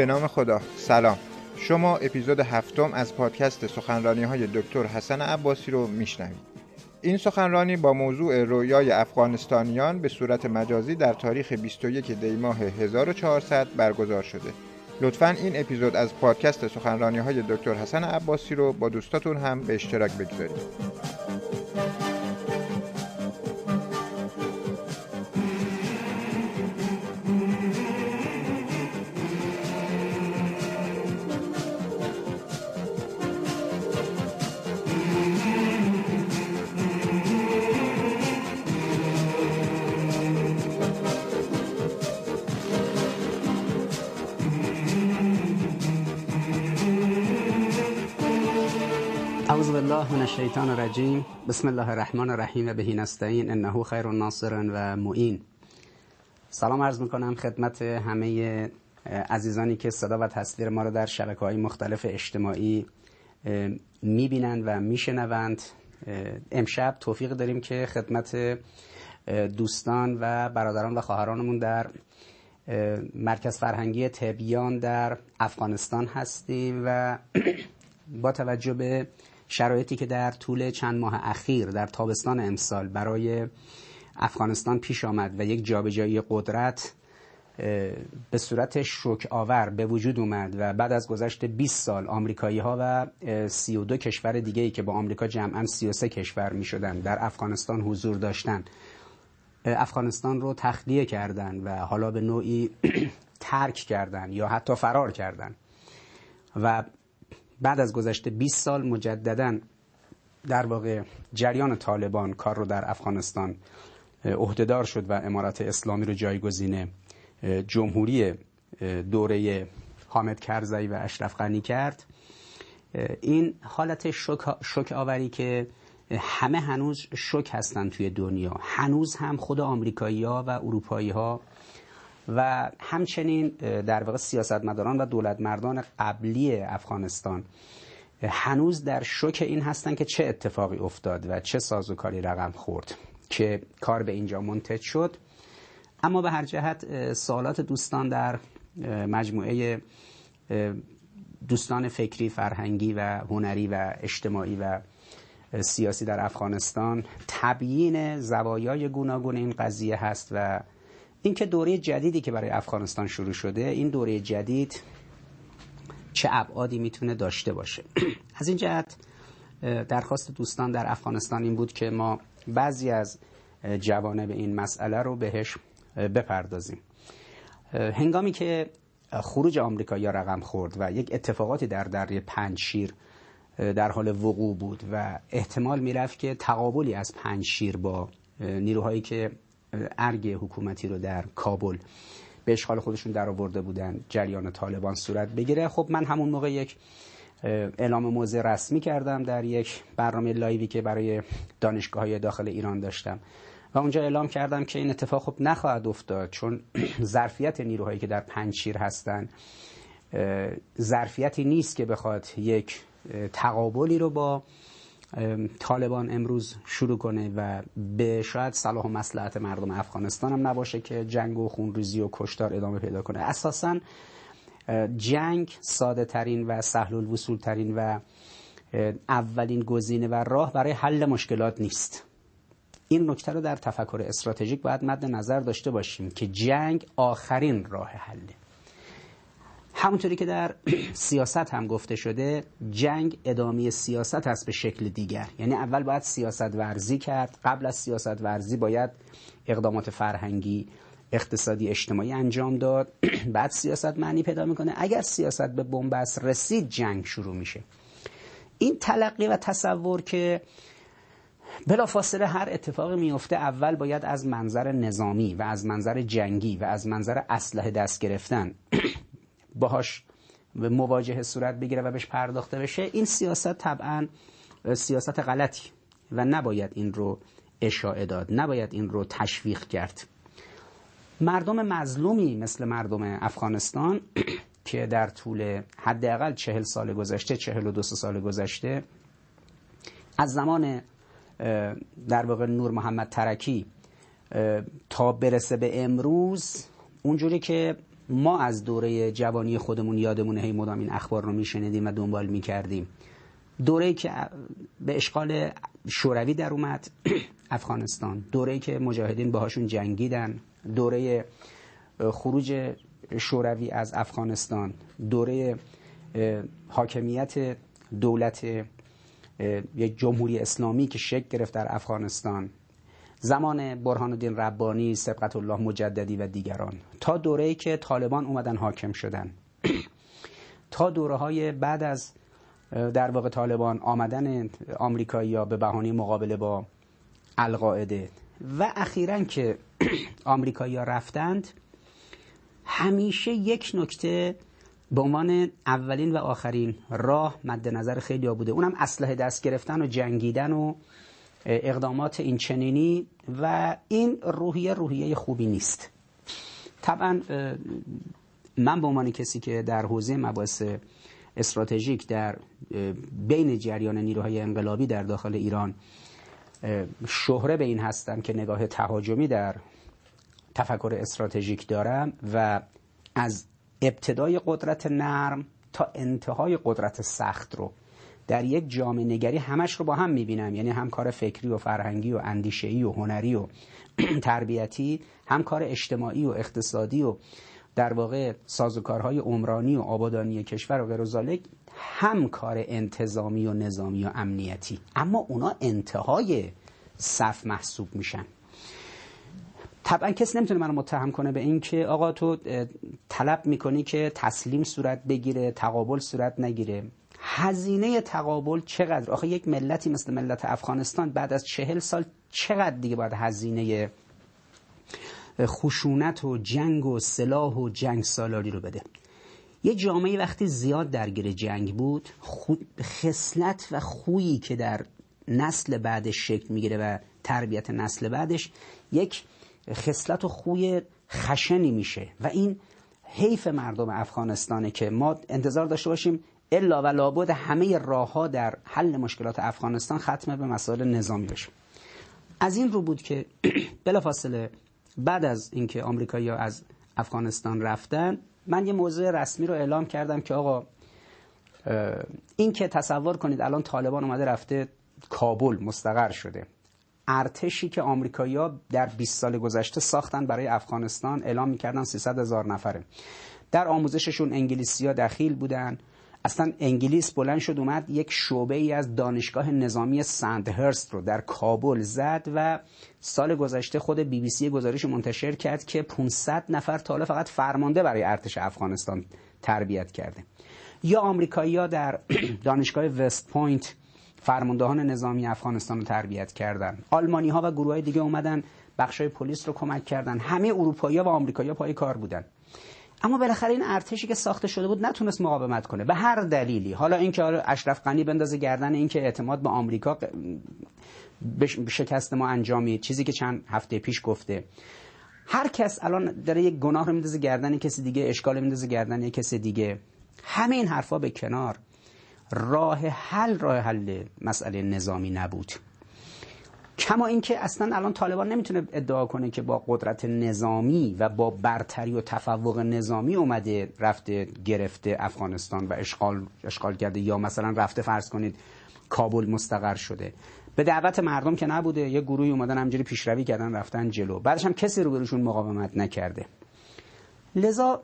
به نام خدا. سلام. شما اپیزود هفتم از پادکست سخنرانی های دکتر حسن عباسی رو میشنوید. این سخنرانی با موضوع رویای افغانستانیان به صورت مجازی در تاریخ 21 دی ماه 1400 برگزار شده. لطفا این اپیزود از پادکست سخنرانی های دکتر حسن عباسی رو با دوستاتون هم به اشتراک بگذارید. من الشیطان الرجیم. بسم الله الرحمن الرحیم. بهی نستعین انه خیر ناصر و معین. سلام عرض می‌کنم خدمت همه عزیزانی که صدا و تصویر ما رو در شبکه های مختلف اجتماعی می‌بینند و میشنوند. امشب توفیق داریم که خدمت دوستان و برادران و خواهرانمون در مرکز فرهنگی تبیان در افغانستان هستیم و با توجه به شرایطی که در طول چند ماه اخیر در تابستان امسال برای افغانستان پیش آمد و یک جابجایی قدرت به صورت شوک آور به وجود اومد و بعد از گذشت 20 سال آمریکایی ها و 32 کشور دیگه ای که با آمریکا جمعا 33 کشور می شدن در افغانستان حضور داشتن افغانستان رو تخلیه کردن و حالا به نوعی ترک کردن یا حتی فرار کردن. و بعد از گذشته 20 سال مجددا در واقع جریان طالبان کار رو در افغانستان عهدهدار شد و امارت اسلامی رو جایگزین جمهوری دوره حامد کرزی و اشرف غنی کرد. این حالت شک آوری که همه هنوز شک هستن توی دنیا. هنوز هم خود آمریکایی ها و اروپایی ها و همچنین در واقع سیاستمداران و دولت مردان قبلی افغانستان هنوز در شوک این هستن که چه اتفاقی افتاد و چه سازوکاری رقم خورد که کار به اینجا منتج شد. اما به هر جهت سوالات دوستان در مجموعه دوستان فکری، فرهنگی و هنری و اجتماعی و سیاسی در افغانستان تبیین زوایای گوناگون این قضیه هست و اینکه دوره جدیدی که برای افغانستان شروع شده این دوره جدید چه ابعادی می‌تونه داشته باشه. از این جهت درخواست دوستان در افغانستان این بود که ما بعضی از جوانب این مسئله رو بهش بپردازیم. هنگامی که خروج آمریکا یا رقم خورد و یک اتفاقاتی در دره پنج شیر در حال وقوع بود و احتمال می‌رفت که تقابلی از پنج شیر با نیروهایی که ارگ حکومتی رو در کابل به اشغال خودشون در آورده بودن جریان طالبان صورت بگیره. خب من همون موقع یک اعلام موضع رسمی کردم در یک برنامه لایوی که برای دانشگاه های داخل ایران داشتم و اونجا اعلام کردم که این اتفاق خب نخواهد افتاد چون ظرفیت نیروهایی که در پنجشیر هستن ظرفیتی نیست که بخواد یک تقابلی رو با طالبان امروز شروع کنه و به شاید صلاح و مسلحت مردم افغانستان هم نباشه که جنگ و خونریزی و کشتار ادامه پیدا کنه. اساسا جنگ ساده ترین و سهل الوصول ترین و اولین گزینه و راه برای حل مشکلات نیست. این نکته رو در تفکر استراتژیک باید مد نظر داشته باشیم که جنگ آخرین راه حله. همونطوری که در سیاست هم گفته شده جنگ ادامه سیاست هست به شکل دیگر. یعنی اول باید سیاست ورزی کرد. قبل از سیاست ورزی باید اقدامات فرهنگی اقتصادی اجتماعی انجام داد. بعد سیاست معنی پیدا می‌کنه. اگر سیاست به بنبست رسید جنگ شروع میشه. این تلقی و تصور که بلا فاصله هر اتفاقی میفته اول باید از منظر نظامی و از منظر جنگی و از منظر اسلحه دست گرفتن باهاش مواجهه صورت بگیره و بهش پرداخته بشه این سیاست طبعا سیاست غلطی و نباید این رو اشاعه داد نباید این رو تشویق کرد. مردم مظلومی مثل مردم افغانستان که در طول حداقل چهل سال گذشته چهل و دو سال گذشته از زمان در واقع نور محمد ترکی تا برسه به امروز اونجوری که ما از دوره جوانی خودمون یادمون هی مدام این اخبار رو میشنیدیم و دنبال می‌کردیم. دوره که به اشغال شوروی در اومد افغانستان. دوره که مجاهدین باهاشون جنگیدن. دوره خروج شوروی از افغانستان. دوره حاکمیت دولت یک جمهوری اسلامی که شکل گرفت در افغانستان. زمان برهان الدین ربانی سبقت الله مجددی و دیگران. تا دوره که طالبان اومدن حاکم شدن. تا دوره های بعد از در واقع طالبان آمدن آمریکایی به بهانه مقابله با القاعده و اخیرا که آمریکایی رفتند همیشه یک نکته به عنوان اولین و آخرین راه مد نظر خیلی ها بوده. اونم اسلحه دست گرفتن و جنگیدن و اقدامات این چنینی و این روحیه روحیه خوبی نیست. طبعا من به عنوان کسی که در حوزه مباحث استراتژیک در بین جریان نیروهای انقلابی در داخل ایران شهره به این هستم که نگاه تهاجمی در تفکر استراتژیک دارم و از ابتدای قدرت نرم تا انتهای قدرت سخت رو در یک جامعه نگری همش رو با هم می‌بینم. یعنی هم کار فکری و فرهنگی و اندیشهی و هنری و تربیتی هم کار اجتماعی و اقتصادی و در واقع سازوکارهای عمرانی و آبادانی کشور و غیر هم کار انتظامی و نظامی و امنیتی. اما اونا انتهای صف محسوب میشن. طبعا کسی نمی‌تونه منو متهم کنه به این که آقا تو طلب می‌کنی که تسلیم صورت بگیره تقابل صورت نگیره. هزینه تقابل چقدر؟ آخه یک ملتی مثل ملت افغانستان بعد از چهل سال چقدر دیگه باید هزینه خشونت و جنگ و سلاح و جنگ سالاری رو بده؟ یه جامعه وقتی زیاد درگیر جنگ بود خصلت و خویی که در نسل بعدش شکل می‌گیره و تربیت نسل بعدش یک خصلت و خوی خشنی میشه. و این حیف مردم افغانستانه که ما انتظار داشته باشیم الا و لابد همه راه ها در حل مشکلات افغانستان ختم به مسائل نظامی بشه. از این رو بود که بلافاصله بعد از اینکه آمریکایی‌ها از افغانستان رفتن من یه موضوع رسمی رو اعلام کردم که آقا این که تصور کنید الان طالبان اومده رفته کابل مستقر شده. ارتشی که آمریکایی‌ها در 20 سال گذشته ساختن برای افغانستان اعلام می‌کردن 300 هزار نفره. در آموزششون انگلیسی ها دخیل بودن. اصلا انگلیس بلند شد اومد یک شعبه ای از دانشگاه نظامی سندهرست رو در کابل زد و سال گذشته خود بی بی سی گزارش منتشر کرد که 500 نفر تا فقط فرمانده برای ارتش افغانستان تربیت کرده. یا آمریکایی‌ها در دانشگاه وست پوینت فرماندهان نظامی افغانستان رو تربیت کردن. آلمانی ها و گروه های دیگه اومدن بخشای پلیس رو کمک کردن. همه اروپایی ها و آمریکایی پای کار بودن. اما بالاخره این ارتشی که ساخته شده بود نتونست مقاومت کنه. به هر دلیلی. حالا اینکه اشرف غنی بندازه گردن اینکه اعتماد به آمریکا به شکست ما انجامید. چیزی که چند هفته پیش گفته. هر کس الان داره یک گناه رو میندازه گردن کسی دیگه اشکال میندازه گردن کسی دیگه. همه این حرفا به کنار. راه حل راه حل مسئله نظامی نبود. کما اینکه اصلا الان طالبان نمی‌تونه ادعا کنه که با قدرت نظامی و با برتری و تفوق نظامی اومده رفته گرفته افغانستان و اشغال اشغال کرده. یا مثلا رفته فرض کنید کابل مستقر شده. به دعوت مردم که نبوده یه گروهی اومدن همجوری پیشروی کردن رفتن جلو. بعدش هم کسی رو بروشون مقاومت نکرده. لذا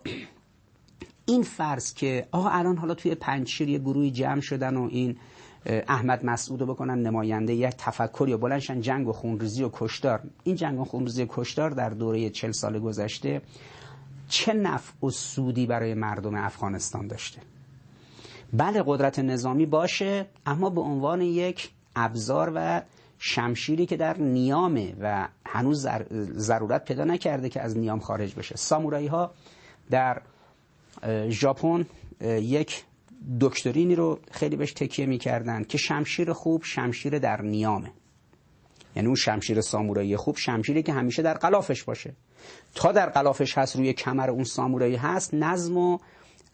این فرض که آقا الان حالا توی پنجشیر یه گروهی جمع شدن و این احمد مسعود رو بکنن نماینده یک تفکر یا بلنشن جنگ و خونریزی و کشتار. این جنگ و خونریزی و کشتار در دوره چل سال گذشته چه نفع و سودی برای مردم افغانستان داشته؟ بله قدرت نظامی باشه اما به عنوان یک ابزار و شمشیری که در نیامه و هنوز ضرورت پیدا نکرده که از نیام خارج بشه. سامورایی ها در ژاپن یک دکترینی رو خیلی بهش تکیه می‌کردن که شمشیر خوب شمشیر در نیامه. یعنی اون شمشیر سامورایی خوب شمشیری که همیشه در قلافش باشه. تا در قلافش هست روی کمر اون سامورایی هست نظم و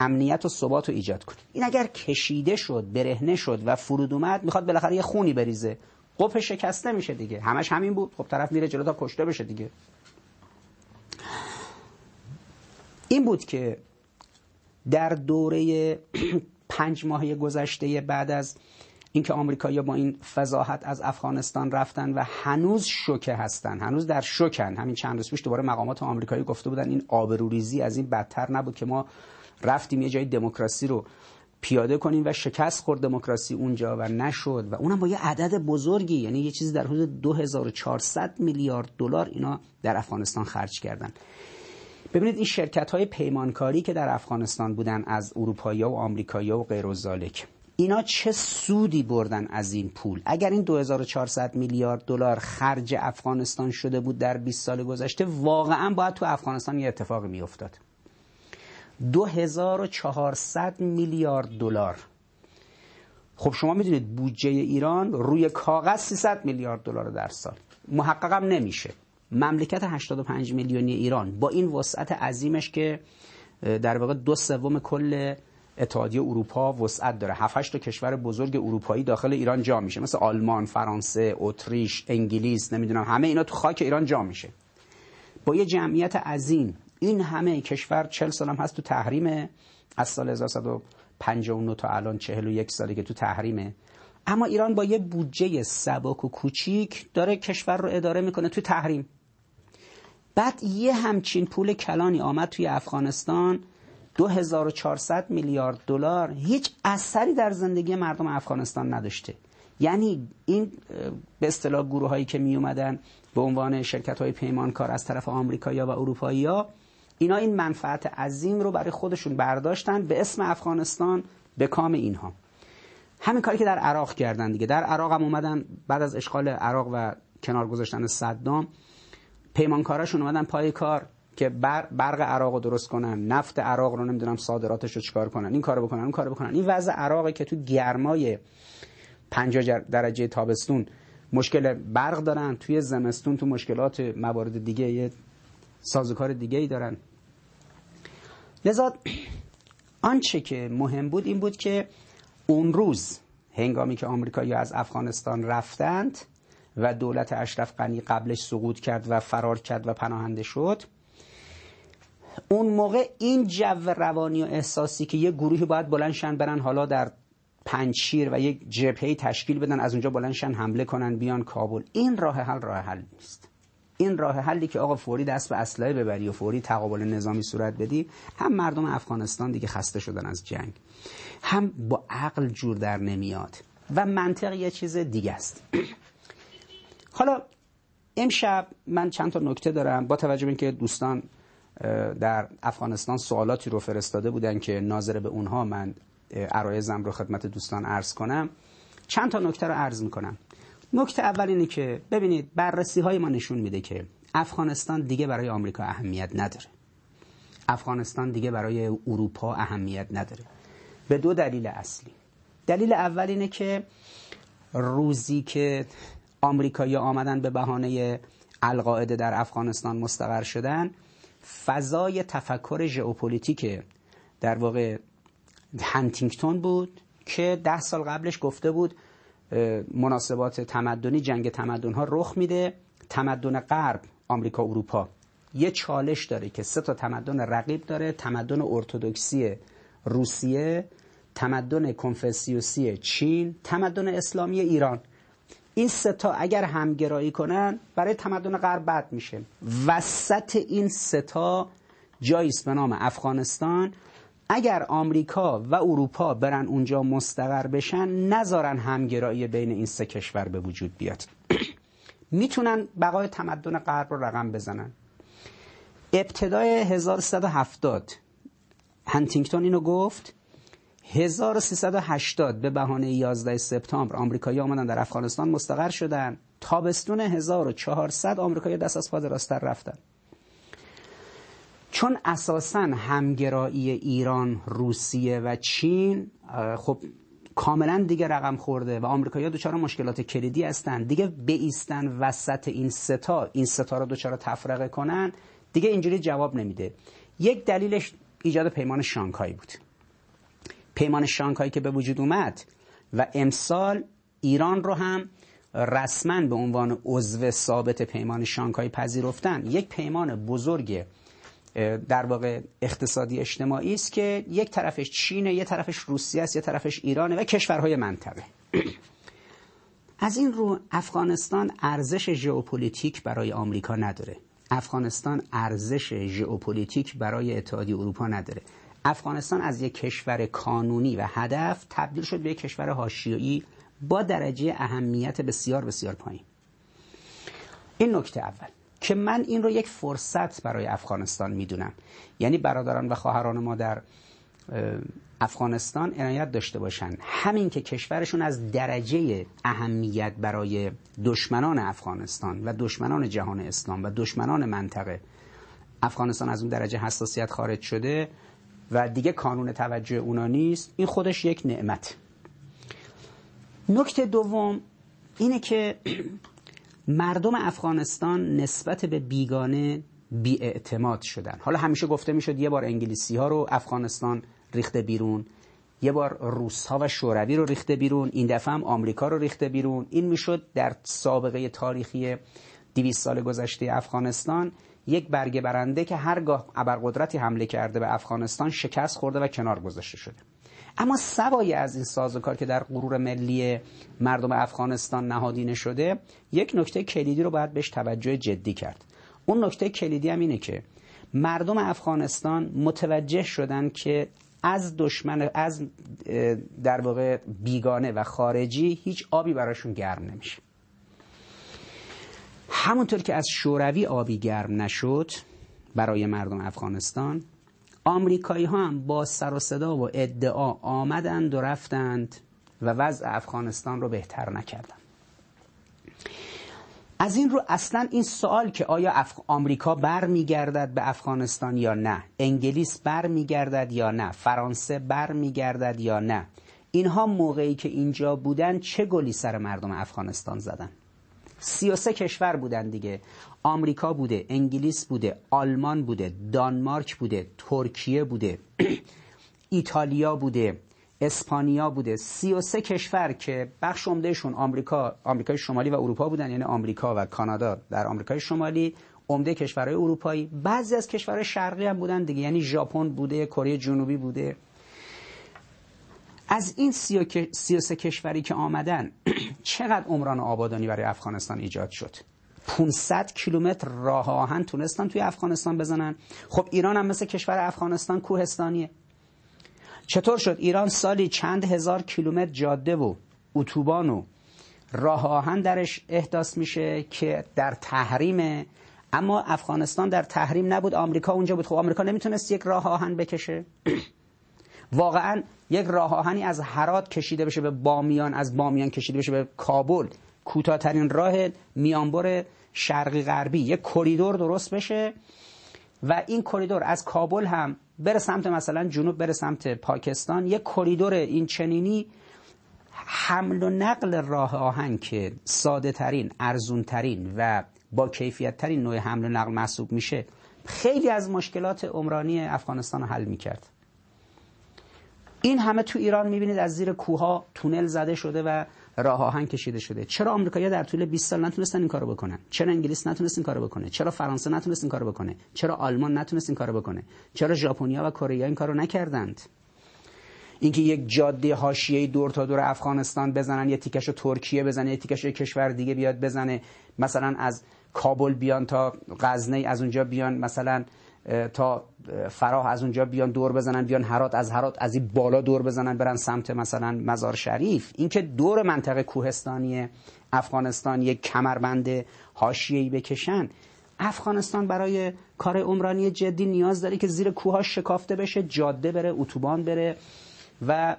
امنیت و ثبات رو ایجاد کنه. این اگر کشیده شد برهنه شد و فرود اومد می‌خواد بالاخره یه خونی بریزه. قپ شکسته میشه دیگه. همش همین بود. خب طرف میره جلو تا کشته بشه دیگه. این بود که در دوره پنج ماهه گذشته بعد از اینکه آمریکایی‌ها با این فضاحت از افغانستان رفتن و هنوز شوکه هستن هنوز در شوکن. همین چند روز پیش دوباره مقامات آمریکایی گفته بودن این آبروریزی از این بدتر نبود که ما رفتیم یه جای دموکراسی رو پیاده کنیم و شکست خورد دموکراسی اونجا و نشد و اونم با یه عدد بزرگی یعنی یه چیزی در حدود 2400 میلیارد دلار اینا در افغانستان خرج کردن. ببینید این شرکت های پیمانکاری که در افغانستان بودن از اروپایی و آمریکایی و غیر و اینا چه سودی بردن از این پول؟ اگر این 2400 میلیارد دلار خرج افغانستان شده بود در 20 سال گذشته واقعا باید تو افغانستان یه اتفاقی میافتاد. 2400 میلیارد دلار. خب شما می‌دونید بودجه ایران روی کاغذ 300 میلیارد دلار در سال. محققم نمیشه. مملکت 85 میلیونی ایران با این وسعت عظیمش که در واقع دو سوم کل اتحادیه اروپا وسعت داره. 7 تا کشور بزرگ اروپایی داخل ایران جا میشه. مثل آلمان، فرانسه، اتریش، انگلیس نمی‌دونم همه اینا تو خاک ایران جا میشه. با یه جمعیت عظیم این همه کشور 40 سال هم هست تو تحریم از سال 1159 تا الان 41 ساله که تو تحریمه اما ایران با یه بودجه سبک و کوچیک داره کشور رو اداره می‌کنه تو تحریم. بعد یه همچین پول کلانی آمد توی افغانستان 2400 میلیارد دلار. هیچ اثری در زندگی مردم افغانستان نداشته. یعنی این به اصطلاح گروه هایی که می اومدن به عنوان شرکت های پیمانکار از طرف آمریکایی‌ها و اروپایی‌ها اینا این منفعت عظیم رو برای خودشون برداشتن به اسم افغانستان به کام اینها. همین کاری که در عراق کردن دیگه. در عراق هم اومدن بعد از اشغال عراق و کنار گذاشتن صدام پیمانکاراشون اومدن پای کار که برق عراق رو درست کنن نفت عراق رو نمی‌دونم صادراتش رو چیکار کنن این کارو بکنن اون کارو بکنن. این وضع عراقه که تو گرمای 50 درجه تابستون مشکل برق دارن توی زمستون تو مشکلات موارد دیگه یه سازوکار دیگه ای دارن. لذا آنچه که مهم بود این بود که اون روز هنگامی که آمریکایی از افغانستان رفتند و دولت اشرف غنی قبلش سقوط کرد و فرار کرد و پناهنده شد. اون موقع این جو روانی و احساسی که یه گروهی باید بلندشن برن حالا در پنچیر و یک جبهه تشکیل بدن از اونجا بلندشن حمله کنن بیان کابل. این راه حل راه حل نیست. این راه حلی که آقا فوری دست به اسلحه ببری و فوری تقابل نظامی صورت بدی هم مردم افغانستان دیگه خسته شدن از جنگ. هم با عقل جور در نمیاد. و منطق یه چیز دیگه است. حالا امشب من چند تا نکته دارم با توجه به اینکه دوستان در افغانستان سوالاتی رو فرستاده بودن که ناظر به اونها من عرایزم رو خدمت دوستان عرض کنم چند تا نکته رو عرض می‌کنم. نکته اول اینه که ببینید بررسی های ما نشون میده که افغانستان دیگه برای آمریکا اهمیت نداره. افغانستان دیگه برای اروپا اهمیت نداره. به دو دلیل اصلی. دلیل اول اینه که روزی که آمریکایی آمدن به بهانه القاعده در افغانستان مستقر شدن. فضای تفکر ژئوپلیتیک در واقع هنتینگتون بود که ده سال قبلش گفته بود مناسبات تمدنی جنگ تمدن ها رخ میده. تمدن غرب آمریکا اروپا. یه چالش داره که سه تا تمدن رقیب داره. تمدن ارتودکسی روسیه تمدن کنفسیوسی چین تمدن اسلامی ایران. این ستا اگر همگرایی کنن برای تمدن غرب بد میشه. وسط این ستا جایی به نام افغانستان. اگر آمریکا و اروپا برن اونجا مستقر بشن نذارن همگرایی بین این سه کشور به وجود بیاد. می‌تونن بقای تمدن غرب رو رقم بزنن. ابتدای 1170 هنتینگتون اینو گفت 1380 به بهانه 11 سپتامبر آمریکایی آمدن در افغانستان مستقر شدن. تابستون 1400 آمریکایی دست از پا راستر رفتن. چون اساسا همگرایی ایران روسیه و چین خب کاملا دیگه رقم خورده و آمریکایی‌ها دچار مشکلات کلیدی هستن دیگه بیستن وسط این ستا این ستا رو دچار تفرقه کنن دیگه اینجوری جواب نمیده. یک دلیلش ایجاد پیمان شانگهای بود. پیمان شانگهای که به وجود اومد و امسال ایران رو هم رسما به عنوان عضو ثابت پیمان شانگهای پذیرفتن. یک پیمان بزرگ در واقع اقتصادی اجتماعی است که یک طرفش چینه یه طرفش روسیه است یه طرفش ایرانه و کشورهای منطقه. از این رو افغانستان ارزش ژئوپلیتیک برای آمریکا نداره. افغانستان ارزش ژئوپلیتیک برای اتحادیه اروپا نداره. افغانستان از یک کشور کانونی و هدف تبدیل شد به یک کشور حاشیه‌ای با درجه اهمیت بسیار بسیار پایین. این نکته اول که من این رو یک فرصت برای افغانستان می‌دونم. یعنی برادران و خواهران ما در افغانستان عنایت داشته باشند همین که کشورشون از درجه اهمیت برای دشمنان افغانستان و دشمنان جهان اسلام و دشمنان منطقه افغانستان از اون درجه حساسیت خارج شده و دیگه کانون توجه اونا نیست. این خودش یک نعمت. نکته دوم اینه که مردم افغانستان نسبت به بیگانه بیاعتماد شدن. حالا همیشه گفته می‌شد یه بار انگلیسی ها رو افغانستان ریخته بیرون یه بار روس ها و شوروی رو ریخته بیرون این دفعه هم آمریکا رو ریخته بیرون. این می‌شد در سابقه تاریخی 200 سال گذشته افغانستان. یک برگه برنده که هرگاه ابرقدرتی حمله کرده به افغانستان شکست خورده و کنار گذاشته شده. اما سوای از این سازوکار که در غرور ملی مردم افغانستان نهادینه شده یک نکته کلیدی رو باید بهش توجه جدی کرد. اون نکته کلیدی هم اینه که مردم افغانستان متوجه شدن که از دشمن از در واقع بیگانه و خارجی هیچ آبی براشون گرم نمیشه. همونطور که از شوروی آبی گرم نشد برای مردم افغانستان آمریکایی ها هم با سر و صدا و ادعا آمدند و رفتند و وضع افغانستان رو بهتر نکردند. از این رو اصلا این سوال که آیا اف... آمریکا بر میگردد به افغانستان یا نه انگلیس بر میگردد یا نه فرانسه بر میگردد یا نه اینها موقعی که اینجا بودن چه گلی سر مردم افغانستان زدن؟ سی و سه کشور بودن دیگه. آمریکا بوده انگلیس بوده آلمان بوده دانمارک بوده ترکیه بوده ایتالیا بوده اسپانیا بوده. سی و سه کشور که بخش عمدهشون آمریکا آمریکای شمالی و اروپا بودن یعنی آمریکا و کانادا. در آمریکای شمالی عمده کشورهای اروپایی. بعضی از کشورهای شرقی هم بودن دیگه یعنی ژاپن بوده کره جنوبی بوده. از این سی و سه کشوری که آمدن چقدر عمران آبادانی برای افغانستان ایجاد شد؟ 500 کیلومتر راه آهن تونستن توی افغانستان بزنن. خب ایران هم مثل کشور افغانستان کوهستانیه. چطور شد؟ ایران سالی چند هزار کیلومتر جاده و اتوبان و راه آهن درش احداث میشه که در تحریمه. اما افغانستان در تحریم نبود. آمریکا اونجا بود. خب آمریکا نمی‌تونست یک راه آهن بکشه. واقعا یک راه آهنی از هرات کشیده بشه به بامیان از بامیان کشیده بشه به کابل. کوتاهترین راه میانبر شرقی غربی. یک کریدور درست بشه و این کریدور از کابل هم بره سمت مثلا جنوب بره سمت پاکستان. یک کریدور این چنینی حمل و نقل راه آهن که ساده ترین ارزون ترین و با کیفیت ترین نوع حمل و نقل محسوب میشه خیلی از مشکلات عمرانی افغانستان رو حل می‌کرد. این همه تو ایران می‌بینید از زیر کوها تونل زده شده و راه آهن کشیده شده. چرا آمریکایی‌ها در طول 20 سال نتونستن این کارو بکنن؟ چرا انگلیس نتونست این کارو بکنه؟ چرا فرانسه نتونست این کارو بکنه؟ چرا آلمان نتونست این کارو بکنه؟ چرا ژاپنیا و کره این کارو نکردند؟ اینکه یک جاده حاشیه‌ای دور تا دور افغانستان بزنن یه تیکشو ترکیه بزنه یه تیکشو کشور دیگه بیاد بزنه. مثلا از کابل بیان تا غزنی از اونجا بیان. مثلا تا فراه از اونجا بیان دور بزنن بیان هرات از هرات از این بالا دور بزنن برن سمت مثلا مزار شریف. اینکه دور منطقه کوهستانی افغانستان یک کمربند حاشیه‌ای بکشن. افغانستان برای کار عمرانی جدی نیاز داره که زیر کوه شکافته بشه جاده بره اتوبان بره و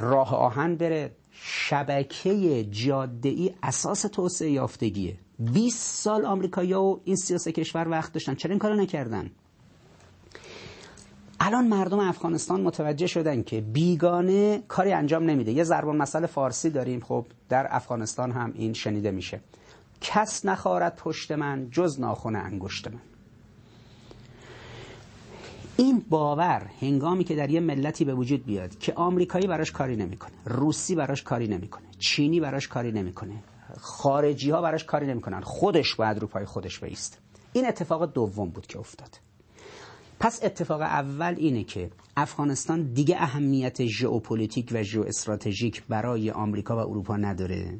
راه آهن بره. شبکه جاده ای اساس توسعه یافتگیه. 20 سال آمریکایی‌ها و این 33 کشور وقت داشتن. چرا این کارو نکردن؟ الان مردم افغانستان متوجه شدن که بیگانه کاری انجام نمیده. یه ضرب مسئله فارسی داریم. خب در افغانستان هم این شنیده میشه. کس نخارد پشت من جز ناخن انگشت من. این باور هنگامی که در یه ملتی به وجود بیاد که آمریکایی براش کاری نمی‌کنه روسی براش کاری نمی‌کنه چینی براش کاری نمی‌کنه خارجی ها براش کاری نمی‌کنن خودش باید رو پای خودش بیست. این اتفاق دوم بود که افتاد. پس اتفاق اول اینه که افغانستان دیگه اهمیت ژئوپلیتیک و ژئواستراتژیک برای آمریکا و اروپا نداره.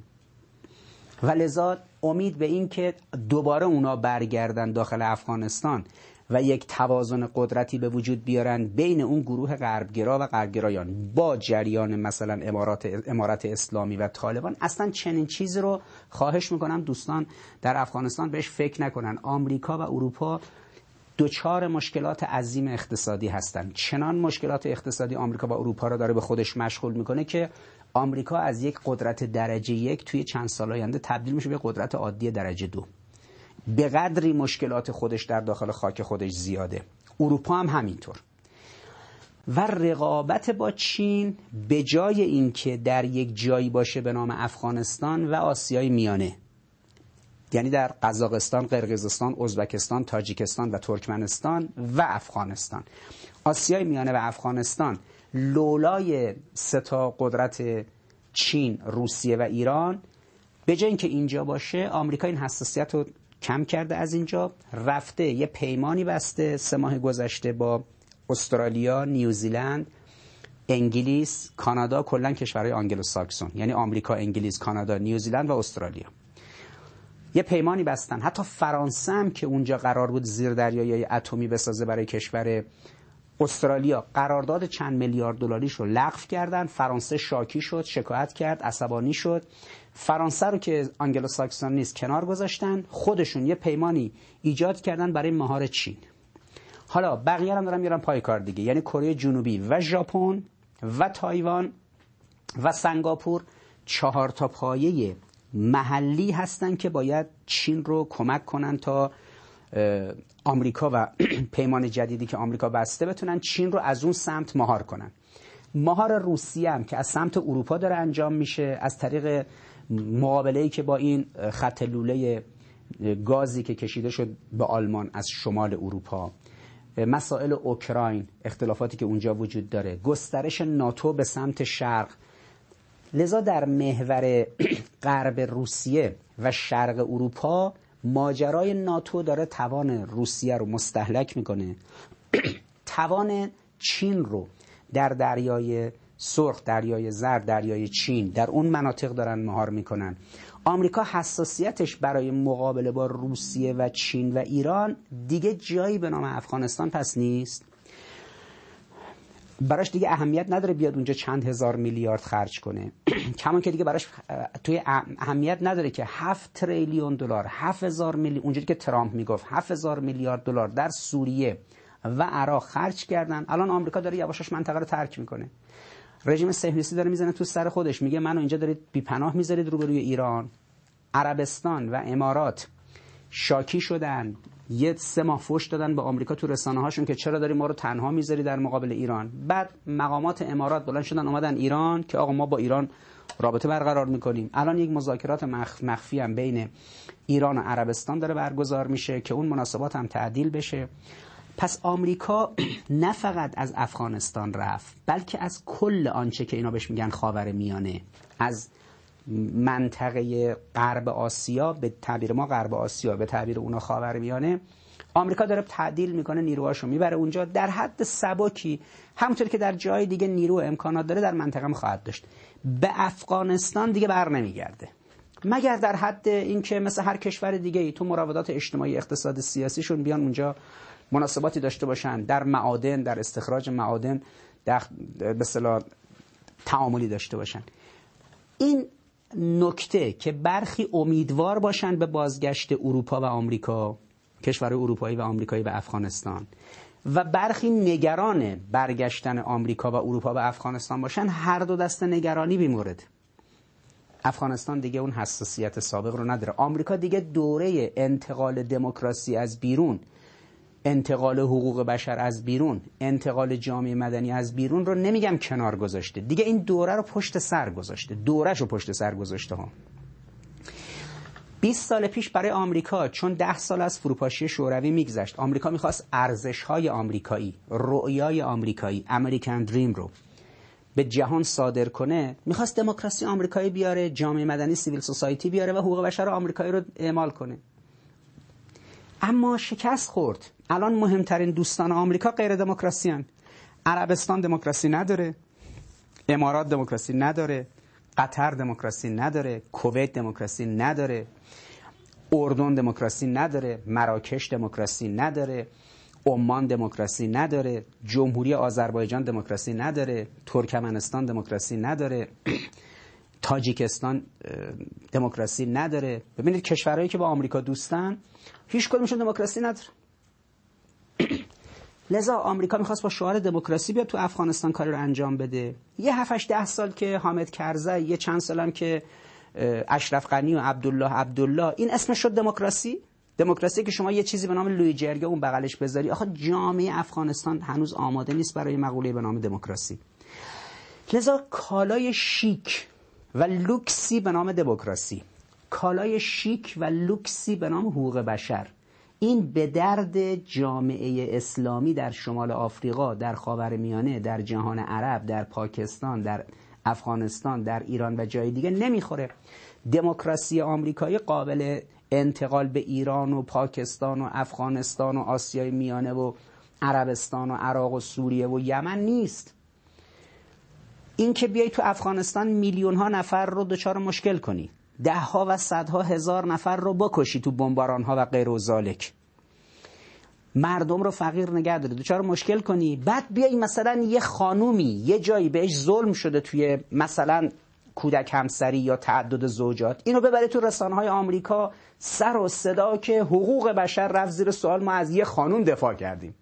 و لذا امید به این که دوباره اونا برگردن داخل افغانستان و یک توازن قدرتی به وجود بیارن بین اون گروه غربگرا و غربگرایان با جریان مثلا امارات امارت اسلامی و طالبان. اصلا چنین چیزی رو خواهش می‌کنم دوستان در افغانستان بهش فکر نکنن. آمریکا و اروپا دوچار مشکلات عظیم اقتصادی هستند چنان مشکلات اقتصادی آمریکا و اروپا را داره به خودش مشغول می‌کنه که آمریکا از یک قدرت درجه یک توی چند سال آینده تبدیل میشه به قدرت عادی درجه دو. به قدری مشکلات خودش در داخل خاک خودش زیاده. اروپا هم همینطور. و رقابت با چین به جای اینکه در یک جایی باشه به نام افغانستان و آسیای میانه. یعنی در قزاقستان، قرقیزستان، ازبکستان، تاجیکستان و ترکمنستان و افغانستان. آسیای میانه و افغانستان لولای ستا قدرت چین، روسیه و ایران به جای اینکه اینجا باشه آمریکا این حساسیت رو کم کرده از اینجا رفته یه پیمانی بسته سه ماه گذشته با استرالیا، نیوزیلند، انگلیس، کانادا کلا کشورهای آنگلو ساکسون یعنی آمریکا، انگلیس، کانادا، نیوزیلند و استرالیا. یه پیمانی بستن. حتی فرانسه هم که اونجا قرار بود زیر دریایی اتمی بسازه برای کشور استرالیا قرارداد چند میلیارد دلاریش رو لغو کردن. فرانسه شاکی شد شکایت کرد عصبانی شد. فرانسه رو که آنگلو ساکسون نیست کنار گذاشتن. خودشون یه پیمانی ایجاد کردن برای مهار چین. حالا بقیه هم دارن میرن پای کار دیگه. یعنی کره جنوبی و ژاپن و تایوان و سنگاپور چهار تا پایه محلی هستن که باید چین رو کمک کنن تا آمریکا و پیمان جدیدی که آمریکا بسته بتونن چین رو از اون سمت مهار کنن. مهار روسیه هم که از سمت اروپا داره انجام میشه از طریق مقابله که با این خط لوله گازی که کشیده شد به آلمان از شمال اروپا. مسائل اوکراین اختلافاتی که اونجا وجود داره. گسترش ناتو به سمت شرق. لذا در محور غرب روسیه و شرق اروپا ماجرای ناتو داره توان روسیه رو مستحلک می‌کنه. توان چین رو در دریای سرخ دریای زرد دریای چین در اون مناطق دارن مهار می‌کنن. آمریکا حساسیتش برای مقابله با روسیه و چین و ایران دیگه جایی به نام افغانستان پس نیست. براش دیگه اهمیت نداره بیاد اونجا چند هزار میلیارد خرج کنه. کمان که دیگه براش توی اهمیت نداره که هفت تریلیون دلار هفت هزار میلیون اونجوری که ترامپ می‌گفت هفت هزار میلیارد دلار در سوریه و عراق خرج کردن. الان آمریکا داره یواشاش منطقه رو ترک می‌کنه. رژیم صهیونیستی داره می‌زنه تو سر خودش میگه منو اینجا دارید بی پناه می‌ذارید روبروی ایران. عربستان و امارات شاکی شدن. یه سه ماه فوش دادن به آمریکا تو رسانه هاشون که چرا داری ما رو تنها می‌ذاری در مقابل ایران. بعد مقامات امارات بلند شدن اومدن ایران که آقا ما با ایران رابطه برقرار می‌کنیم. الان یک مذاکرات مخفی هم بین ایران و عربستان داره برگزار میشه که اون مناسبات هم تعدیل بشه. پس آمریکا نه فقط از افغانستان رفت بلکه از کل آنچه که اینا بهش میگن خاور میانه از منطقه غرب آسیا به تعبیر ما غرب آسیا به تعبیر اونا خاور میانه. آمریکا داره تعدیل می‌کنه نیروهاشو می‌بره اونجا. در حد سبکی همونطور که در جای دیگه نیرو امکانات داره در منطقه هم خواهد داشت. به افغانستان دیگه بر نمیگرده. مگر در حد اینکه مثل هر کشور دیگه ای تو مراودات اجتماعی اقتصاد سیاسیشون بیان اونجا مناسباتی داشته باشن. در معادن در استخراج معادن در به تعاملی داشته باشن. این نکته که برخی امیدوار باشند به بازگشت اروپا و آمریکا کشور اروپایی و آمریکایی و افغانستان و برخی نگران برگشتن آمریکا و اروپا و افغانستان باشن هر دو دست نگرانی بیمورد. افغانستان دیگه اون حساسیت سابق رو نداره. آمریکا دیگه دوره انتقال دموکراسی از بیرون انتقال حقوق بشر از بیرون انتقال جامعه مدنی از بیرون رو نمیگم کنار گذاشته. دیگه این دوره رو پشت سر گذاشته. دورش رو پشت سر گذاشته ها. 20 سال پیش برای آمریکا چون 10 سال از فروپاشی شوروی میگذشت آمریکا می‌خواست ارزش های آمریکایی رؤیای آمریکایی امریکن دریم رو به جهان صادر کنه می‌خواست دموکراسی آمریکایی بیاره جامعه مدنی سیویل سوسایتی بیاره و حقوق بشر آمریکایی رو اعمال کنه. اما شکست خورد. الان مهمترین دوستان آمریکا غیر دموکراسی عربستان دموکراسی نداره امارات دموکراسی نداره قطر دموکراسی نداره کویت دموکراسی نداره اردن دموکراسی نداره مراکش دموکراسی نداره عمان دموکراسی نداره جمهوری آذربایجان دموکراسی نداره ترکمنستان دموکراسی نداره تاجیکستان دموکراسی نداره ببینید کشورهایی که با آمریکا دوستن هیچ کدومشون دموکراسی نداره لذا آمریکا می‌خواست با شعار دموکراسی بیاد تو افغانستان کاری رو انجام بده. یه 7 ده سال که حامد کرزی یه چند سالم که اشرف غنی و عبدالله عبدالله این اسمش شد دموکراسی. دموکراسی که شما یه چیزی به نام لوی جرگه اون بغلش بذاری. آخه جامعه افغانستان هنوز آماده نیست برای مقوله به نام دموکراسی. لذا کالای شیک و لوکسی به نام دموکراسی. کالای شیک و لوکسی به نام حقوق بشر. این به درد جامعه اسلامی در شمال آفریقا در خاورمیانه در جهان عرب در پاکستان در افغانستان در ایران و جای دیگه نمی‌خوره. دموکراسی آمریکایی قابل انتقال به ایران و پاکستان و افغانستان و آسیای میانه و عربستان و عراق و سوریه و یمن نیست. این که بیای تو افغانستان میلیون ها نفر رو دچار مشکل کنی. ده ها و صدها هزار نفر رو بکشی تو بمباران ها و غیر و زالک مردم رو فقیر نگه داری دچار مشکل کنی. بعد بیای مثلا یه خانومی یه جایی بهش ظلم شده توی مثلا کودک همسری یا تعدد زوجات. اینو ببره تو رسانه های آمریکا سر و صدا که حقوق بشر رفت زیر سوال ما از یه خانوم دفاع کردیم.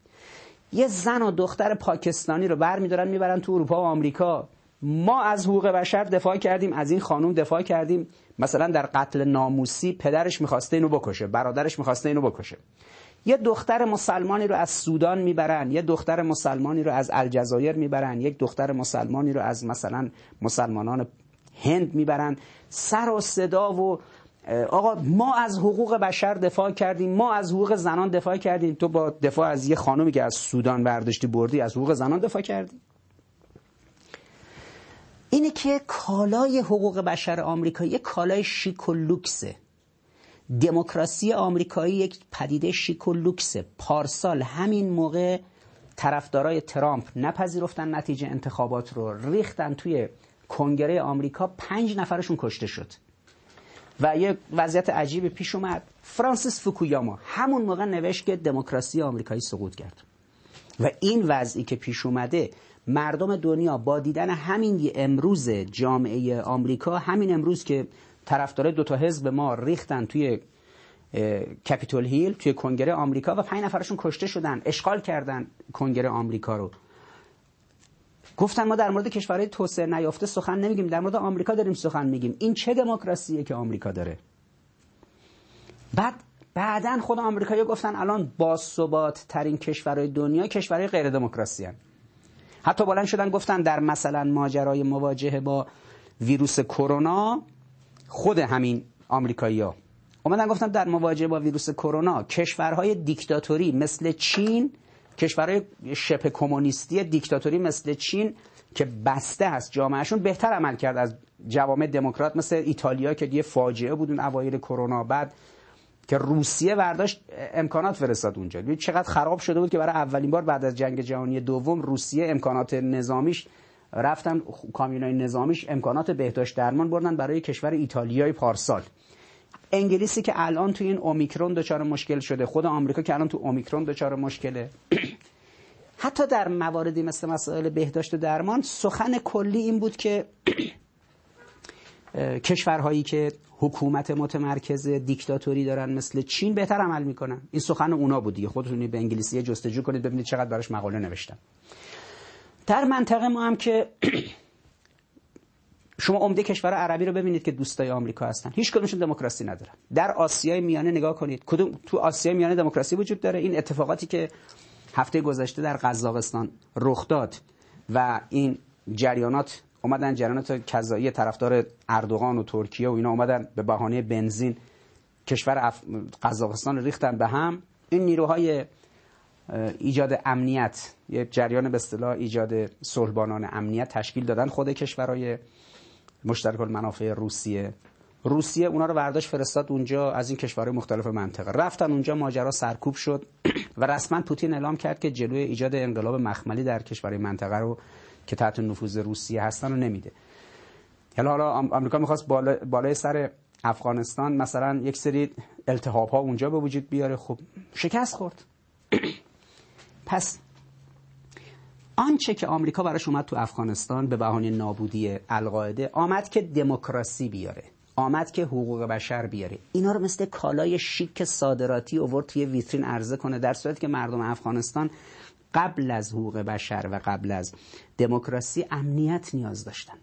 یه زن و دختر پاکستانی رو بر میدارن می‌برن تو اروپا و آمریکا. ما از حقوق بشر دفاع کردیم از این خانوم دفاع کردیم. مثلا در قتل ناموسی پدرش می‌خواسته اینو بکشه برادرش می‌خواسته اینو بکشه. یه دختر مسلمانی رو از سودان می‌برن یه دختر مسلمانی رو از الجزایر می‌برن یک دختر مسلمانی رو از مثلا مسلمانان هند می‌برن. سر و صدا و آقا ما از حقوق بشر دفاع کردیم ما از حقوق زنان دفاع کردیم. تو با دفاع از یه خانومی که از سودان برداشتی بردی از حقوق زنان دفاع کردی. اینه که کالای حقوق بشر آمریکایی یک کالای شیک و لوکسه. دموکراسی آمریکایی یک پدیده شیک و لوکسه. پارسال همین موقع طرفدارای ترامپ نپذیرفتن نتیجه انتخابات رو ریختن توی کنگره آمریکا پنج نفرشون کشته شد. و یه وضعیت عجیب پیش اومد. فرانسیس فوکویاما همون موقع نوشت که دموکراسی آمریکایی سقوط کرد. و این وضعی که پیش اومده مردم دنیا با دیدن همین امروز جامعه آمریکا همین امروز که طرفدار دو تا حزب ما ریختن توی کپیتول هیل توی کنگره آمریکا و پنج نفرشون کشته شدن اشغال کردن کنگره آمریکا رو. گفتن ما در مورد کشورهای توسعه نیافته سخن نمیگیم در مورد آمریکا داریم سخن میگیم. این چه دموکراسیه که آمریکا داره؟ بعد بعدا خود آمریکایی‌ها گفتن الان با ثبات ترین کشورهای دنیا کشورهای غیر دموکراسی. حتی بلند شدن گفتن در مثلا ماجرای مواجهه با ویروس کرونا خود همین آمریکایی‌ها. اومدن گفتن در مواجهه با ویروس کرونا کشورهای دیکتاتوری مثل چین کشورهای شبه کمونیستی دیکتاتوری مثل چین که بسته است جامعهشون بهتر عمل کرد از جوامع دموکرات مثل ایتالیا که دیگه فاجعه بود اون اوایل کرونا. بعد که روسیه برداشت امکانات فرستاد اونجا. ببین چقدر خراب شده بود که برای اولین بار بعد از جنگ جهانی دوم روسیه امکانات نظامیش رفتن کامیونای نظامیش امکانات بهداشت درمان بردن برای کشور ایتالیای پارسال. انگلیسی که الان تو این اومیکرون دچار مشکل شده خود آمریکا که الان تو اومیکرون دچار مشکله. حتی در مواردی مثل مسائل بهداشت و درمان سخن کلی این بود که کشورهایی که حکومت متمرکز دیکتاتوری دارن مثل چین بهتر عمل می‌کنن. این سخن اونا بود دیگه. خودتون به انگلیسی جستجو کنید ببینید چقدر براش مقاله نوشتم در منطقه ما هم که شما عمده کشور عربی رو ببینید که دوستای آمریکا هستن. هیچ کدومشون دموکراسی ندارن. در آسیای میانه نگاه کنید. کدوم تو آسیای میانه دموکراسی وجود داره. این اتفاقاتی که هفته گذشته در قزاقستان رخ داد و این جریانات اومدن جریانات کذایی طرفدار اردوغان و ترکیه و اینا اومدن به بهانه بنزین. کشور اف... قزاقستان ریختن به هم. این نیروهای ایجاد امنیت یه جریان به اصطلاح ایجاد صلحبانان امنیت تشکیل دادن خود کشورهای مشترک المنافع روسیه. روسیه اونا رو برداشت فرستاد اونجا از این کشورهای مختلف منطقه. رفتن اونجا ماجرا سرکوب شد و رسما پوتین اعلام کرد که جلوی ایجاد انقلاب مخملی در کشورهای منطقه رو که تحت نفوذ روسیه هستن رو نمیده. حالا حالا آمریکا می‌خواست بالا، بالای سر افغانستان مثلا یک سری التحاب ها اونجا به وجود بیاره. خب شکست خورد. پس آنچه که آمریکا براش اومد تو افغانستان به بهانه نابودی القاعده آمد که دموکراسی بیاره. آمد که حقوق بشر بیاره. اینا رو مثل کالای شیک صادراتی اوورد توی ویترین عرضه کنه در صورتی که مردم افغانستان قبل از حقوق بشر و قبل از دموکراسی امنیت نیاز داشتن.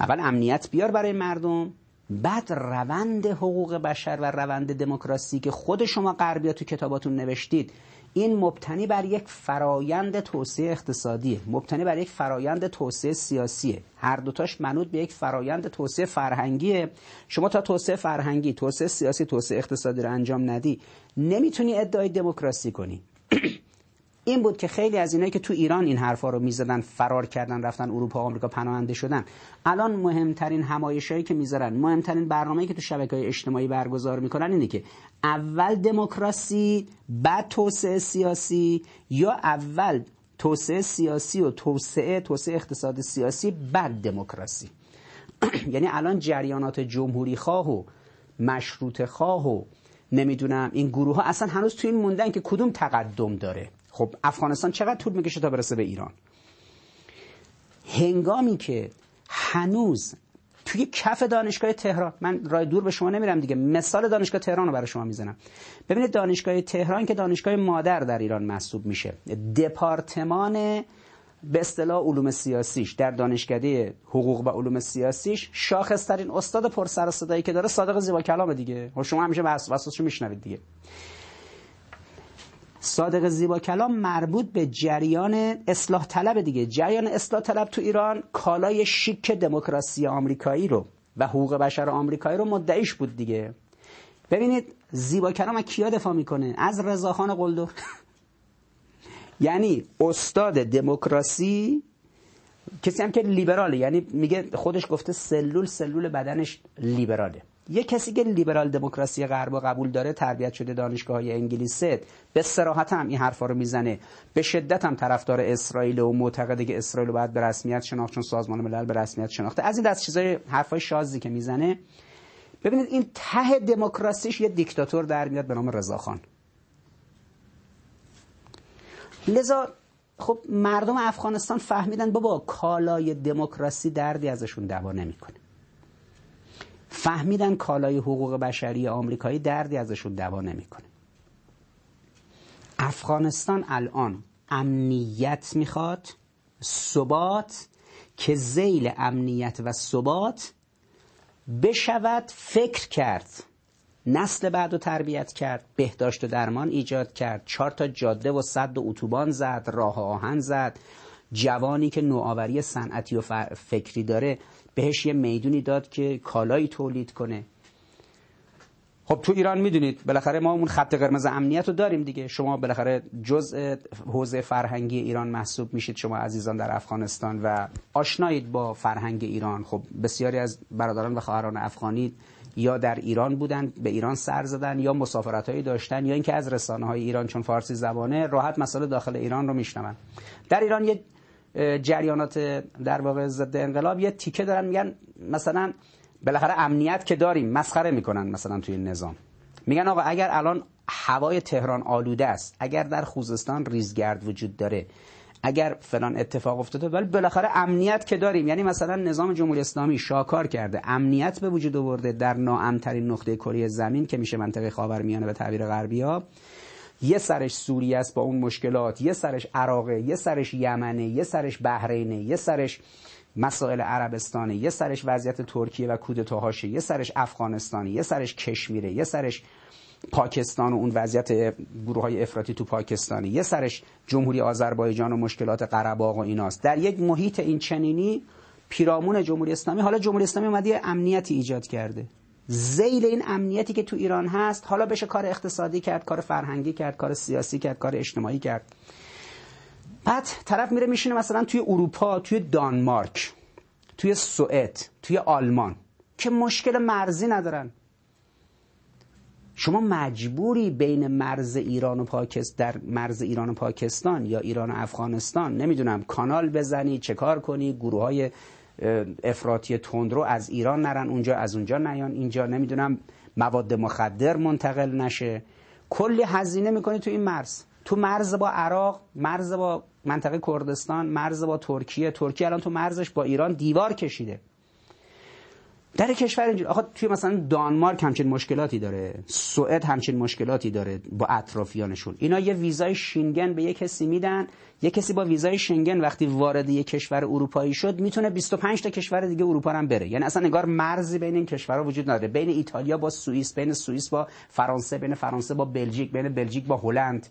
اول امنیت بیار برای مردم بعد روند حقوق بشر و روند دموکراسی که خود شما غربیا تو کتاباتون نوشتید. این مبتنی بر یک فرایند توسعه اقتصادیه. مبتنی بر یک فرایند توسعه سیاسیه. هر دوتاش منوط به یک فرایند توسعه فرهنگیه. شما تا توسعه فرهنگی توسعه سیاسی توسعه اقتصادی رو انجام ندی نمی‌تونی ادعای دموکراسی کنی. این بود که خیلی از اینایی که تو ایران این حرفا رو می‌زدن فرار کردن رفتن اروپا و آمریکا پناهنده شدن. الان مهمترین همایشایی که می‌ذارن مهمترین برنامه‌ای که تو شبکه‌های اجتماعی برگزار می‌کنن اینه که اول دموکراسی بعد توسعه سیاسی یا اول توسعه سیاسی و توسعه توسعه اقتصاد سیاسی بعد دموکراسی. یعنی الان جریانات جمهوری خواه و مشروط خواه و نمی‌دونم این گروه ها اصلا هنوز تو این موندن که کدوم تقدم داره. خب افغانستان چقدر طول می‌کشه تا برسه به ایران؟ هنگامی که هنوز توی کف دانشگاه تهران من رای دور به شما نمیرم دیگه مثال دانشگاه تهران رو برای شما می‌زنم. ببینید دانشگاه تهران که دانشگاه مادر در ایران محسوب میشه. دپارتمان به اصطلاح علوم سیاسیش در دانشکده حقوق و علوم سیاسیش شاخصترین استاد پر سر صدایی که داره صادق زیبا کلامه دیگه. خب شما همیشه وسوسش میشنوید دیگه. صادق زیبا کلام مربوط به جریان اصلاح طلب دیگه. جریان اصلاح طلب تو ایران کالای شیک دموکراسی آمریکایی رو و حقوق بشر آمریکایی رو مدعیش بود دیگه. ببینید زیبا کلام کیا دفاع می‌کنه؟ از رضاخان قلدر. یعنی استاد دموکراسی کسی هم که لیبراله یعنی میگه خودش گفته سلول سلول بدنش لیبراله. یه کسی که لیبرال دموکراسی غرب و قبول داره تربیت شده دانشگاه های انگلیسه به سراحت هم این حرفا رو می‌زنه. به شدت هم طرفدار اسرائیل و معتقده که اسرائیل باید به رسمیت شناخت چون سازمان ملل به رسمیت شناخته. از این دست چیزای حرفای شازی که می‌زنه. ببینید این ته دموکراسیش یه دیکتاتور در میاد به نام رضاخان لذا خب مردم افغانستان فهمیدن بابا کالای دموکراسی دردی ازشون دوا نمی‌کنه. فهمیدن کالای حقوق بشری آمریکایی دردی ازشون دوا نمی‌کنه. افغانستان الان امنیت می‌خواد ثبات که زیل امنیت و ثبات بشود فکر کرد نسل بعد رو تربیت کرد بهداشت و درمان ایجاد کرد چهار تا جاده و صد و اتوبان زد راه آهن زد جوانی که نوآوری صنعتی و فکری داره بهش یه می‌دونی داد که کالایی تولید کنه. خب تو ایران می‌دونید بالاخره ما اون خط قرمز امنیت رو داریم دیگه. شما بالاخره جزء حوزه فرهنگی ایران محسوب میشید. شما عزیزان در افغانستان و آشنایید با فرهنگ ایران. خب بسیاری از برادران و خواهران افغانی یا در ایران بودن به ایران سر زدن یا مسافرت هایی داشتن یا اینکه از رسانه های ایران چون فارسی زبانه راحت مسئله داخل ایران رو میشنون. در ایران یه جریانات در واقع ضد انقلاب. یه تیکه دارن میگن مثلا بالاخره امنیت که داریم مسخره می‌کنن مثلا توی نظام. میگن آقا اگر الان هوای تهران آلوده است اگر در خوزستان ریزگرد وجود داره اگر فلان اتفاق افتاده ولی بالاخره امنیت که داریم یعنی مثلا نظام جمهوری اسلامی شاکار کرده امنیت به وجود آورده در ناامترین نقطه کره زمین که میشه منطقه خاورمیانه به تعبیر غربیا یه سرش سوریه است با اون مشکلات یه سرش عراقه یه سرش یمنه یه سرش بحرینه یه سرش مسائل عربستانه یه سرش وضعیت ترکیه و کودتاهاشه یه سرش افغانستانی یه سرش کشمیره یه سرش پاکستان و اون وضعیت گروه های افراطی تو پاکستانی یه سرش جمهوری آذربایجان و مشکلات قره‌باغ و ایناست در یک محیط این چنینی پیرامون جمهوری اسلامی حالا جمهوری اسلامی اومده امنیتی ایجاد کرده زیل این امنیتی که تو ایران هست حالا بشه کار اقتصادی کرد کار فرهنگی کرد کار سیاسی کرد کار اجتماعی کرد. بعد طرف میره میشینه مثلا توی اروپا توی دانمارک توی سوئد توی آلمان که مشکل مرزی ندارن. شما مجبوری بین مرز ایران و پاکستان در مرز ایران و پاکستان یا ایران و افغانستان نمی‌دونم کانال بزنی چه کار کنی گروه های افراطی تندرو از ایران نرن اونجا از اونجا نیان. اینجا نمی‌دونم مواد مخدر منتقل نشه. کلی هزینه می‌کنی تو این مرز. تو مرز با عراق مرز با منطقه کردستان مرز با ترکیه. ترکیه الان تو مرزش با ایران دیوار کشیده. در کشور اینجوری آخه توی مثلا دانمارک همچین مشکلاتی داره. سوئد همچین مشکلاتی داره با اطرافیانشون. اینا یه ویزای شینگن به یه کسی میدن. یه کسی با ویزای شنگن وقتی وارد یه کشور اروپایی شد می‌تونه 25 تا کشور دیگه اروپا هم بره. یعنی اصلا انگار مرزی بین این کشورها وجود نداره. بین ایتالیا با سوئیس بین سوئیس با فرانسه بین فرانسه با بلژیک بین بلژیک با هلند.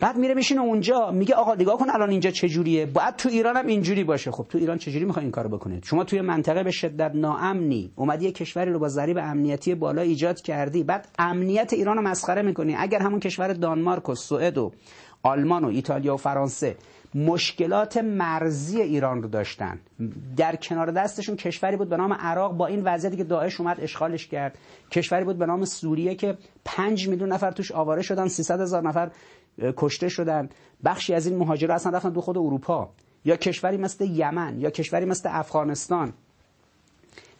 بعد میره میشینه اونجا میگه آقا نگاه کن الان اینجا چه جوریه. باید تو ایران هم اینجوری باشه. خب تو ایران چجوری می‌خوای این کارو بکنید شما توی منطقه به شدت ناامنی. اومدی یه کشوری رو با ضریب امنیتی بالا ایجاد کردی. بعد امنیت ایران مسخره می‌کنی. اگر همون کشور دانمارک و سوئد و آلمان و ایتالیا و فرانسه مشکلات مرزی ایران رو داشتن. در کنار دستشون کشوری بود به نام عراق با این وضعیتی که داعش اومد اشغالش کرد. کشوری بود به نام سوریه که 5 میلیون نفر توش آواره شدن. 300 هزار نفر کشته شدن. بخشی از این مهاجرا اصلا رفتن دو خود اروپا. یا کشوری مثل یمن یا کشوری مثل افغانستان.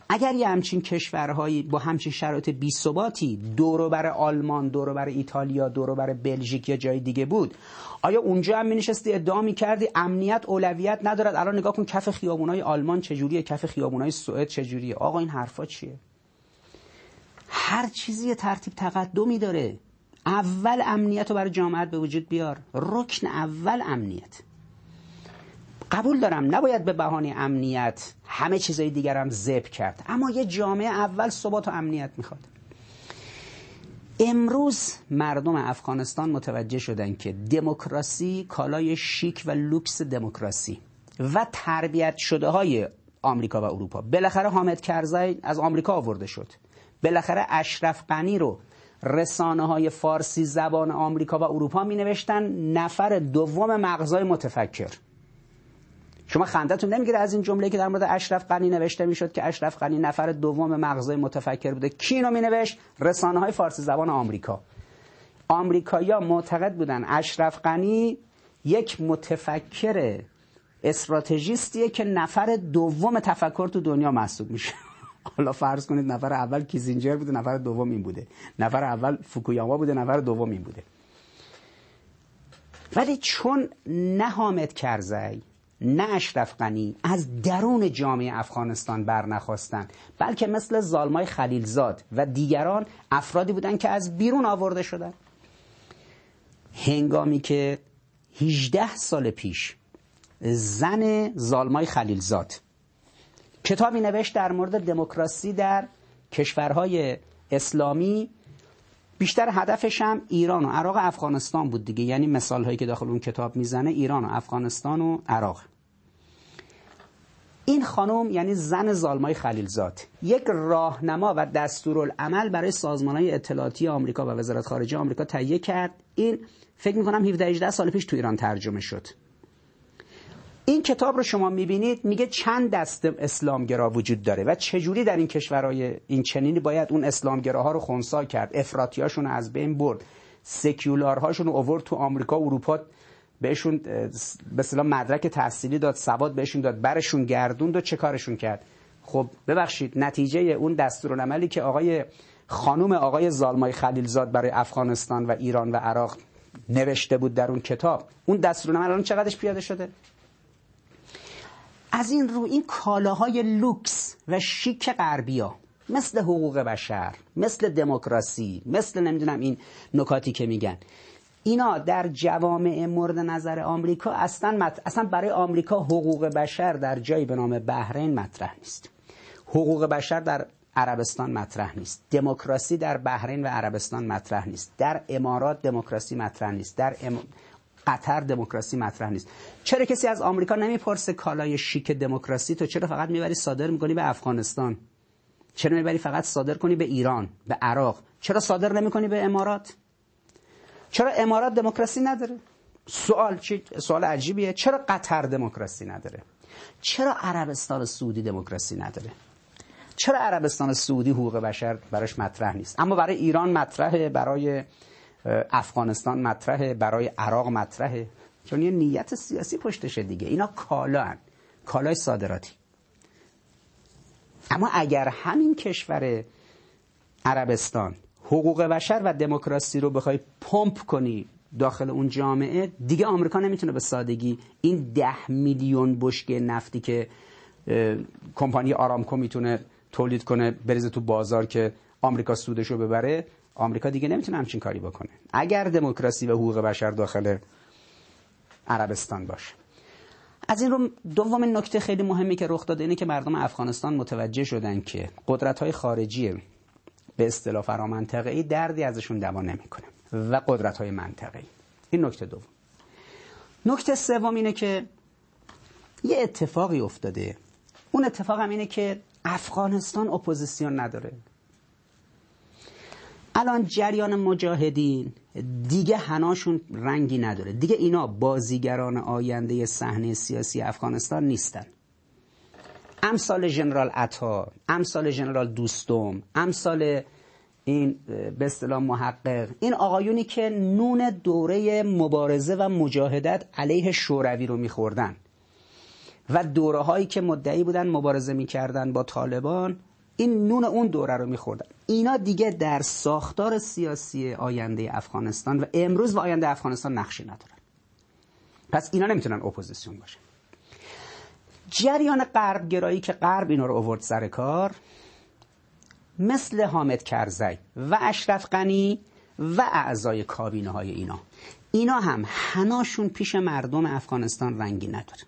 اگر یه همچین کشورهایی با همچین شرایط بی ثباتی دورو بر آلمان دورو بر ایتالیا دورو بر بلژیک یا جای دیگه بود آیا اونجا هم مینشستی ادعا می‌کردی امنیت اولویت ندارد؟ الان نگاه کن کف خیابونای آلمان چجوریه کف خیابونای سوئد چجوریه؟ آقا این حرفا چیه؟ هر چیزی ترتیب تقدمی داره. اول امنیت رو برای جامعت به وجود بیار. رکن اول امنیت. قبول دارم نباید به بهانه امنیت همه چیزای دیگر هم زب کرد. اما یه جامعه اول ثبات و امنیت می‌خواد. امروز مردم افغانستان متوجه شدن که دموکراسی کالای شیک و لوکس دموکراسی و تربیت شده های آمریکا و اروپا. بالاخره حامد کرزی از آمریکا آورده شد. بالاخره اشرف غنی رو رسانه های فارسی زبان آمریکا و اروپا می نوشتن نفر دوم مغزای متفکر. شما خندتون نمی‌گیره از این جمله که در مورد اشرف غنی نوشته می‌شد که اشرف غنی نفر دوم مغزای متفکر بوده. کی اینو می نوشت رسانه های فارسی زبان آمریکا. آمریکایی‌ها معتقد بودن اشرف غنی یک متفکر استراتژیستیه که نفر دوم تفکر تو دنیا محسوب میشه. حالا فرض کنید نفر اول کیزینجر بوده نفر دوم این بوده. نفر اول فوکویاما بوده نفر دوم این بوده. ولی چون نه حامد کرزی نه اشرف غنی از درون جامعه افغانستان برنخواستند بلکه مثل زالمای خلیلزاد و دیگران افرادی بودند که از بیرون آورده شدن. هنگامی که 18 سال پیش زن زالمای خلیلزاد کتابی نوشت در مورد دموکراسی در کشورهای اسلامی. بیشتر هدفش هم ایران و عراق و افغانستان بود دیگه. یعنی مثال هایی که داخل اون کتاب می‌زنه ایران و افغانستان و عراق. این خانم یعنی زن زالمای خلیلزاد. یک راهنما و دستورالعمل برای سازمان های اطلاعاتی آمریکا و وزارت خارجه آمریکا تهیه کرد. این فکر می‌کنم 17 18 سال پیش تو ایران ترجمه شد. این کتاب رو شما می‌بینید میگه چند دست اسلامگرا وجود داره و چجوری در این کشورهای این چنینی باید اون اسلامگراها رو خونسا کرد؟ افراطیاشون از بین برد. سکیولارهاشون رو اوورد تو آمریکا و اروپا بهشون به مدرک تحصیلی داد سواد بهشون داد برشون گردوند و چه کارشون کرد؟ خب ببخشید نتیجه اون دستورالعملی که آقای خانم آقای زالمای خلیلزاد برای افغانستان و ایران و عراق نوشته بود در اون کتاب اون دستورالعمل الان چقدرش پیاده شده؟ از این رو این کالاهای لوکس و شیک غربیا مثل حقوق بشر مثل دموکراسی مثل نمی‌دونم این نکاتی که میگن. اینا در جوامع مورد نظر آمریکا اصلا, مط... اصلا برای آمریکا حقوق بشر در جایی به نام بحرین مطرح نیست. حقوق بشر در عربستان مطرح نیست. دموکراسی در بحرین و عربستان مطرح نیست. در امارات دموکراسی مطرح نیست. در ام... قطر دموکراسی مطرح نیست. چرا کسی از آمریکا نمی‌پرسه کالای شیک دموکراسی تو چرا فقط می‌بری صادر می‌کنی به افغانستان؟ چرا می‌بری فقط صادر کنی به ایران به عراق؟ چرا صادر نمی‌کنی به امارات؟ چرا امارات دموکراسی نداره؟ سوال چی؟ سوال عجیبیه. چرا قطر دموکراسی نداره؟ چرا عربستان سعودی دموکراسی نداره؟ چرا عربستان سعودی حقوق بشر براش مطرح نیست؟ اما برای ایران مطرحه برای افغانستان مطرحه برای عراق مطرحه. چون یه نیت سیاسی پشتشه دیگه. اینا کالا هن. کالای صادراتی. اما اگر همین کشور عربستان حقوق بشر و دموکراسی رو بخوای پمپ کنی داخل اون جامعه دیگه آمریکا نمی‌تونه به سادگی این ده میلیون بشکه نفتی که کمپانی آرامکو می‌تونه تولید کنه بریزه تو بازار که آمریکا سودش رو ببره آمریکا دیگه نمی‌تونه همچین کاری بکنه. اگر دموکراسی و حقوق بشر داخل عربستان باشه. از این رو دومین نکته خیلی مهمی که رخ داده اینه که مردم افغانستان متوجه شدن که قدرت های خارجی به اصطلاح فرامنطقه ای دردی ازشون دوا نمی‌کنه و قدرت های منطقه ای این نکته دوم. نکته سوم اینه که یه اتفاقی افتاده. اون اتفاق هم اینه که افغانستان اپوزیسیون نداره. الان جریان مجاهدین دیگه حناشون رنگی نداره. دیگه اینا بازیگران آینده صحنه سیاسی افغانستان نیستن. امثال ژنرال عطا امثال ژنرال دوستم امثال این به اصطلاح محقق این آقایونی که نون دوره مبارزه و مجاهدت علیه شوروی رو میخوردن و دوره هایی که مدعی بودن مبارزه می‌کردن با طالبان این نون اون دوره رو میخوردن. اینا دیگه در ساختار سیاسی آینده افغانستان و امروز و آینده افغانستان نقشی ندارن. پس اینا نمی‌تونن اپوزیسیون باشن. جریان غرب گرایی که غرب اینا رو آورد سر کار مثل حامد کرزی و اشرف غنی و اعضای کابینه های اینا. اینا هم هناشون پیش مردم افغانستان رنگی نداره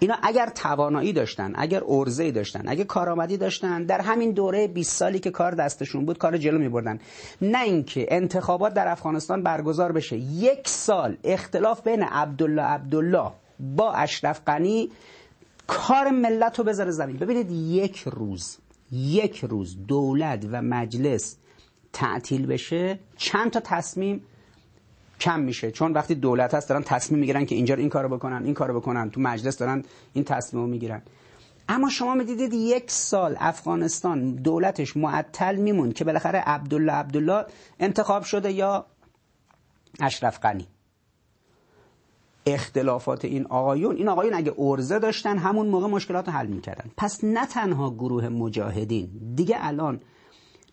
اینا اگر توانایی داشتن اگر ارزه داشتن اگر کارآمدی داشتن در همین دوره 20 سالی که کار دستشون بود کار جلو می بردن نه اینکه انتخابات در افغانستان برگزار بشه. یک سال اختلاف بین عبدالله عبدالله با اشرف غنی کار ملت رو بذاره زمین. ببینید یک روز یک روز دولت و مجلس تعطیل بشه چند تا تصمیم کم میشه. چون وقتی دولت هست دارن تصمیم می‌گیرن که اینجا این کارو بکنن این کارو بکنن. تو مجلس دارن این تصمیم می‌گیرن. اما شما می‌دیدید یک سال افغانستان دولتش معطل میمون که بالاخره عبدالله عبدالله انتخاب شده یا اشرف غنی. اختلافات این آقایون. این آقایون اگه ارزه داشتن همون موقع مشکلات رو حل می‌کردن. پس نه تنها گروه مجاهدین دیگه الان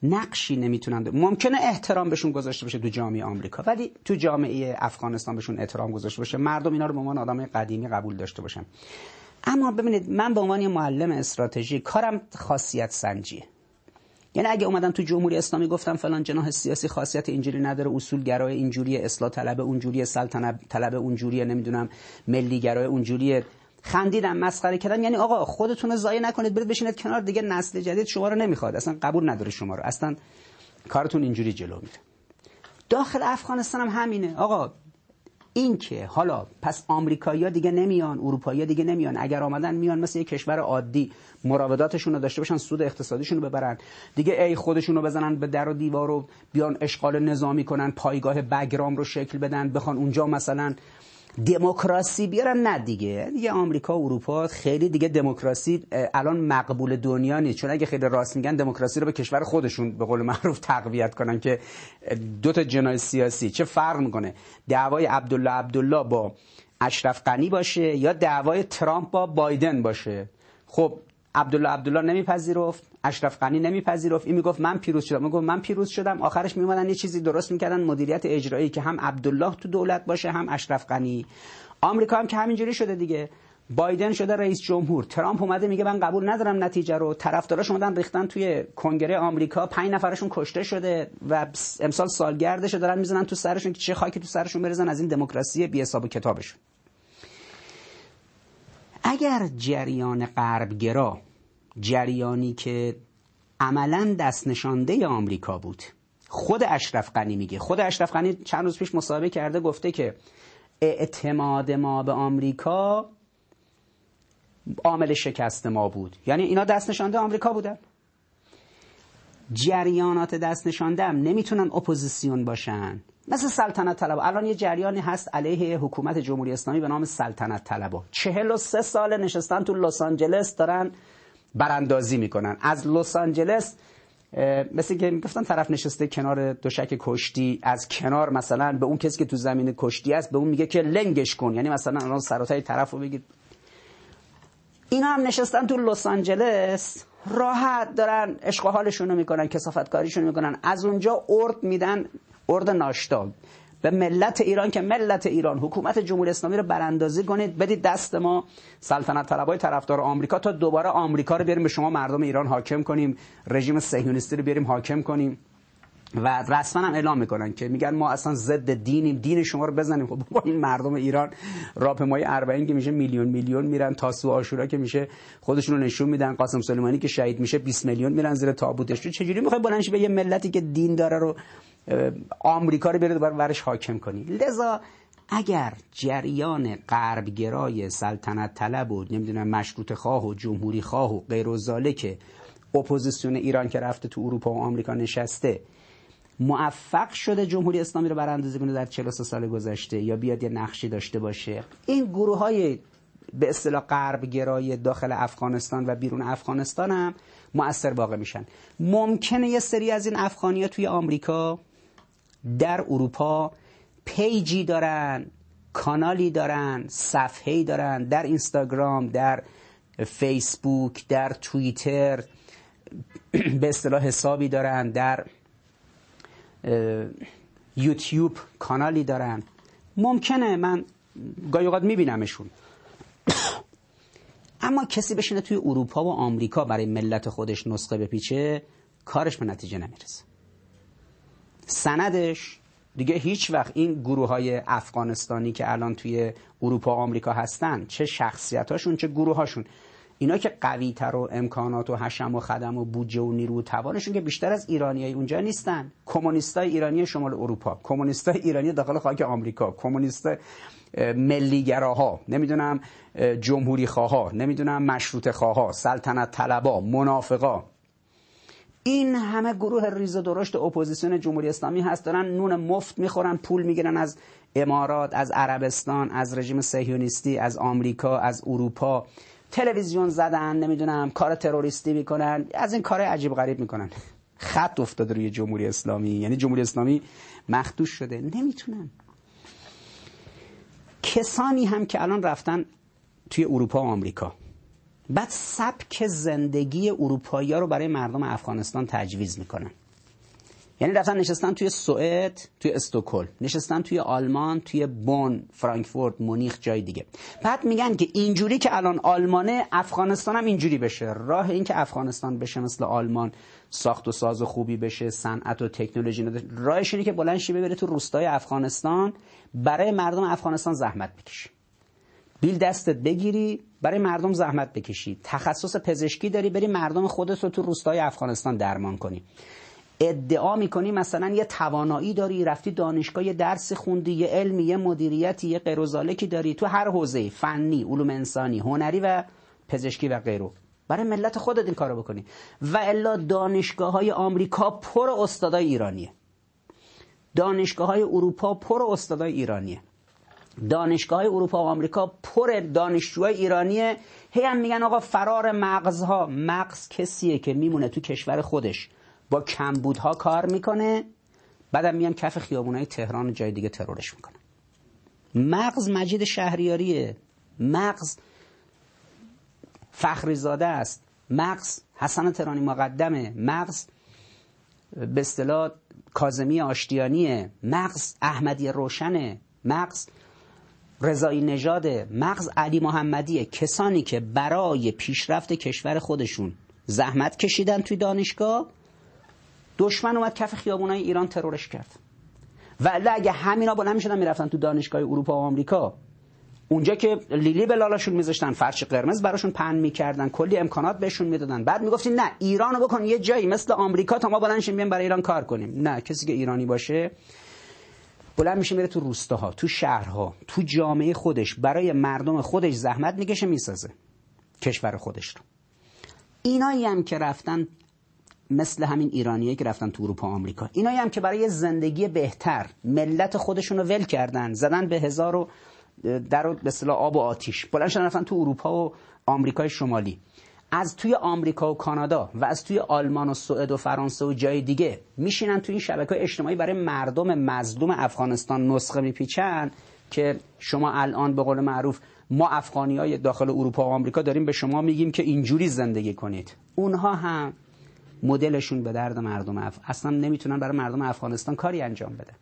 نقشی نمی‌تونن ممکنه احترام بهشون گذاشته باشه تو جامعه آمریکا ولی تو جامعه افغانستان بهشون احترام گذاشته باشه. مردم اینا رو به عنوان آدم قدیمی قبول داشته باشن. اما ببینید من به عنوان معلم استراتژی کارم خاصیت سنجیه. یعنی اگه اومدم تو جمهوری اسلامی گفتم فلان جناح سیاسی خاصیت اینجوری نداره اصولگرای اینجوری اصلاح طلب اونجوری سلطنت طلب اونجوری نمی‌دونم ملیگرای اونجوری خندیدم مسخره کردم. یعنی آقا خودتون رو ضایع نکنید برید بشینید کنار دیگه نسل جدید شما رو نمی‌خواد. اصلا قبول نداره شما رو. اصلا کارتون اینجوری جلو میره. داخل افغانستان هم همینه. آقا این که حالا پس آمریکایی‌ها دیگه نمیان اروپایی‌ها دیگه نمیان. اگر آمدن میان مثل یک کشور عادی مراوداتشون رو داشته باشن سود اقتصادیشون رو ببرن. دیگه ای خودشون رو بزنن به در و دیوار و بیان اشغال نظامی کنن پایگاه بگرام رو شکل بدن بخوان اونجا مثلا دموکراسی بیارن؟ نه دیگه. دیگه آمریکا و اروپا خیلی دیگه دموکراسی الان مقبول دنیا نیست. چون اگه خیلی راست میگن دموکراسی رو به کشور خودشون به قول معروف تقویت کنن که دو تا جناح سیاسی. چه فرق می‌کنه؟ دعوای عبدالله عبدالله با اشرف غنی باشه یا دعوای ترامپ با بایدن باشه؟ خب عبدالله عبدالله نمیپذیرفت. اشرف غنی نمیپذیرفت. این می‌گفت من پیروز شدم. می‌گفت من پیروز شدم. آخرش میومدن یه چیزی درست می‌کردن. مدیریت اجرایی که هم عبدالله تو دولت باشه هم اشرف غنی. آمریکا هم که همینجوری شده دیگه. بایدن شده رئیس جمهور. ترامپ اومده میگه من قبول ندارم نتیجه رو. طرفداراش اومدن ریختن توی کنگره آمریکا. پنج نفرشون کشته شده و امسال سالگردش دارن می‌زنن تو سرشون که چه خاکی تو سرشون بریزن از این دموکراسی بی حساب کتابشون. اگر جریان غربگرا جریانی که عملا دست نشانده آمریکا بود. خود اشرف غنی میگه. خود اشرف غنی چند روز پیش مصاحبه کرده گفته که اعتماد ما به آمریکا عامل شکست ما بود. یعنی اینا دست نشانده آمریکا بودن. جریانات دست نشانده هم نمی‌تونن اپوزیسیون باشن. مثل سلطنت طلب. الان یه جریانی هست علیه حکومت جمهوری اسلامی به نام سلطنت و سه سال نشستن تو لس آنجلس دارن براندازی می‌کنن. از لس آنجلس مثل که می‌گفتن طرف نشسته کنار دوشک کشتی از کنار مثلا به اون کسی که تو زمین کشتی است به اون میگه که لنگش کن. یعنی مثلا الان سراتای طرف رو بگید. اینا هم نشستن تو لس آنجلس راحت دارن عشق حالشون رو می‌کنن کسافت کاریشون می‌کنن. از اونجا ارد میدن ارد ناشتا. به ملت ایران که ملت ایران حکومت جمهوری اسلامی رو براندازی کنید. بدید دست ما سلطنت طلبای طرفدار آمریکا تا دوباره آمریکا رو بیاریم به شما مردم ایران حاکم کنیم. رژیم صهیونیستی رو بیاریم حاکم کنیم. و رسما هم اعلام می‌کنن که میگن ما اصلا ضد دینیم. دین شما رو بزنیم. خب با این مردم ایران راپ مای 40 که میشه میلیون میلیون میرن. تاسو آشورا که میشه خودشون رو نشون میدن. قاسم سلیمانی که شهید میشه 20 میلیون میرن زیر تابوتش چجوری می‌خوای بلنش به یه ملتی که دین داره رو آمریکا رو بیاره دوباره ورش حاکم کنی. لذا اگر جریان غربگرای سلطنت طلب و نمی‌دونم مشروط خواه و جمهوری خواه و غیر و که اپوزیسیون ایران که رفته تو اروپا و آمریکا نشسته موفق شده جمهوری اسلامی رو براندازی کنه در 43 سال گذشته یا بیاد یه نقشی داشته باشه؟ این گروه های به اصطلاح غرب گرای داخل افغانستان و بیرون افغانستان هم مؤثر واقع میشن. ممکنه یه سری از این افغانی ها توی آمریکا در اروپا پیجی دارن کانالی دارن صفحه‌ای دارن در اینستاگرام در فیسبوک در توییتر به اصطلاح حسابی دارن در یوتیوب کانالی دارن. ممکنه من گاهی اوقات میبینمشون. اما کسی بشینه توی اروپا و آمریکا برای ملت خودش نسخه بپیچه کارش به نتیجه نمی‌رسه. سندش. دیگه هیچ وقت این گروه های افغانستانی که الان توی اروپا و آمریکا هستن چه شخصیت هاشون چه گروه هاشون اینا که قوی تر و امکانات و حشم و خدم و بودجه و نیرو و توانشون که بیشتر از ایرانیای اونجا نیستن. کمونیستای ایرانی شمال اروپا کمونیستای ایرانی داخل خاک آمریکا کمونیست ملیگراها نمی‌دونم جمهوری خواه نمی‌دونم مشروطه خواه سلطنت طلبا منافقا. این همه گروه ریز و درشت اپوزیسیون جمهوری اسلامی هست. دارن نون مفت می‌خورن پول می‌گیرن از امارات از عربستان از رژیم صهیونیستی از آمریکا از اروپا. تلویزیون زدن نمی‌دونم کار تروریستی می‌کنن. از این کار عجیب غریب می‌کنن. خش افتاده روی جمهوری اسلامی. یعنی جمهوری اسلامی مخدوش شده. نمی‌تونن. کسانی هم که الان رفتن توی اروپا و آمریکا. بعد سبک زندگی اروپایی ها رو برای مردم افغانستان تجویز می‌کنن. یعنی رفتن نشستن توی سوئد توی استکهلم. نشستن توی آلمان توی بون فرانکفورت مونیخ جای دیگه. بعد میگن که اینجوری که الان آلمانه افغانستان هم اینجوری بشه. راه این که افغانستان بشه مثل آلمان ساخت و ساز خوبی بشه صنعت و تکنولوژی راهش اینه که بلند شی ببره تو روستای افغانستان برای مردم افغانستان زحمت بکشی. بیل دستت بگیری برای مردم زحمت بکشی. تخصص پزشکی داری بری مردم خودت رو تو روستای افغانستان درمان کنی. ادعا می‌کنی مثلا یه توانایی داری رفتی دانشگاه یه درس خوندی یه علمی یه مدیریتی یه غیرزالکی داری تو هر حوزه فنی علوم انسانی هنری و پزشکی و غیره برای ملت خودت این کارو بکنی. و الا دانشگاه های آمریکا پر استادای ایرانیه. دانشگاه های اروپا پر استادای ایرانیه. دانشگاه اروپا و آمریکا پر دانشجوهای ایرانیه. هی هم میگن آقا فرار مغزها. مغز کسیه که میمونه تو کشور خودش. با کمبودها کار می‌کنه. بعدم میان کف خیابونای تهران و جای دیگه ترورش می‌کنه مغز مجید شهریاریه. مغز فخری زاده است. مغز حسن ترانی مقدمه. مغز به اصطلاح کازمی آشتیانیه. مغز احمدی روشنه. مغز رضایی نژاده مغز علی محمدیه کسانی که برای پیشرفت کشور خودشون زحمت کشیدن توی دانشگاه دشمن اومد کف خیابونای ایران ترورش کرد. و اگه همینا بلند می‌شدن می‌رفتن تو دانشگاه اروپا و آمریکا اونجا که لیلی به لالاشون میذاشتن فرش قرمز براشون پن می‌کردن کلی امکانات بهشون می‌دادن. بعد می‌گفتین نه ایرانو بکن یه جایی مثل آمریکا تا ما بلند شیم برای ایران کار کنیم. نه کسی که ایرانی باشه بلند میشه میره تو روستاها تو شهرها تو جامعه خودش برای مردم خودش زحمت می‌کشه می‌سازه کشور خودش رو. اینایی هم که رفتن مثل همین ایرانیه که رفتن تو اروپا آمریکا. اینایی هم که برای زندگی بهتر ملت خودشون رو ول کردن زدن به هزار و در به آب و آتیش. بلند شدن رفتن تو اروپا و آمریکای شمالی. از توی آمریکا و کانادا و از توی آلمان و سوئد و فرانسه و جای دیگه میشینن توی این شبکه اجتماعی برای مردم مظلوم افغانستان نسخه میپیچن که شما الان به قول معروف ما افغانی های داخل اروپا و آمریکا داریم به شما میگیم که اینجوری زندگی کنید. اونها هم مدلشون به درد مردم اف... اصلا نمی‌تونن برای مردم افغانستان کاری انجام بده.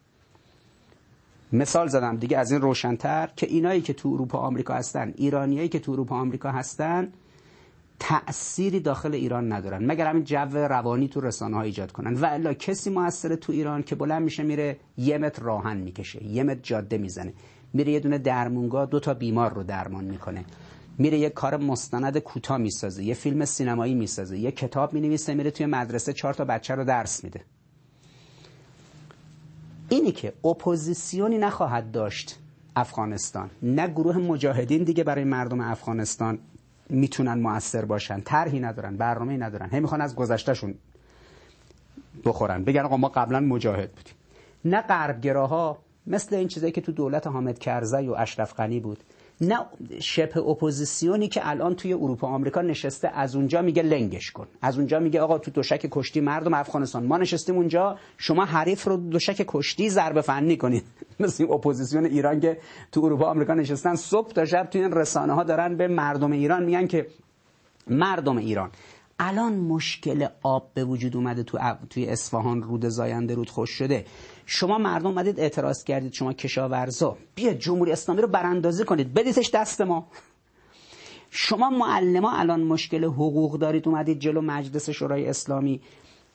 مثال زدم دیگه از این روشنتر که اینایی که تو اروپا آمریکا هستن ایرانیایی که تو اروپا آمریکا هستن تأثیری داخل ایران ندارن. مگر همین جو روانی تو رسانه ها ایجاد کنن. و الا کسی موثر تو ایران که بلند میشه میره یه متر راهن می‌کشه. یه متر جاده می‌زنه. میره یه دونه درمونگاه دو تا بیمار رو درمان می‌کنه. میره یه کار مستند کوتاه می‌سازه. یه فیلم سینمایی می‌سازه. یه کتاب می‌نویسه میره توی مدرسه چهار تا بچه رو درس میده. اینی که اپوزیسیونی نخواهد داشت افغانستان. نه گروه مجاهدین دیگه برای مردم افغانستان. می‌تونن موثر باشن. طرحی ندارن برنامه‌ای ندارن. هی می‌خوان از گذشتهشون بخورن. بگن آقا ما قبلا مجاهد بودیم. نه غربگراها مثل این چیزایی که تو دولت حامد کرزی و اشرف غنی بود نه شبه اپوزیسیونی که الان توی اروپا آمریکا نشسته از اونجا میگه لنگش کن. از اونجا میگه آقا تو دوشک کشتی مردم افغانستان. ما نشستیم اونجا شما حریف رو دوشک کشتی ضربه فنی کنید. مثل اپوزیسیون ایران که تو اروپا آمریکا نشستن. صبح تا شب توی این رسانه ها دارن به مردم ایران میگن که مردم ایران الان مشکل آب به وجود اومده تو توی اصفهان رود زاینده رود خوش شده. شما مردم اومدید اعتراض کردید شما کشاورزا. بیا جمهوری اسلامی رو براندازی کنید. بدیتش دست ما. شما معلما الان مشکل حقوق دارید. اومدید جلو مجلس شورای اسلامی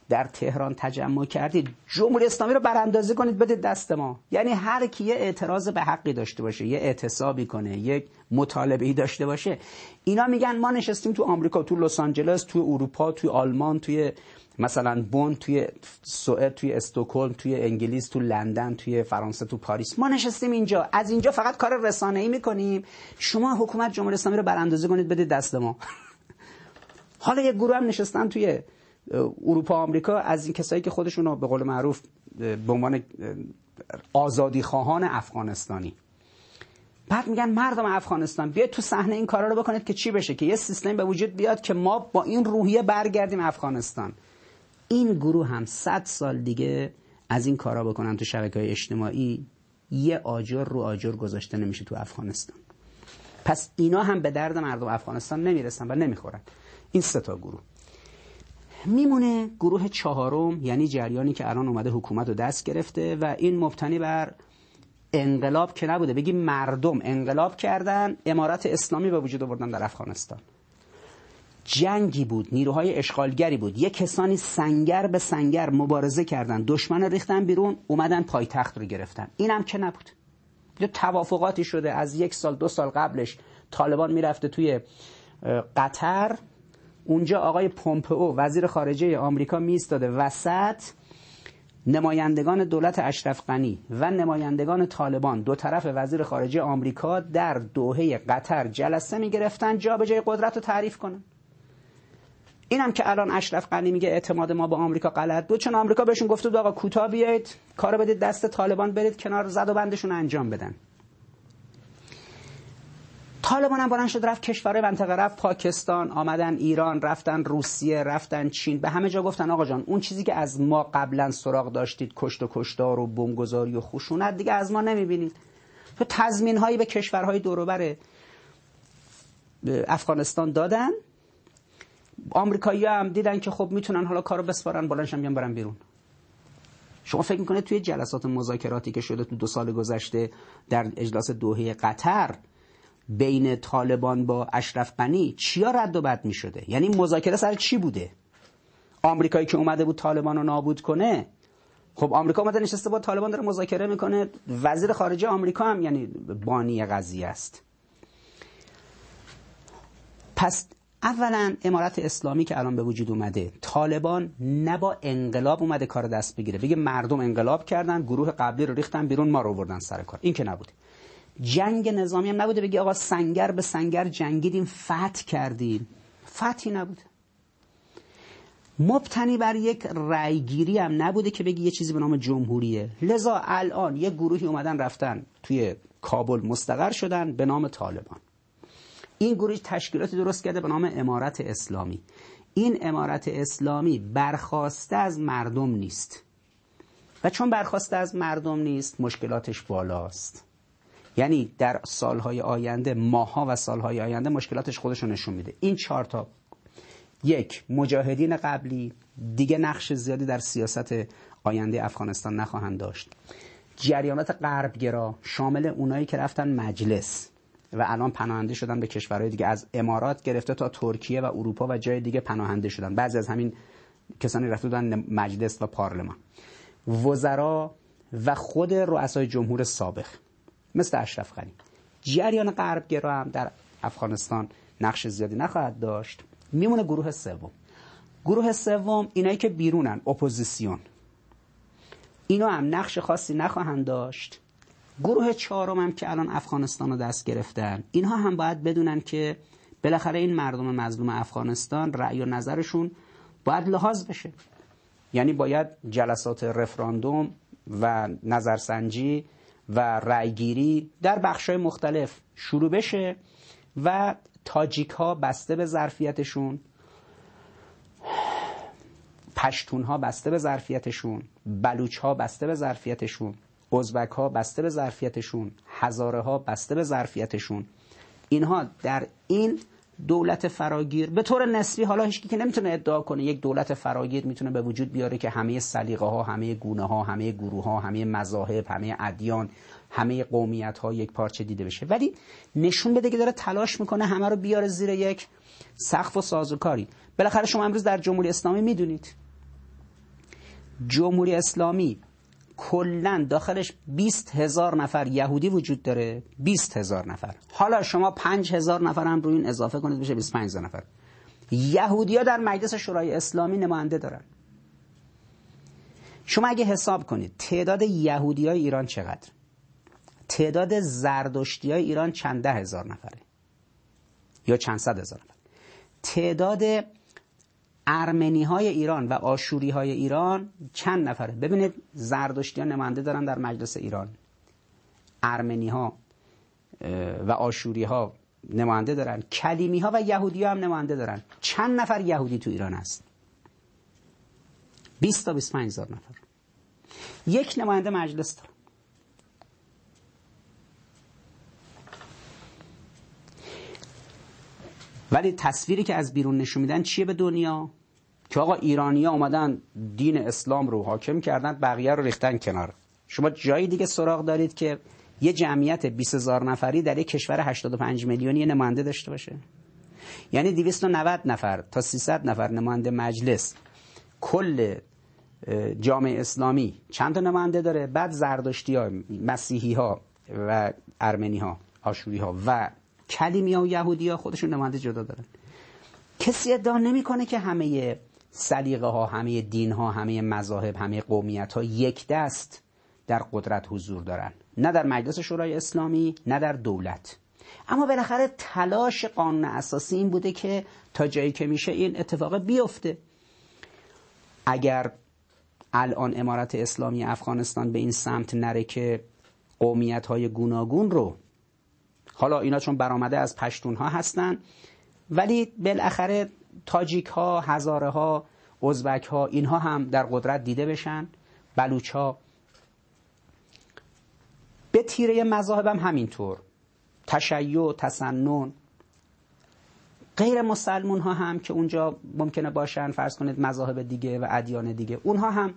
در تهران تجمع کردید. جمهوری اسلامی رو براندازی کنید. بدید دست ما. یعنی هر کی یه اعتراض به حقی داشته باشه یه اعتصابی کنه یک مطالبه ای داشته باشه اینا میگن ما نشستیم تو آمریکا تو لس آنجلس تو اروپا تو آلمان توی مثلا بون توی سوئد توی استکهلم توی انگلیس تو لندن توی فرانسه تو پاریس. ما نشستیم اینجا. از اینجا فقط کار رسانه ای می‌کنیم. شما حکومت جمهوری اسلامی رو براندازی کنید بدید دست ما. حالا یه گروه هم نشستن توی اروپا آمریکا. از این کسایی که خودشون به قول معروف به عنوان آزادی خواهان افغانستانی. بعد میگن مردم افغانستان بیاید تو صحنه این کارا رو بکنید که چی بشه؟ که یه سیستم به وجود بیاد که ما با این روحیه برگردیم افغانستان. این گروه هم صد سال دیگه از این کارا بکنن تو شبکه های اجتماعی. یه آجر رو آجر گذاشته نمیشه تو افغانستان. پس اینا هم به درد مردم افغانستان نمی‌رسن و نمی‌خورن. این سه تا گروه. میمونه گروه چهارم یعنی جریانی که الان اومده حکومت رو دست گرفته و این مبتنی بر انقلاب که نبوده. بگیم مردم انقلاب کردن امارت اسلامی به وجود آوردن در افغانستان. جنگی بود نیروهای اشغالگری بود. یه کسانی سنگر به سنگر مبارزه کردن. دشمن ریختن بیرون اومدن پایتخت رو گرفتن. اینم که نبود. یه توافقاتی شده از یک سال دو سال قبلش. طالبان می‌رفته توی قطر. اونجا آقای پومپئو وزیر خارجه آمریکا میستاده وسط نمایندگان دولت اشرف غنی و نمایندگان طالبان. دو طرف وزیر خارجه آمریکا در دوحه قطر جلسه می گرفتن جا به جای قدرت رو تعریف کنن. اینم که الان اشرف غنی میگه اعتماد ما به آمریکا غلط بود. چون آمریکا بهشون گفته بود آقا کوتاه بیایید کارو بدید دست طالبان برید کنار زد و بندشون انجام بدن. طالبان هم بلند شد رفت کشورهای منطقه رفت پاکستان آمدن ایران رفتن روسیه رفتن چین. به همه جا گفتن آقا جان اون چیزی که از ما قبلا سراغ داشتید کشت و کشتار و بمبگذاری و خشونت دیگه از ما نمی‌بینید. تو تضمین هایی به کشورهای دوروبر افغانستان دادن. آمریکایی هم دیدن که خب می‌تونن حالا کارو بسپارن بلندشم بیان برن بیرون. شما فکر می‌کنه توی جلسات مذاکراتی که شده تو دو سال گذشته در اجلاس دوحه قطر بین طالبان با اشرف غنی چیا رد و بد می شده یعنی مذاکره سر چی بوده؟ آمریکایی که اومده بود طالبان رو نابود کنه خب آمریکا اومده نشسته با طالبان داره مذاکره می‌کنه. وزیر خارجه آمریکا هم یعنی بانی قضیه است. پس اولا امارت اسلامی که الان به وجود اومده طالبان نه با انقلاب اومده کار دست بگیره. بگه مردم انقلاب کردن گروه قبلی رو ریختن بیرون ما رو بردن سر کار. این که نبوده. جنگ نظامی هم نبوده. بگی آقا سنگر به سنگر جنگیدیم فتح کردیم. فتحی نبوده. مبتنی بر یک رأیگیری هم نبوده که بگی یه چیزی به نام جمهوریه. لذا الان یه گروهی اومدن رفتن توی کابل مستقر شدن به نام طالبان. این گروه تشکیلاتی درست کرده به نام امارت اسلامی. این امارت اسلامی برخواسته از مردم نیست. و چون برخواسته از مردم نیست مشکلاتش بالاست. یعنی در سالهای آینده ماها و سالهای آینده مشکلاتش خودش نشون میده. این چهار تا. یک مجاهدین قبلی دیگه نقش زیادی در سیاست آینده افغانستان نخواهند داشت. جریانات غربگرا شامل اونایی که رفتن مجلس. و الان پناهنده شدن به کشورهای دیگه از امارات گرفته تا ترکیه و اروپا و جای دیگه پناهنده شدن. بعضی از همین کسانی رفته بودن مجلس و پارلمان. وزرا و خود رؤسای جمهور سابق مثل اشرف غنی. جریان غربگرا هم در افغانستان نقش زیادی نخواهد داشت. میمونه گروه سوم. گروه سوم اینایی که بیرونن اپوزیسیون. اینا هم نقش خاصی نخواهند داشت. گروه چهارم هم که الان افغانستان رو دست گرفتن اینها هم باید بدونن که بالاخره این مردم مظلوم افغانستان رأی و نظرشون باید لحاظ بشه. یعنی باید جلسات رفراندوم و نظرسنجی و رأیگیری در بخشای مختلف شروع بشه و تاجیک ها بسته به ظرفیتشون پشتون ها بسته به ظرفیتشون بلوچ ها بسته به ظرفیتشون. ازبک ها بسته به ظرفیتشون هزاره ها بسته به ظرفیتشون. اینها در این دولت فراگیر به طور نسبی حالا هیچ که نمی‌تونه ادعا کنه یک دولت فراگیر می‌تونه به وجود بیاره که همه سلیقه ها همه گونه ها همه گروه ها همه مذاهب همه ادیان همه قومیت ها یک پارچه دیده بشه. ولی نشون بده که داره تلاش می‌کنه همه رو بیاره زیر یک سقف و سازوکاری. بالاخره شما امروز در جمهوری اسلامی می‌دونید. جمهوری اسلامی کلا داخلش 20 هزار نفر یهودی وجود داره. 20 هزار نفر. حالا شما 5 هزار نفر هم روی این اضافه کنید بشه 25 هزار نفر. یهودی ها در مجلس شورای اسلامی نماینده دارن. شما اگه حساب کنید تعداد یهودی های ایران چقدر؟ تعداد زردشتی های ایران چند ده هزار نفره یا چند صد هزار نفر؟ تعداد ارمنی های ایران و آشوری های ایران چند نفره؟ ببینید زردشتی ها نماینده دارن در مجلس ایران. ارمنی ها و آشوری ها نماینده دارن. کلیمی ها و یهودی ها هم نماینده دارن. چند نفر یهودی تو ایران هست؟ 20 تا 25 هزار نفر. یک نماینده مجلس دارن ولی تصویری که از بیرون نشون میدن چیه به دنیا؟ که آقا ایرانیا اومدن دین اسلام رو حاکم کردن بقیه رو ریختن کنار. شما جایی دیگه سراغ دارید که یه جمعیت 20 هزار نفری در یک کشور 85 میلیونی نماینده داشته باشه. یعنی 290 نفر تا 300 نفر نماینده مجلس کل جامعه اسلامی چند تا نماینده داره؟ بعد زردشتی ها مسیحی ها و ارمنی ها آشوری ها و کلیمی ها و یهودی ها خودشون نماینده جدا دارن. کسی ادعا نمی‌کنه که همه سلیقه ها همه دین ها همه مذاهب همه قومیت ها یک دست در قدرت حضور دارن. نه در مجلس شورای اسلامی نه در دولت. اما بالاخره تلاش قانون اساسی این بوده که تا جایی که میشه این اتفاق بیفته. اگر الان امارت اسلامی افغانستان به این سمت نره که قومیت های گوناگون رو حالا اینا چون برآمده از پشتون ها هستن ولی بالاخره تاجیک ها هزاره ها ازبک ها اینها هم در قدرت دیده بشن. بلوچ ها به تیره مذاهب هم همینطور. تشیع تسنن. غیر مسلمون ها هم که اونجا ممکنه باشن فرض کنید مذاهب دیگه و ادیان دیگه اونها هم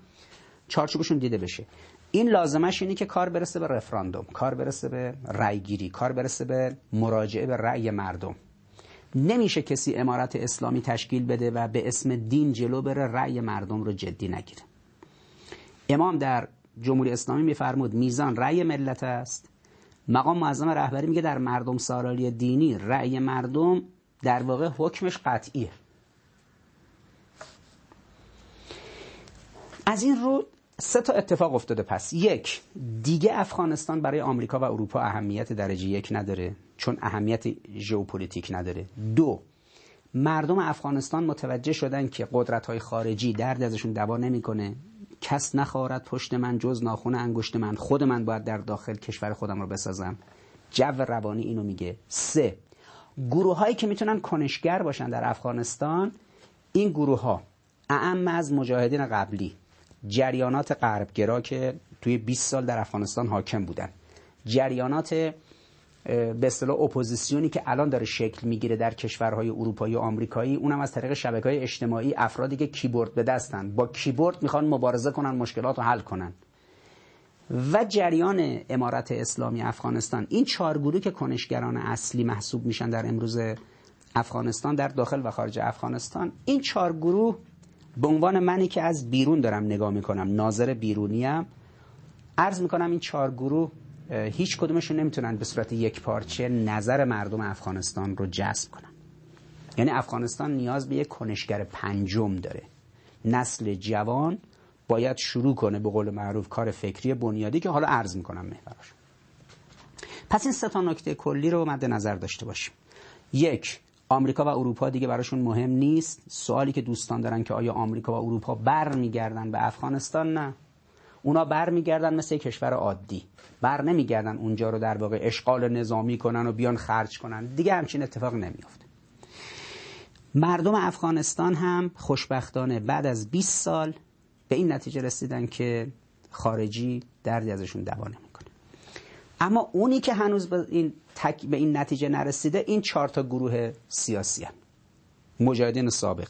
چارچوبشون دیده بشه. این لازمش اینه که کار برسه به رفراندوم کار برسه به رأیگیری کار برسه به مراجعه به رأی مردم. نمیشه کسی امارت اسلامی تشکیل بده و به اسم دین جلو بره رأی مردم رو جدی نگیره. امام در جمهوری اسلامی میفرمود میزان رأی ملت است. مقام معظم رهبری میگه در مردم سارالی دینی رأی مردم در واقع حکمش قطعیه. از این رو سه تا اتفاق افتاده پس. یک دیگه افغانستان برای آمریکا و اروپا اهمیت درجه یک نداره. چون اهمیت ژئوپلیتیک نداره. دو مردم افغانستان متوجه شدن که قدرت های خارجی درد ازشون دوا نمی‌کنه. کس نخارد پشت من جز ناخون انگشت من. خود من باید در داخل کشور خودم رو بسازم. جو روانی اینو میگه. سه گروه هایی که می‌تونن کنشگر باشن در افغانستان این گروه ها اعم از مجاهدین قبلی جریانات غربگرا که توی 20 سال در افغانستان حاکم بودن. جریانات به اصطلاح اپوزیسیونی که الان داره شکل می‌گیره در کشورهای اروپایی و آمریکایی. اونم از طریق شبکه های اجتماعی افرادی که کیبورد به دستن. با کیبورد می‌خوان مبارزه کنن مشکلات رو حل کنن. و جریان امارت اسلامی افغانستان. این چهار گروه که کنشگران اصلی محسوب میشن در امروز افغانستان در داخل و خارج افغانستان. این چهار گروه به عنوان منی که از بیرون دارم نگاه می‌کنم ناظر بیرونیم عرض می‌کنم این چهار گروه هیچ کدومشون نمی‌تونن به صورت یک پارچه نظر مردم افغانستان رو جذب کنن. یعنی افغانستان نیاز به یک کنشگر پنجم داره. نسل جوان باید شروع کنه به قول معروف کار فکری بنیادی که حالا عرض می‌کنم محوراش پس این سه نکته کلی رو مد نظر داشته باشیم. یک آمریکا و اروپا دیگه براشون مهم نیست. سوالی که دوستان دارن که آیا آمریکا و اروپا برمیگردن به افغانستان؟ نه. اونا برمیگردن مثل کشور عادی. بر نمیگردن اونجا رو در واقع اشغال نظامی کنن و بیان خرج کنن. دیگه همچین اتفاق نمیافته. مردم افغانستان هم خوشبختانه بعد از 20 سال به این نتیجه رسیدن که خارجی دردی ازشون دوا نمی‌کنه. اما اونی که هنوز به این, تک... به این نتیجه نرسیده این چهار تا گروه سیاسی هم. مجاهدین سابق.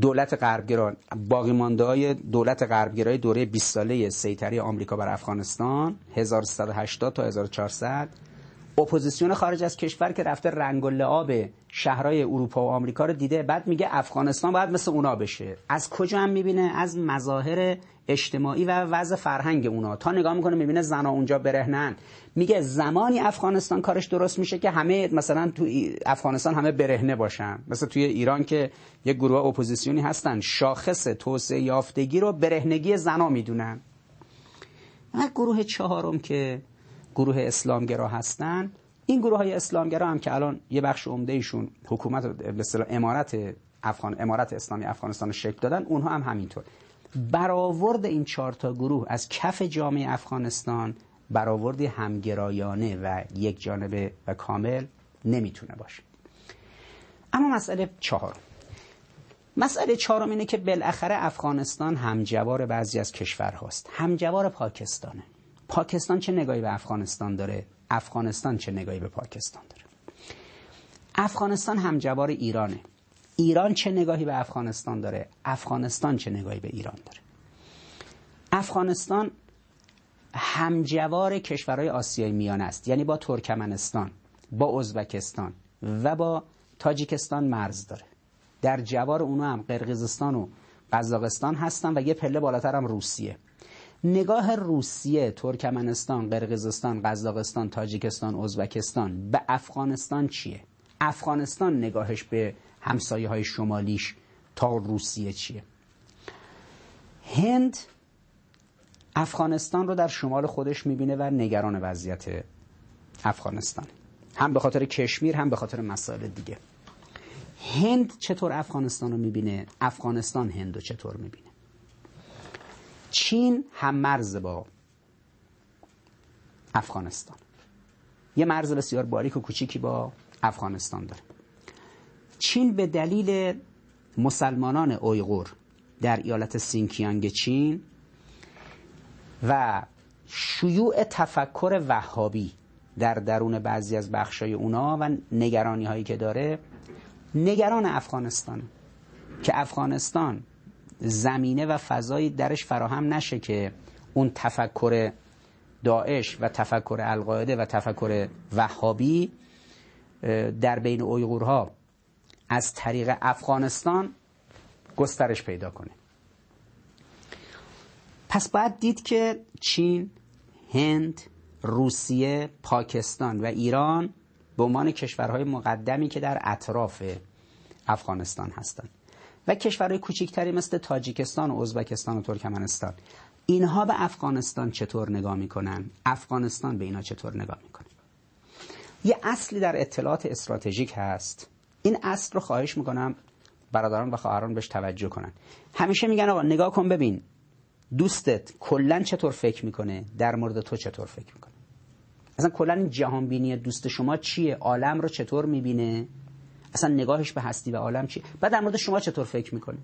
دولت غربگرا باقی مانده های دولت غربگرای دوره 20 ساله سیطره آمریکا بر افغانستان 1380 تا 1400 اپوزیسیون خارج از کشور که رفته رنگ و لعاب شهرهای اروپا و آمریکا رو دیده بعد میگه افغانستان باید مثل اونا بشه. از کجا هم می‌بینه؟ از مظاهر اجتماعی و وضع فرهنگ اونا. تا نگاه می‌کنه می‌بینه زنا اونجا برهنن. میگه زمانی افغانستان کارش درست میشه که همه مثلا تو افغانستان همه برهنه باشن. مثل توی ایران که یک گروه اپوزیسیونی هستن شاخص توسعه یافتگی رو برهنگی زنا می‌دونن. و گروه چهارم که گروه اسلامگرا هستن. این گروه های اسلامگرا هم که الان یه بخش عمده ایشون حکومت به امارت افغان امارت اسلامی افغانستان شکل دادن اونها هم همینطور. برآورد این چهار تا گروه از کف جامعه افغانستان برآوردی همگرایانه و یک جانبه و کامل نمی‌تونه باشه. اما مسئله چهار. مسئله چهارم اینه که بالاخره افغانستان همجوار بعضی از کشورهاست. همجوار پاکستانه. پاکستان چه نگاهی به افغانستان داره؟ افغانستان چه نگاهی به پاکستان داره؟ افغانستان همجوار ایرانه. ایران چه نگاهی به افغانستان داره؟ افغانستان چه نگاهی به ایران داره؟ افغانستان همجوار کشورهای آسیای میان است. یعنی با ترکمنستان با ازبکستان و با تاجیکستان مرز داره. در جوار اونو هم قرقیزستان و قزاقستان هستن و یه پله بالاتر هم روسیه. نگاه روسیه ترکمنستان قرقیزستان قزاقستان تاجیکستان ازبکستان به افغانستان چیه؟ افغانستان نگاهش به همسایه های شمالیش تا روسیه چیه؟ هند افغانستان رو در شمال خودش می‌بینه و نگران وضعیت افغانستان. هم به خاطر کشمیر هم به خاطر مسائل دیگه. هند چطور افغانستان رو می‌بینه؟ افغانستان هند رو چطور می‌بینه؟ چین هم مرز با افغانستان. یه مرز بسیار باریک و کوچیکی با افغانستان داره. چین به دلیل مسلمانان اویغور در ایالت سینکیانگ چین و شیوع تفکر وهابی در درون بعضی از بخشای اونا و نگرانی هایی که داره نگران افغانستان که افغانستان زمینه و فضایی درش فراهم نشه که اون تفکر داعش و تفکر القاعده و تفکر وهابی در بین اویغورها از طریق افغانستان گسترش پیدا کنه. پس باید دید که چین، هند، روسیه، پاکستان و ایران به عنوان کشورهای مقدمی که در اطراف افغانستان هستند. و کشورهای کوچکتری مثل تاجیکستان و ازبکستان و ترکمنستان. اینها به افغانستان چطور نگاه می‌کنن؟ افغانستان به اینا چطور نگاه می‌کنه؟ یه اصلی در اطلاعات استراتژیک هست. این اصل رو خواهش می‌کنم برادران و خواهران بهش توجه کنن. همیشه میگن آقا نگاه کن ببین. دوستت کلا چطور فکر می‌کنه؟ در مورد تو چطور فکر می‌کنه؟ اصلا کلا این جهان بینی دوست شما چیه؟ عالم رو چطور می‌بینه؟ اصلا نگاهش به هستی و عالم چیه بعد در مورد شما چطور فکر می‌کنه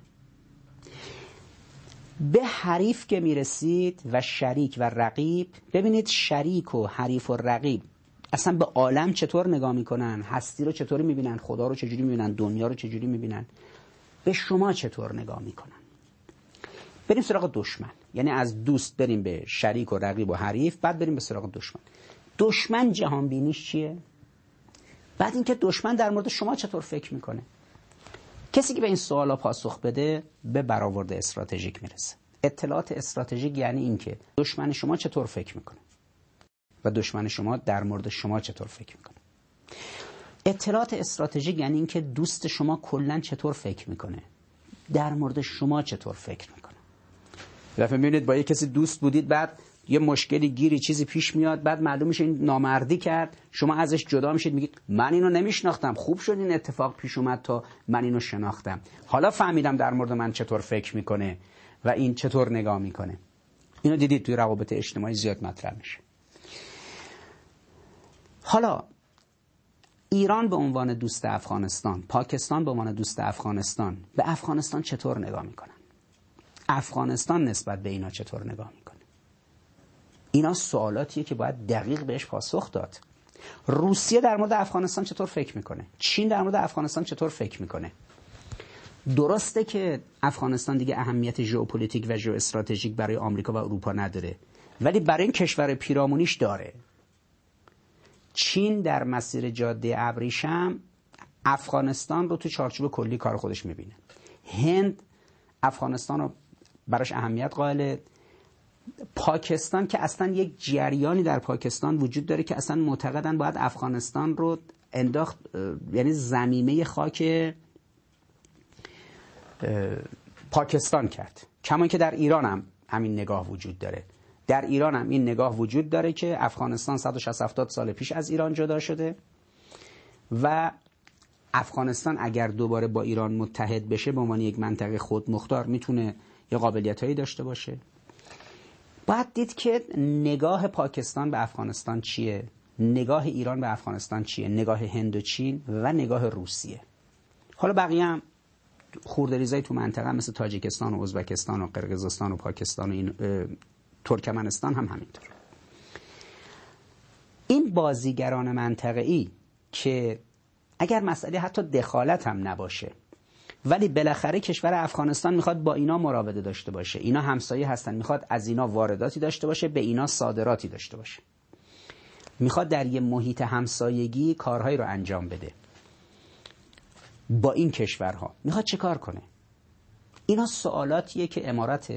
به حریف که می‌رسید و شریک و رقیب ببینید شریک و حریف و رقیب اصلا به عالم چطور نگاه می‌کنن؟ هستی رو چطوری می‌بینن؟ خدا رو چجوری می‌بینن؟ دنیا رو چجوری می‌بینن؟ به شما چطور نگاه می‌کنن؟ بریم سراغ دشمن. یعنی از دوست بریم به شریک و رقیب و حریف بعد بریم به سراغ دشمن. دشمن جهان بینیش چیه؟ بعد اینکه دشمن در مورد شما چطور فکر می‌کنه؟ کسی که به این سوالا پاسخ بده به برآورد استراتژیک می‌رسه. اطلاعات استراتژیک یعنی اینکه دشمن شما چطور فکر می‌کنه؟ و دشمن شما در مورد شما چطور فکر می‌کنه؟ اطلاعات استراتژیک یعنی اینکه دوست شما کلا چطور فکر می‌کنه؟ در مورد شما چطور فکر می‌کنه؟ دفعه می‌بینید با یه کسی دوست بودید بعد یه مشکلی گیری چیزی پیش میاد بعد معلوم میشه این نامردی کرد. شما ازش جدا میشید میگید من اینو نمیشناختم. خوب شد این اتفاق پیش اومد تا من اینو شناختم. حالا فهمیدم در مورد من چطور فکر می‌کنه و این چطور نگاه می‌کنه. اینو دیدید توی روابط اجتماعی زیاد مطرح میشه. حالا ایران به عنوان دوست افغانستان پاکستان به عنوان دوست افغانستان به افغانستان چطور نگاه می‌کنن؟ افغانستان نسبت به اینا چطور نگاه اینا سوالاتیه که باید دقیق بهش پاسخ داد. روسیه در مورد افغانستان چطور فکر می‌کنه؟ چین در مورد افغانستان چطور فکر می‌کنه؟ درسته که افغانستان دیگه اهمیت ژئوپلیتیک و ژئواستراتژیک برای آمریکا و اروپا نداره ولی برای این کشور پیرامونیش داره. چین در مسیر جاده ابریشم افغانستان رو تو چارچوب کلی کار خودش می‌بینه. هند افغانستان رو براش اهمیت قائل پاکستان که اصلا یک جریانی در پاکستان وجود داره که اصلا معتقدن باید افغانستان رو انداخت یعنی زمینه خاک پاکستان کرد. کما که در ایران هم همین نگاه وجود داره. در ایران هم این نگاه وجود داره که افغانستان 160 سال پیش از ایران جدا شده و افغانستان اگر دوباره با ایران متحد بشه به عنوان یک منطقه خود مختار می‌تونه یه قابلیت هایی داشته باشه. باید دید که نگاه پاکستان به افغانستان چیه؟ نگاه ایران به افغانستان چیه؟ نگاه هند و چین و نگاه روسیه. حالا بقیه هم خوردریزای تو منطقه مثل تاجیکستان و ازبکستان و قرقیزستان و پاکستان و این ترکمنستان هم همینطور. این بازیگران منطقه ای که اگر مسئله حتی دخالت هم نباشه ولی بالاخره کشور افغانستان می‌خواد با اینا مراوده داشته باشه. اینا همسایه هستن. می‌خواد از اینا وارداتی داشته باشه به اینا صادراتی داشته باشه. می‌خواد در یه محیط همسایگی کارهایی رو انجام بده. با این کشورها. می‌خواد چه کار کنه؟ اینا سوالاتیه که امارت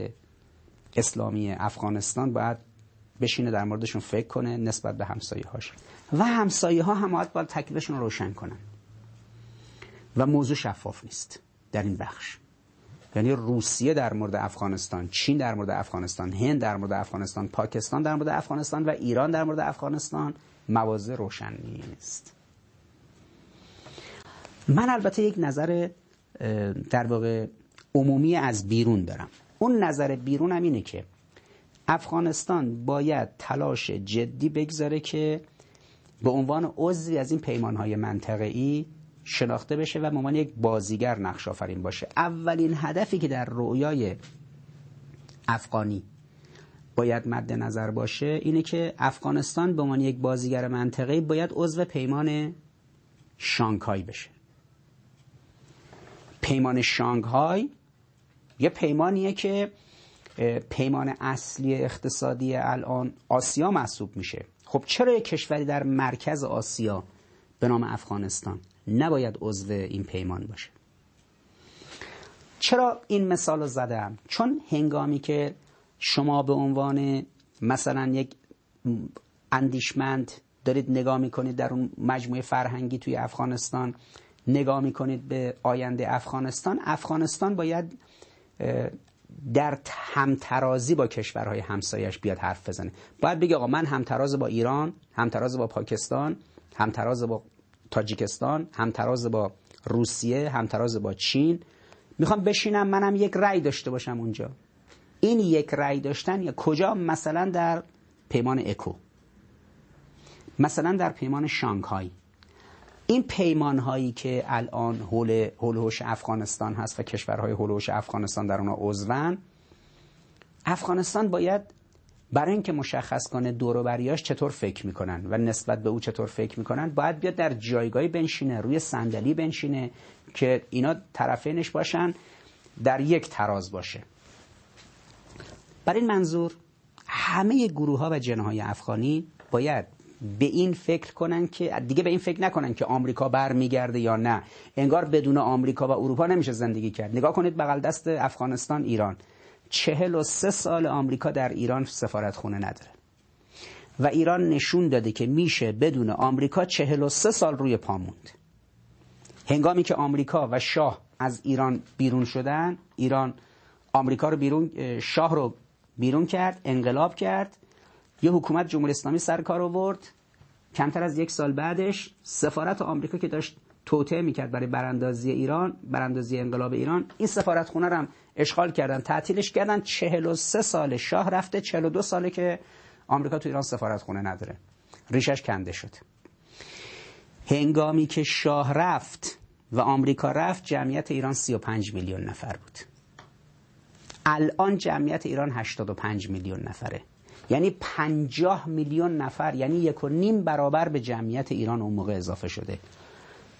اسلامی افغانستان باید بشینه در موردشون فکر کنه نسبت به همسایه هاش و همسایه ها هم باید تکلیفشون رو روشن کنن. و موضوع شفاف نیست. در این بخش. یعنی روسیه در مورد افغانستان چین در مورد افغانستان هند در مورد افغانستان پاکستان در مورد افغانستان و ایران در مورد افغانستان موازه روشن نیست. من البته یک نظر در واقع عمومی از بیرون دارم. اون نظر بیرون هم اینه که افغانستان باید تلاش جدی بگذاره که به عنوان عضوی از این پیمانهای منطقه‌ای شناخته بشه و به یک بازیگر نقش آفرین باشه. اولین هدفی که در رویای افغانی باید مد نظر باشه اینه که افغانستان به عنوان یک بازیگر منطقه‌ای باید عضو پیمان شانگهای بشه. پیمان شانگهای یه پیمانیه که پیمان اصلی اقتصادی الان آسیا محسوب میشه. خب چرا یک کشوری در مرکز آسیا به نام افغانستان؟ نباید عضو این پیمان باشه. چرا این مثال رو زدم؟ چون هنگامی که شما به عنوان مثلا یک اندیشمند دارید نگاه می‌کنید در اون مجموعه فرهنگی توی افغانستان نگاه می‌کنید به آینده افغانستان افغانستان باید در همترازی با کشورهای همسایش بیاد حرف بزنه. باید بگه آقا من همتراز با ایران همتراز با پاکستان همتراز با تاجیکستان همتراز با روسیه همتراز با چین. می‌خوام بشینم منم یک رأی داشته باشم اونجا. این یک رأی داشتن یا کجا؟ مثلا در پیمان اکو. مثلا در پیمان شانگهای. این پیمان هایی که الان حول هولوش افغانستان هست و کشورهای هولوش افغانستان در اونها عضون افغانستان باید برای اینکه مشخص کنه دوروبریاش چطور فکر می‌کنن و نسبت به او چطور فکر می‌کنن باید بیاد در جایگاهی بنشینه روی صندلی بنشینه که اینا طرفینش باشن در یک تراز باشه. برای این منظور همه گروه ها و جنه های افغانی باید به این فکر کنن که دیگه به این فکر نکنن که آمریکا برمیگرده یا نه. انگار بدون آمریکا و اروپا نمیشه زندگی کرد. نگاه کنید بغل دست افغانستان ایران. چهل و سه سال آمریکا در ایران سفارت خونه نداره. و ایران نشون داده که میشه بدون آمریکا چهل و سه سال روی پا موند. هنگامی که آمریکا و شاه از ایران بیرون شدن ایران آمریکا رو بیرون شاه رو بیرون کرد انقلاب کرد یه حکومت جمهوری اسلامی سر کار آورد. کمتر از یک سال بعدش سفارت آمریکا که داشت توطعه می‌کرد برای براندازی ایران براندازی انقلاب ایران. این سفارت خونه رو هم اشغال کردن تعطیلش کردن. 43 سال شاه رفته 42 ساله که آمریکا تو ایران سفارت خونه نداره. ریشش کنده شد. هنگامی که شاه رفت و آمریکا رفت جمعیت ایران 35 میلیون نفر بود. الان جمعیت ایران 85 میلیون نفره. یعنی 50 میلیون نفر یعنی یک و نیم برابر به جمعیت ایران اون موقع اضافه شده.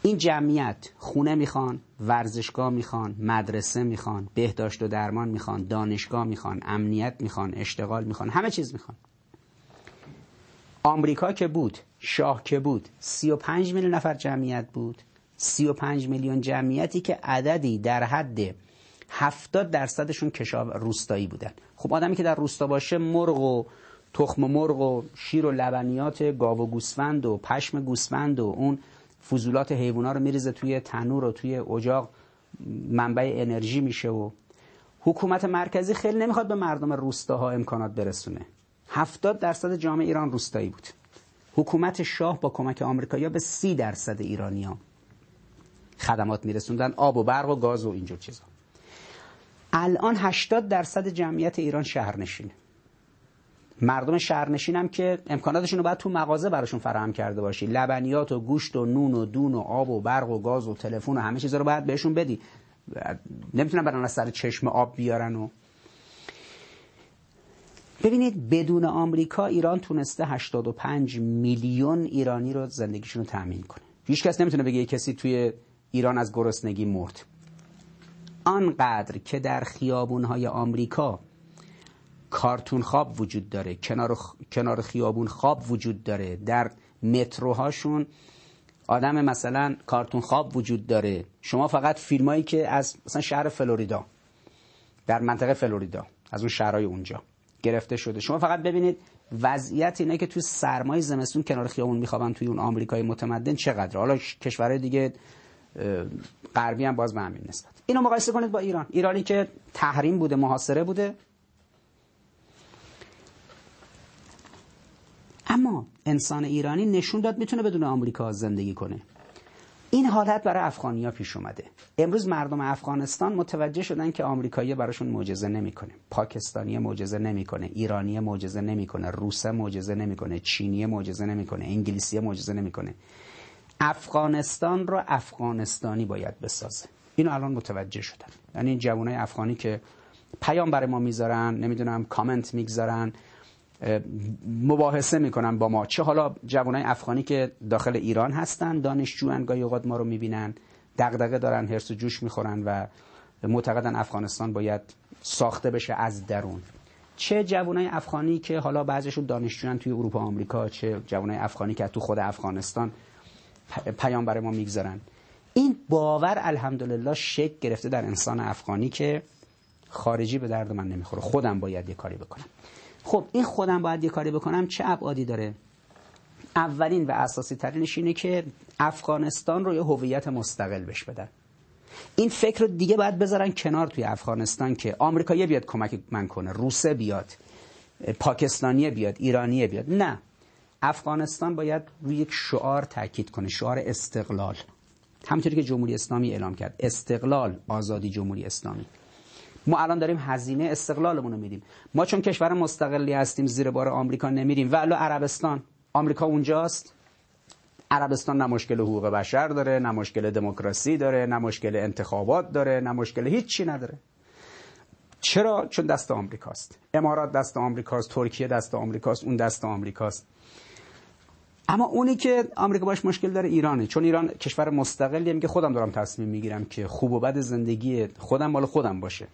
این جمعیت خونه می‌خوان ورزشگاه می‌خوان مدرسه می‌خوان بهداشت و درمان می‌خوان دانشگاه می‌خوان امنیت می‌خوان اشتغال می‌خوان همه چیز می‌خوان. آمریکا که بود شاه که بود 35 میلیون نفر جمعیت بود. 35 میلیون جمعیتی که عددی در حد 70 درصدشون کشاور روستایی بودن. خب آدمی که در روستا باشه مرغ و تخم مرغ و شیر و لبنیات گاو و گوسفند و پشم گوسفند و اون فضولات حیوانا رو میریزه توی تنور و توی اجاق منبع انرژی میشه و حکومت مرکزی خیلی نمی‌خواد به مردم روستاها امکانات برسونه. 70 درصد جامعه ایران روستایی بود. حکومت شاه با کمک آمریکایی‌ها به 30 درصد ایرانیان خدمات میرسوندن آب و برق و گاز و اینجور چیزا. الان 80 درصد جمعیت ایران شهرنشینه. مردم شهرنشین هم که امکاناتشون رو باید تو مغازه براشون فراهم کرده باشی. لبنیات و گوشت و نون و دون و آب و برق و گاز و تلفن و همه چیزا رو باید بهشون بدی. نمی‌تونن برن سر چشم آب بیارن و ببینید بدون آمریکا ایران تونسته 85 میلیون ایرانی رو زندگیشون رو تأمین کنه. هیچ کس نمی‌تونه بگه کسی توی ایران از گرسنگی مرد. آنقدر که در خیابونهای آمریکا کارتون خواب وجود داره کنار, کنار خیابون خواب وجود داره در متروهاشون آدم مثلا کارتون خواب وجود داره. شما فقط فیلمایی که از مثلا شهر فلوریدا در منطقه فلوریدا از اون شهرهای اونجا گرفته شده. شما فقط ببینید وضعیت اینه که توی سرمای زمستون کنار خیابون میخوابن توی اون آمریکای متمدن چقدر حالا کشورهای دیگه غربی هم باز به همین نسبت. اینو مقایسه کنید با ایران. ایرانی که تحریم بوده محاصره بوده اما انسان ایرانی نشون داد می‌تونه بدون آمریکا زندگی کنه. این حالت برای افغانیا پیش اومده. امروز مردم افغانستان متوجه شدن که آمریکایی براشون معجزه نمی‌کنه. پاکستانی معجزه نمی‌کنه. ایرانی معجزه نمی‌کنه. روسه معجزه نمی‌کنه. چینی معجزه نمی‌کنه. انگلیسی معجزه نمی‌کنه. افغانستان رو افغانستانی باید بسازه. اینو الان متوجه شدن. یعنی این جوانای افغانی که پیام برای ما می‌ذارن نمی‌دونم کامنت می‌گذارن مباحثه می‌کنن با ما. چه حالا جوانای افغانی که داخل ایران هستن دانشجوان گاهی اوقات ما رو می‌بینن دغدغه دارن هرس و جوش می‌خورن و معتقدن افغانستان باید ساخته بشه از درون. چه جوانای افغانی که حالا بعضیشون دانشجویان توی اروپا آمریکا چه جوانای افغانی که تو خود افغانستان پیام برای ما می‌گذارن. این باور الحمدلله شک گرفته در انسان افغانی که خارجی به درد من نمی‌خوره. خودم باید یه کاری بکنم. خب این خودم باید یه کاری بکنم. چه ابعادی داره؟ اولین و اساسی ترینش اینه که افغانستان رو یه هویت مستقل بش بدن. این فکر رو دیگه باید بذارن کنار توی افغانستان که آمریکایی بیاد کمک من کنه روسه بیاد پاکستانی بیاد ایرانی بیاد. نه. افغانستان باید روی یک شعار تاکید کنه شعار استقلال. همونطوری که جمهوری اسلامی اعلام کرد استقلال آزادی جمهوری اسلامی. ما الان داریم هزینه استقلالمون رو میدیم. ما چون کشور مستقلی هستیم زیر بار آمریکا نمیریم. و عربستان. آمریکا اونجاست. عربستان نه مشکل حقوق بشر داره نه مشکل دموکراسی داره نه مشکل انتخابات داره نه مشکل هیچی نداره. چرا؟ چون دست آمریکاست. امارات دست آمریکاست ترکیه دست آمریکاست اون دست آمریکاست. اما اونی که آمریکا باش مشکل داره ایرانه. چون ایران کشور مستقلیه. میگه خودم دارم تصمیم می‌گیرم که خوب و بد زندگی خودم مال خودم باشه.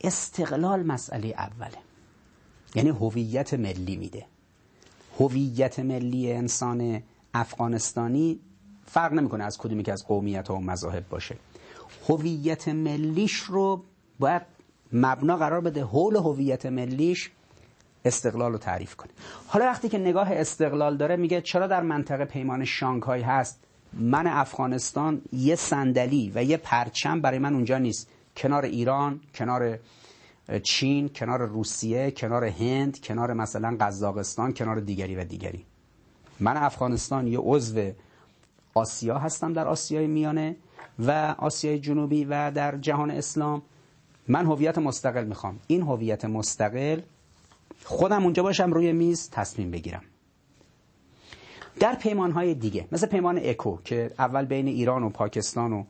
استقلال مسئله اوله. یعنی هویت ملی میده. هویت ملی انسان افغانستانی فرق نمی‌کنه از کدومی که از قومیت و مذاهب باشه. هویت ملیش رو باید مبنا قرار بده حول هویت ملیش استقلال رو تعریف کنه. حالا وقتی که نگاه استقلال داره میگه چرا در منطقه پیمان شانگهای هست؟ من افغانستان یه صندلی و یه پرچم برای من اونجا نیست. کنار ایران کنار چین کنار روسیه کنار هند کنار مثلا قزاقستان کنار دیگری و دیگری. من افغانستان یه عضو آسیا هستم در آسیای میانه و آسیای جنوبی و در جهان اسلام. من هویت مستقل می‌خوام. این هویت مستقل خودم اونجا باشم روی میز تصمیم بگیرم. در پیمان های دیگه مثل پیمان اکو که اول بین ایران و پاکستان و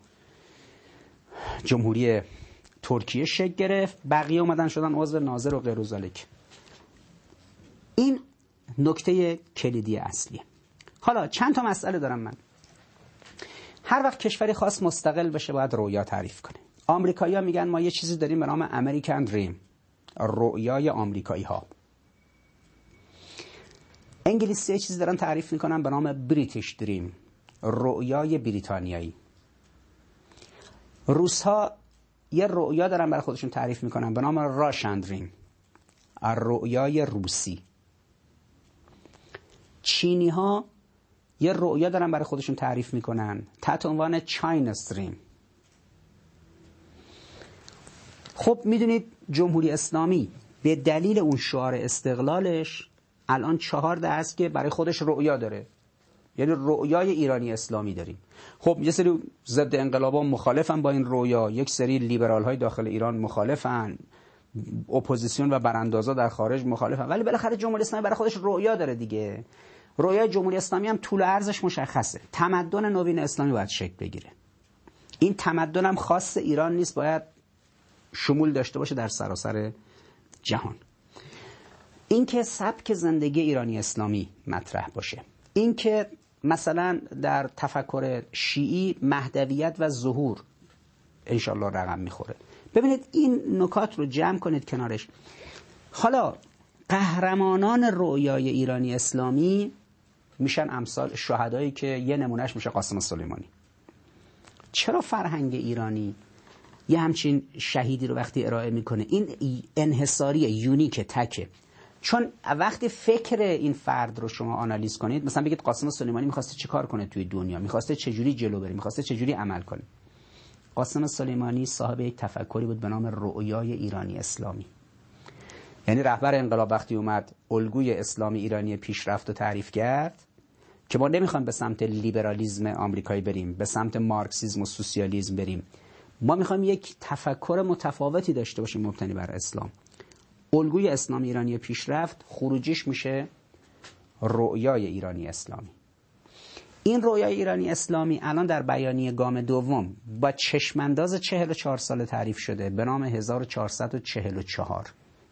جمهوری ترکیه شکل گرفت. بقیه اومدن شدن عضو ناظر و غیر این نکته کلیدی اصلیه حالا چند تا مسئله دارم من. هر وقت کشوری خاص مستقل بشه باید رویا تعریف کنه. آمریکایی‌ها میگن ما یه چیزی داریم به نام امریکن دریم رویای آمریکایی ها. انگلیسی یه چیزی دارن تعریف می‌کنن به نام بریتیش دریم رویای بریتانیایی. روس ها یه رؤیا دارن برای خودشون تعریف می‌کنن. به نام راشن دریم رؤیای روسی. چینی ها یه رؤیا دارن برای خودشون تعریف می‌کنن. تحت عنوان چاینا دریم خب می‌دونید جمهوری اسلامی به دلیل اون شعار استقلالش الان چهار دهه‌ست که برای خودش رؤیا داره. یعنی رؤیای ایرانی اسلامی داریم. خب یه سری ضد انقلابا مخالفن با این رؤیا یک سری لیبرال های داخل ایران مخالفن. اپوزیسیون و براندازا در خارج مخالفن. ولی بالاخره جمهوری اسلامی برای خودش رؤیا داره دیگه. رویای جمهوری اسلامی هم طول و عرضش مشخصه. تمدن نوین اسلامی باید شکل بگیره. این تمدن هم خاص ایران نیست باید شمول داشته باشه در سراسر جهان. اینکه سبک زندگی ایرانی اسلامی مطرح باشه. اینکه مثلا در تفکر شیعی مهدویت و ظهور انشالله رقم می‌خوره. ببینید این نکات رو جمع کنید کنارش. حالا قهرمانان رویای ایرانی اسلامی میشن امثال شهدایی که یه نمونهش میشه قاسم سلیمانی. چرا فرهنگ ایرانی یه همچین شهیدی رو وقتی ارائه می‌کنه؟ این انحصاری unique تکه. چون وقتی فکر این فرد رو شما آنالیز کنید مثلا بگید قاسم سلیمانی می‌خواسته چیکار کنه توی دنیا؟ می‌خواسته چجوری جلو بره؟ می‌خواسته چجوری عمل کنه؟ قاسم سلیمانی صاحب یک تفکری بود به نام رؤیای ایرانی اسلامی. یعنی رهبر انقلاب وقتی اومد الگوی اسلامی ایرانی پیشرفت و تعریف کرد که ما نمی‌خوایم به سمت لیبرالیزم آمریکایی بریم به سمت مارکسیزم و سوسیالیزم بریم. ما می‌خوایم یک تفکر متفاوتی داشته باشیم مبتنی بر اسلام. الگوی اسلام ایرانی پیشرفت خروجیش میشه رؤیای ایرانی اسلامی. این رویای ایرانی اسلامی الان در بیانیه گام دوم با چشمانداز 44 سال تعریف شده به نام 1444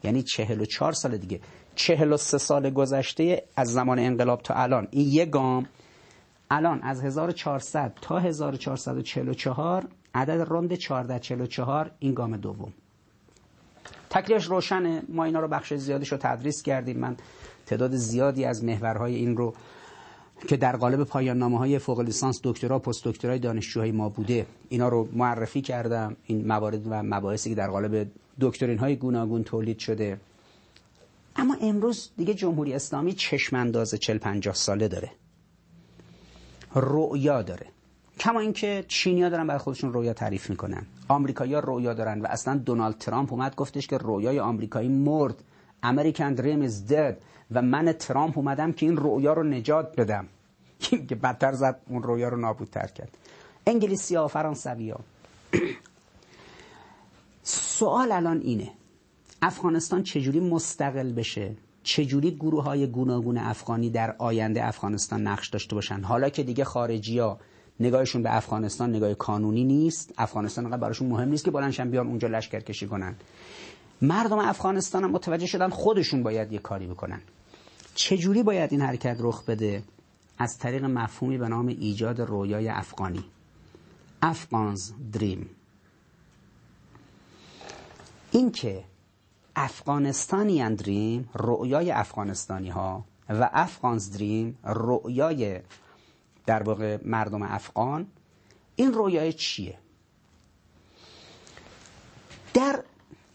یعنی 44 سال دیگه. 43 سال گذشته از زمان انقلاب تا الان. این یه گام. الان از 1400 تا 1444 عدد روند 1444 این گام دوم. تکلیفش روشنه. ما اینا رو بخش زیادش رو تدریس کردیم. من تعداد زیادی از محورهای این رو که در قالب پایان نامه های فوق لیسانس دکترا پست دکترای دانشجوهای ما بوده اینا رو معرفی کردم. این موارد و مباحثی که در قالب دکترین های گوناگون تولید شده. اما امروز دیگه جمهوری اسلامی چشم انداز 40 50 ساله داره. رؤیا داره. کما اینکه چینیا دارن برای خودشون رویا تعریف می‌کنن. آمریکایی‌ها رویا دارن و اصلا دونالد ترامپ اومد گفتش که رویای آمریکایی مرد. امریکن دریم از dead. و من ترامپ اومدم که این رویا رو نجات بدم. که بدتر زد اون رویا رو نابودتر کرد. انگلیسی ها فرانسوی ها. سوال الان اینه. افغانستان چجوری مستقل بشه؟ چجوری گروه های گوناگون افغانی در آینده افغانستان نقش داشته باشن؟ حالا که دیگه خارجی ها نگاهشون به افغانستان نگاه قانونی نیست. افغانستان انقدر براشون مهم نیست که بلنشن بیان اونجا لشکر کشی کنن. مردم افغانستان هم متوجه شدن خودشون باید یه کاری بکنن. چجوری باید این حرکت رخ بده؟ از طریق مفهومی به نام ایجاد رویای افغانی. افغانز دریم این که افغانستانی دریم رؤیای افغانستانی ها و افغانز دریم رؤیای در واقع مردم افغان این رویای چیه؟ در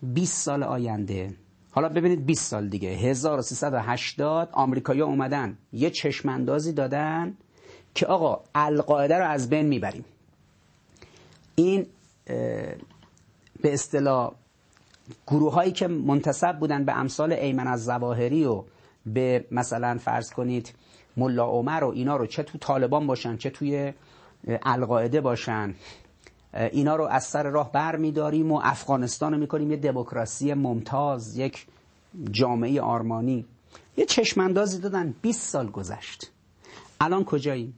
20 سال آینده حالا ببینید 20 سال دیگه 1380 آمریکایی‌ها اومدن یه چشماندازی دادن که آقا القاعده رو از بین می‌بریم. این به اصطلاح گروه هایی که منتصب بودن به امثال ایمن از زواهری و به مثلا فرض کنید ملا عمر و اینا رو چه تو طالبان باشن چه توی القاعده باشن. اینا رو از سر راه بر میداریم و افغانستان رو می‌کنیم یه دموکراسی ممتاز یک جامعه آرمانی. یه چشماندازی دادن 20 سال گذشت. الان کجاییم؟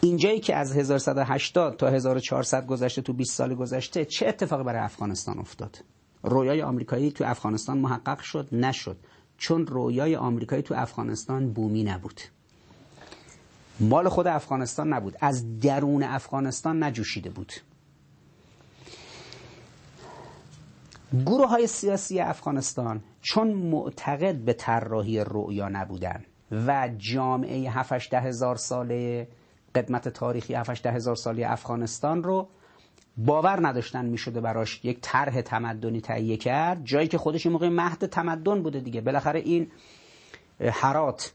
اینجایی که از 1180 تا 1400 گذشته تو 20 سال گذشته چه اتفاقی برای افغانستان افتاد؟ رویای آمریکایی تو افغانستان محقق شد؟ نشد. چون رویای آمریکایی تو افغانستان بومی نبود. مال خود افغانستان نبود. از درون افغانستان نجوشیده بود. گروه های سیاسی افغانستان چون معتقد به طراحی رؤیا نبودن و جامعه 7 ده هزار ساله قدمت تاریخی 7 ده هزار ساله افغانستان رو باور نداشتن می‌شده براش یک طرح تمدنی تهیه کرد جایی که خودش این موقع مهد تمدن بوده دیگه. بالاخره این حرات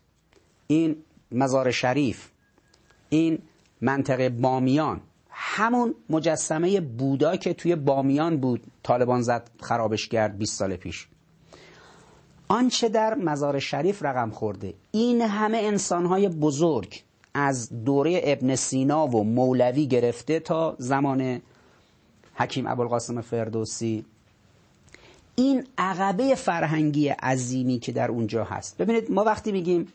این مزار شریف این منطقه بامیان همون مجسمه بودا که توی بامیان بود طالبان زد خرابش کرد 20 سال پیش. آنچه در مزار شریف رقم خورده. این همه انسانهای بزرگ از دوره ابن سینا و مولوی گرفته تا زمان حکیم ابوالقاسم فردوسی این عقبه فرهنگی عظیمی که در اونجا هست. ببینید ما وقتی میگیم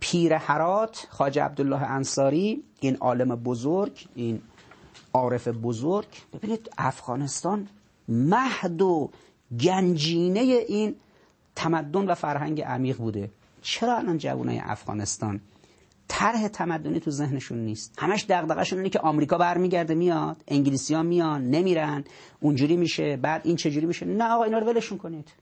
پیر حرات خاج عبدالله انصاری این عالم بزرگ این عارف بزرگ ببینید افغانستان مهد و گنجینه این تمدن و فرهنگ عمیق بوده. چرا الان جوانای افغانستان طرح تمدنی تو ذهنشون نیست. همش دغدغه‌شون اینه که آمریکا برمیگرده میاد. انگلیسی ها میان نمیرن. اونجوری میشه. بعد این چجوری میشه؟ نه آقا اینا رو ولشون کنید.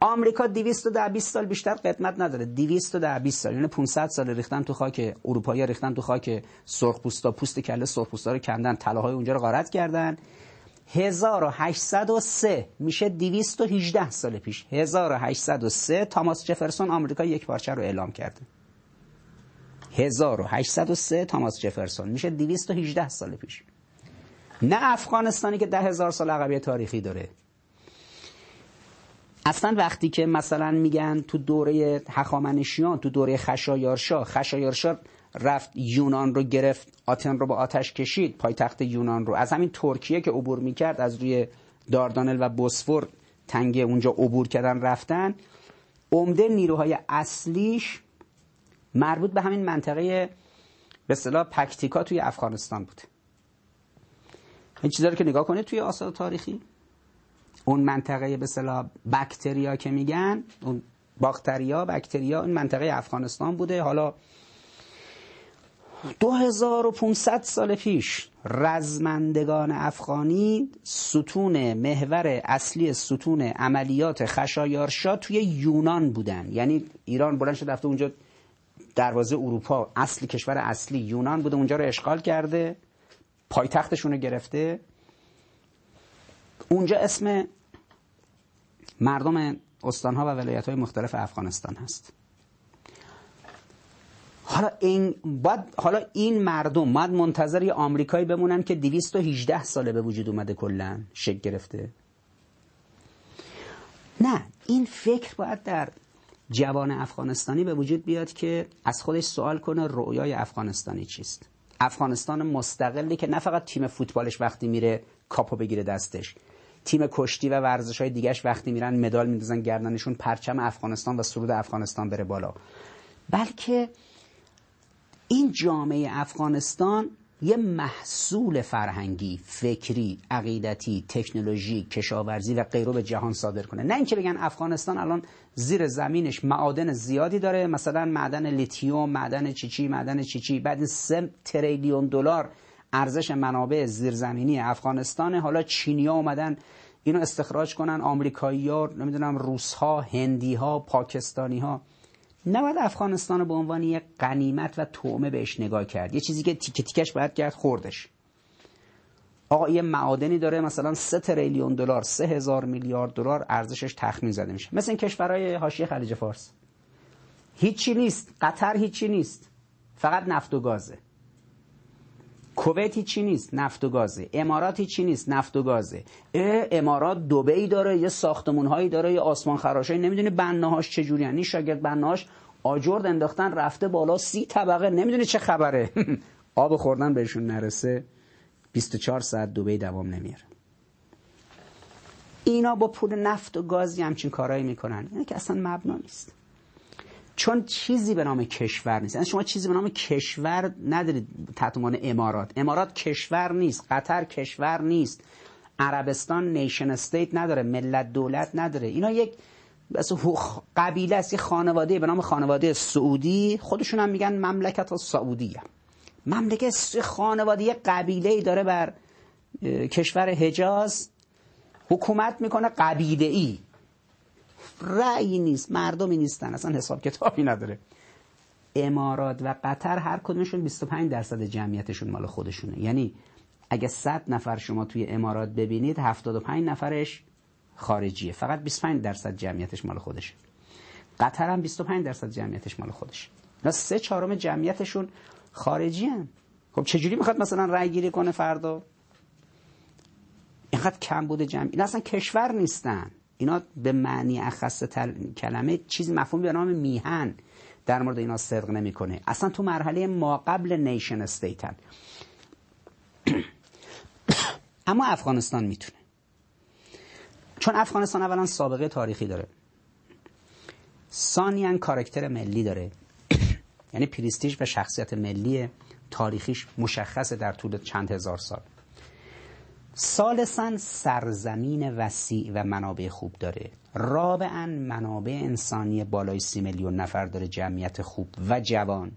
آمریکا 210 20 سال بیشتر قدمت نداره. 210 20 سال. یعنی 500 سال ریختن تو خاک اروپایی ریختن تو خاک سرخپوستا پوست کله سرخپوستا رو کندن. طلاهای اونجا رو غارت کردن. 1803 میشه 218 سال پیش. 1803 تاماس جفرسون آمریکا یک پارچه رو اعلام کرده. 1803 تاماس جفرسون. میشه 218 سال پیش. نه افغانستانی که ده هزار سال عقبی تاریخی داره. اصلا وقتی که مثلا میگن تو دوره هخامنشیان تو دوره خشایارشا خشایارشا رفت یونان رو گرفت آتن رو با آتش کشید پایتخت یونان رو. از همین ترکیه که عبور می‌کرد از روی داردانل و بوسفور تنگه اونجا عبور کردن رفتن. عمده نیروهای اصلیش مربوط به همین منطقه به اصطلاح پکتیکا توی افغانستان بود. این چیزا رو که نگاه کنید توی آثار تاریخی اون منطقه به اصطلاح بکتریا که میگن اون باکتریا بکتریا این منطقه افغانستان بوده. حالا 2500 سال پیش رزمندگان افغانی ستون محور اصلی ستون عملیات خشایارشا توی یونان بودن. یعنی ایران بلند شد رفته اونجا دروازه اروپا اصلی کشور اصلی یونان بوده اونجا رو اشغال کرده پایتختشون رو گرفته. اونجا اسم مردم استانها و ولایت های مختلف افغانستان هست. حالا این باید حالا این مردم باید منتظر یه آمریکایی بمونن که 218 ساله به وجود اومده کلا شکل گرفته. نه این فکر باید در جوان افغانستانی به وجود بیاد که از خودش سوال کنه رویای افغانستانی چیست. افغانستان مستقلی که نه فقط تیم فوتبالش وقتی میره کاپو بگیره دستش. تیم کشتی و ورزش های وقتی میرن مدال میندازن گردنشون پرچم افغانستان و سرود افغانستان بره بالا. بلکه این جامعه افغانستان یه محصول فرهنگی فکری عقیدتی تکنولوژی کشاورزی و غیره به جهان صادر کنه. نه اینکه بگن افغانستان الان زیر زمینش معادن زیادی داره. مثلا معدن لیتیوم معدن چیچی معدن چیچی بعد سه تریلیون دلار ارزش منابع زیرزمینی افغانستان حالا چینیا اومدن اینو استخراج کنن آمریکایی ها نمی‌دونم روس ها هندی ها پاکستانی ها نباید افغانستان رو به عنوان یک قنیمت و تومه بهش نگاه کرد. یه چیزی که تیکه تیکش باید کرد خوردش. آقا یه معادنی داره مثلا سه تریلیون دلار سه هزار میلیارد دلار ارزشش تخمین زده میشه. مثل این کشورهای حاشیه خلیج فارس. هیچی نیست. قطر هیچی نیست. فقط نفت و گازه. کویت هیچی نیست؟ نفت و گازه. امارات هیچی نیست؟ نفت و گازه. امارات دبی داره یه ساختمون هایی داره یه آسمان خراشایی نمی‌دونی بناهاش چجوری این شاگرد بناهاش آجرد انداختن رفته بالا سی طبقه. نمی‌دونی چه خبره. آب خوردن بهشون نرسه. 24 ساعت دبی دوام نمیاره. اینا با پول نفت و گازی همچین کارایی می‌کنن. اینا که اصلا مبنا نیست. چون چیزی به نام کشور نیست. یعنی شما چیزی به نام کشور ندارید تحت عنوان امارات. امارات کشور نیست. قطر کشور نیست. عربستان نیشن استیت نداره. ملت دولت نداره. اینا یک قبیله است. یه خانواده به نام خانواده سعودی. خودشون هم میگن مملکت سعودیه. مملکت خانواده قبیله ای داره بر کشور حجاز. حکومت می‌کنه قبیله ای رأی نیست. مردمی نیستن. اصلا حساب کتابی نداره. امارات و قطر هر کدومشون 25 درصد جمعیتشون مال خودشونه. یعنی اگه 100 نفر شما توی امارات ببینید 75 نفرش خارجیه. فقط 25 درصد جمعیتش مال خودشه. قطر هم 25 درصد جمعیتش مال خودشه نه سه چهارم جمعیتشون خارجی هم. خب چجوری می‌خواد مثلا رأی گیری کنه فردا؟ اینقدر کم بوده جمعی اصلا کشور نیستن. اینا به معنی اخص کلمه چیزی مفهوم به نام میهن در مورد اینا صدق نمی‌کنه. اصلا تو مرحله ما قبل nation state ن. اما افغانستان می‌تونه. چون افغانستان اولا سابقه تاریخی داره. ثانیا کارکتر ملی داره. یعنی پریستیژ و شخصیت ملی تاریخیش مشخصه در طول چند هزار سال. سالسا سرزمین وسیع و منابع خوب داره. رابعا منابع انسانی بالای سی میلیون نفر داره جمعیت خوب و جوان.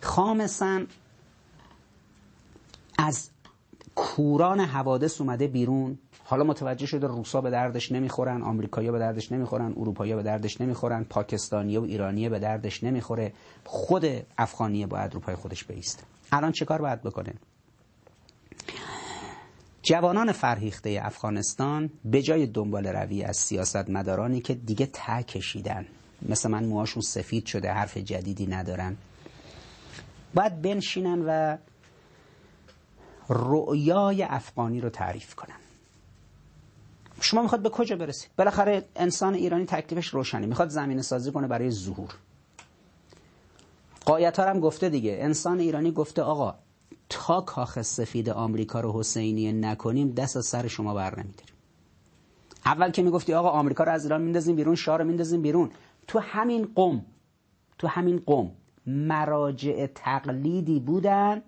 خامسا از کوران حوادث اومده بیرون. حالا متوجه شده روسا به دردش نمی‌خورن آمریکایی‌ها به دردش نمی‌خورن اروپایی‌ها به دردش نمی‌خورن پاکستانی و ایرانی به دردش نمی‌خوره. خود افغانیه باید رو پای خودش بیسته الان چه کار باید بکنه؟ جوانان فرهیخته افغانستان به جای دنبال روی از سیاست مدارانی که دیگه ته کشیدن. مثل من موهاشون سفید شده حرف جدیدی ندارن. باید بنشینن و رؤیای افغانی رو تعریف کنن. شما می‌خواد به کجا برسید؟ بالاخره انسان ایرانی تکلیفش روشنی می‌خواد زمین سازی کنه برای ظهور. قایت هم گفته دیگه. انسان ایرانی گفته آقا تا کاخ سفید آمریکا رو حسینی نکنیم دست از سر شما بر نمیداریم. اول که می‌گفتی آقا آمریکا رو از ایران میندازیم بیرون شاه رو میندازیم بیرون. تو همین قوم تو همین قوم مراجع تقلیدی بودن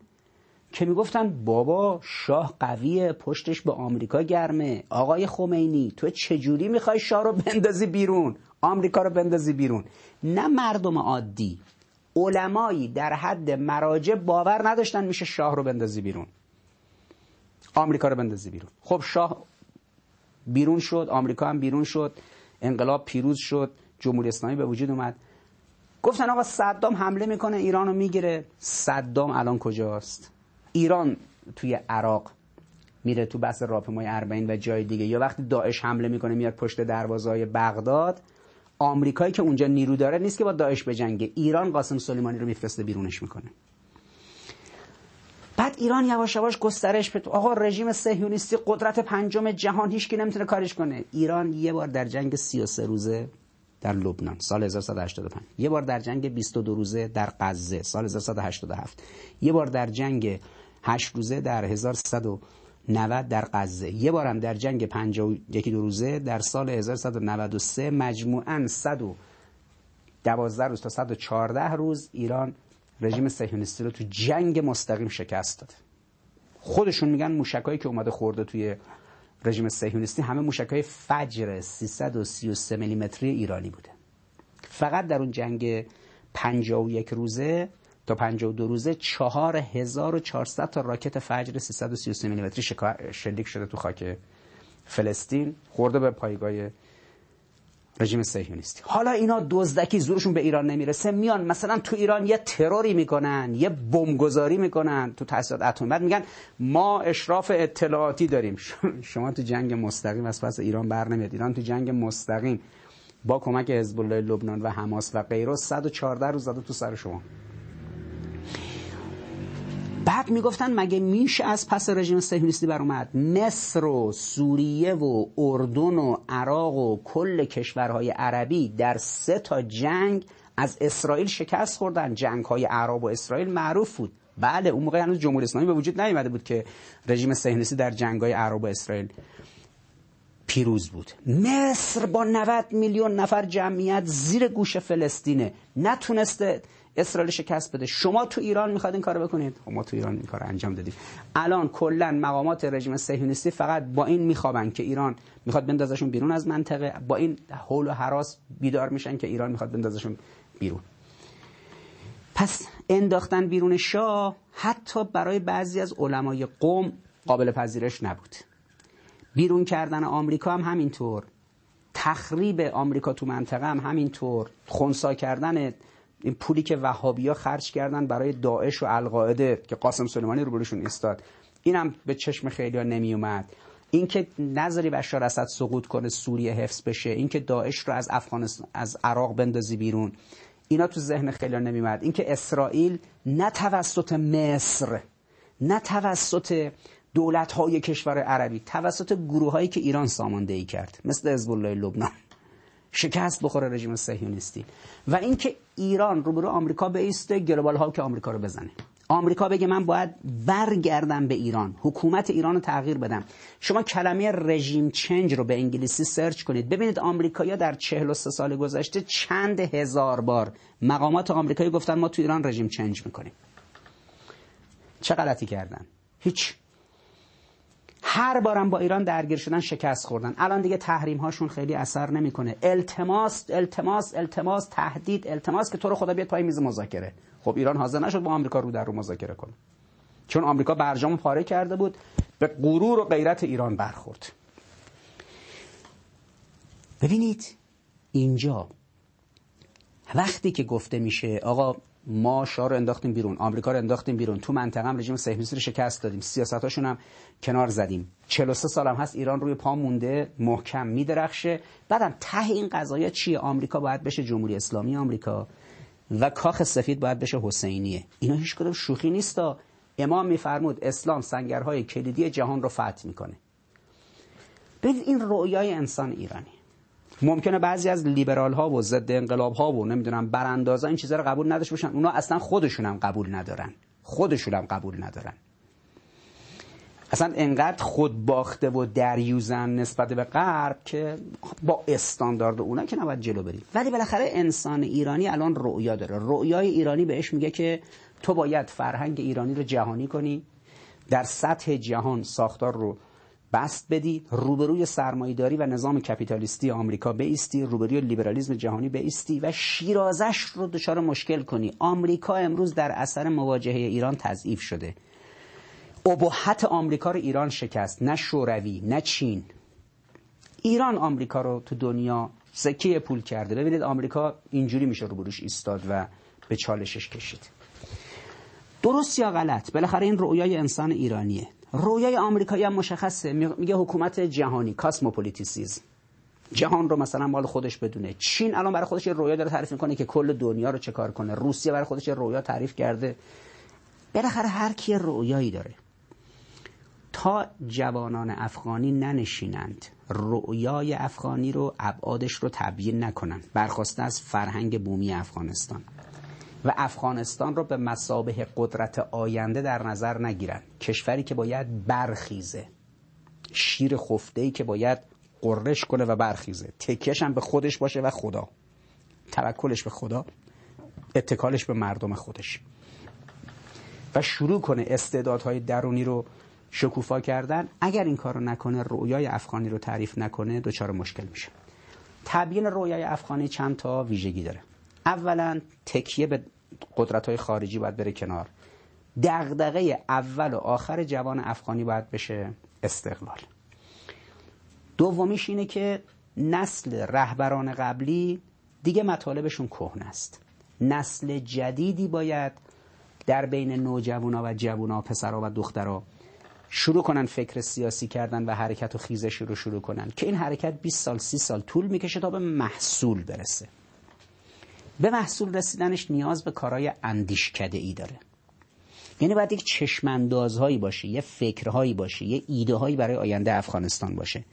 که می‌گفتن بابا شاه قویه پشتش به آمریکا گرمه. آقای خمینی تو چجوری می‌خوای شاه رو بندازی بیرون؟ آمریکا رو بندازی بیرون. نه مردم عادی. علمایی در حد مراجع باور نداشتن میشه شاه رو بندازی بیرون. آمریکا رو بندازی بیرون. خب شاه بیرون شد آمریکا هم بیرون شد انقلاب پیروز شد جمهوری اسلامی به وجود اومد. گفتن آقا صدام حمله می‌کنه ایران رو می‌گیره. صدام الان کجاست؟ ایران توی عراق میره تو بس راپمای اربعین و جای دیگه. یا وقتی داعش حمله می‌کنه میاد پشت دروازه بغداد. آمریکایی که اونجا نیرو داره نیست که با داعش بجنگه. ایران قاسم سلیمانی رو میفرسته بیرونش می‌کنه. بعد ایران یواش یواش گسترش بده. آقا رژیم صهیونیستی قدرت پنجم جهان هیچ کی نمی‌تونه کارش کنه. ایران یه بار در جنگ 33 روزه در لبنان سال 1185 یه بار در جنگ 22 روزه در غزه سال 1187 یه بار در جنگ 8 روزه در 1100 90 در غزه. یه بارم در جنگ 51 دو روزه در سال 1193 مجموعاً 112 روز تا 114 روز ایران رژیم صهیونیستی رو تو جنگ مستقیم شکست داد. خودشون میگن موشکایی که اومده خورده توی رژیم صهیونیستی همه موشکای فجر 333 میلیمتری ایرانی بوده. فقط در اون جنگ 51 روزه تا 52 روزه 4400 تا راکت فجر 333 میلیمتری شلیک شده تو خاک فلسطین. خورده به پایگاه رژیم صهیونیستی. حالا اینا دزدکی زورشون به ایران نمی‌رسه. میان مثلا تو ایران یه تروری می‌کنن یه بمبگذاری می‌کنن تو تاسیسات اتمی بعد میگن ما اشراف اطلاعاتی داریم. شما تو جنگ مستقیم از پس ایران بر نمیاد. ایران تو جنگ مستقیم. با کمک حزب الله لبنان و حماس و غیره 114 روز زده تو سر شما. بعد می‌گفتن مگه میشه از پس رژیم صهیونیستی بر اومد؟ مصر و سوریه و اردن و عراق و کل کشورهای عربی در سه تا جنگ از اسرائیل شکست خوردن. جنگ های عرب و اسرائیل معروف بود. بله اون موقع هنوز جمهوری اسلامی به وجود نیومده بود که رژیم صهیونیستی در جنگ های عرب و اسرائیل پیروز بود. مصر با 90 میلیون نفر جمعیت زیر گوش فلسطینه. نتونسته اسرائیل شکست بده. شما تو ایران می‌خواد این کارو بکنید؟ خب ما تو ایران این کار انجام دادیم. الان کلا مقامات رژیم صهیونیستی فقط با این میخوابن که ایران می‌خواد بندازشون بیرون از منطقه. با این حول و حراس بیدار میشن که ایران می‌خواد بندازشون بیرون. پس انداختن بیرون شاه حتی برای بعضی از علمای قوم قابل پذیرش نبود. بیرون کردن آمریکا هم همینطور. تخریب آمریکا تو منطقه هم همینطور. خونسا کردن این پولی که وهابیا خرج کردن برای داعش و القاعده که قاسم سلیمانی روبروشون ایستاد. اینم به چشم خیلی ها نمی اومد اینکه نظری بشار اسد سقوط کنه سوریه حفظ بشه اینکه داعش رو از افغانستان از عراق بندازی بیرون. اینا تو ذهن خیلی نمی اومد اینکه اسرائیل نه توسط مصر نه توسط دولت های کشور عربی توسط گروه هایی که ایران ساماندهی کرد. مثل حزب لبنان. شکست بخوره رژیم صهیونیستی. و اینکه ایران روبرو آمریکا بیسته گلوبال ها که آمریکا رو بزنه. آمریکا بگه من باید برگردم به ایران حکومت ایران رو تغییر بدم. شما کلمه رژیم چنج رو به انگلیسی سرچ کنید. ببینید آمریکایی‌ها در 43 سال گذشته چند هزار بار مقامات آمریکایی گفتن ما تو ایران رژیم چنج می‌کنیم. چه غلطی کردن؟ هیچ. هر بارم با ایران درگیر شدن شکست خوردن. الان دیگه تحریم هاشون خیلی اثر نمی‌کنه. التماس التماس التماس تهدید التماس که تو رو خدا بیاد پای میز مذاکره. خب ایران حاضر نشد با آمریکا رو در رو مذاکره کنه. چون آمریکا برجام پاره کرده بود به غرور و غیرت ایران برخورد. ببینید اینجا وقتی که گفته میشه آقا ما شاه رو انداختیم بیرون آمریکا رو انداختیم بیرون. تو منطقه هم رژیم صهیونیستی رو شکست دادیم. سیاستاشون هم کنار زدیم. 43 سال هم هست ایران روی پا مونده محکم میدرخشه. بعدم ته این قضايا چیه؟ آمریکا باید بشه جمهوری اسلامی آمریکا و کاخ سفید باید بشه حسینیه. اینا هیچ کدوم شوخی نیستا. امام میفرمود اسلام سنگرهای کلیدی جهان رو فتح می‌کنه. ببینید این رویای انسان ایرانی. ممکنه بعضی از لیبرال ها و ضد انقلاب ها و نمی‌دونم براندازا این چیزا رو قبول نداشته باشن. اونا اصلا خودشون هم قبول ندارن. خودشون هم قبول ندارن. اصلا انقدر خود باخته و دریوزن نسبت به غرب که با استاندارد اونا که نباید جلو بریم. ولی بالاخره انسان ایرانی الان رؤیا داره. رؤیای ایرانی بهش میگه که تو باید فرهنگ ایرانی رو جهانی کنی در سطح جهان ساختار رو بست بدی روبروی سرمایه‌داری و نظام کپیتالیستی آمریکا بیستی روبروی لیبرالیسم جهانی بیستی و شیرازش رو دچار مشکل کنی. آمریکا امروز در اثر مواجهه ایران تضعیف شده. ابهت آمریکا رو ایران شکست نه شوروی نه چین. ایران آمریکا رو تو دنیا سکه پول کرده. ببینید آمریکا اینجوری میشه روبروش ایستاد و به چالشش کشید. درست یا غلط؟ بالاخره این رویای انسان ایرانیه. رویای آمریکایی هم مشخصه. میگه حکومت جهانی کاسموپولیتیسیزم. جهان رو مثلا مال خودش بدونه. چین الان برای خودش رویا داره تعریف می‌کنه که کل دنیا رو چه کار کنه. روسیه برای خودش رویا تعریف کرده. بالاخره هر کی رویایی داره. تا جوانان افغانی ننشینند. رویای افغانی رو ابعادش رو تبیین نکنن برخواسته از فرهنگ بومی افغانستان. و افغانستان رو به مسابه قدرت آینده در نظر نگیرن کشوری که باید برخیزه. شیر خفته ای که باید قررش کنه و برخیزه. تکیش هم به خودش باشه و خدا. توکلش به خدا اتکالش به مردم خودش. و شروع کنه استعدادهای درونی رو شکوفا کردن. اگر این کار رو نکنه رویای افغانی رو تعریف نکنه دچار مشکل میشه. تبیین رویای افغانی چند تا ویژگی داره. اولا تکیه به قدرت های خارجی باید بره کنار. دغدغه اول و آخر جوان افغانی باید بشه استقلال. دومیش اینه که نسل رهبران قبلی دیگه مطالبشون کهنه است. نسل جدیدی باید در بین نوجوانا و جوونا پسرها و دخترها شروع کنن فکر سیاسی کردن و حرکت و خیزشی رو شروع کنن. که این حرکت 20 سال 30 سال طول می‌کشه تا به محصول برسه. به محصول رسیدنش نیاز به کارهای اندیشکده ای داره. یعنی باید یک چشماندازهایی باشه یه فکرهایی باشه یه ایده هایی برای آینده افغانستان باشه.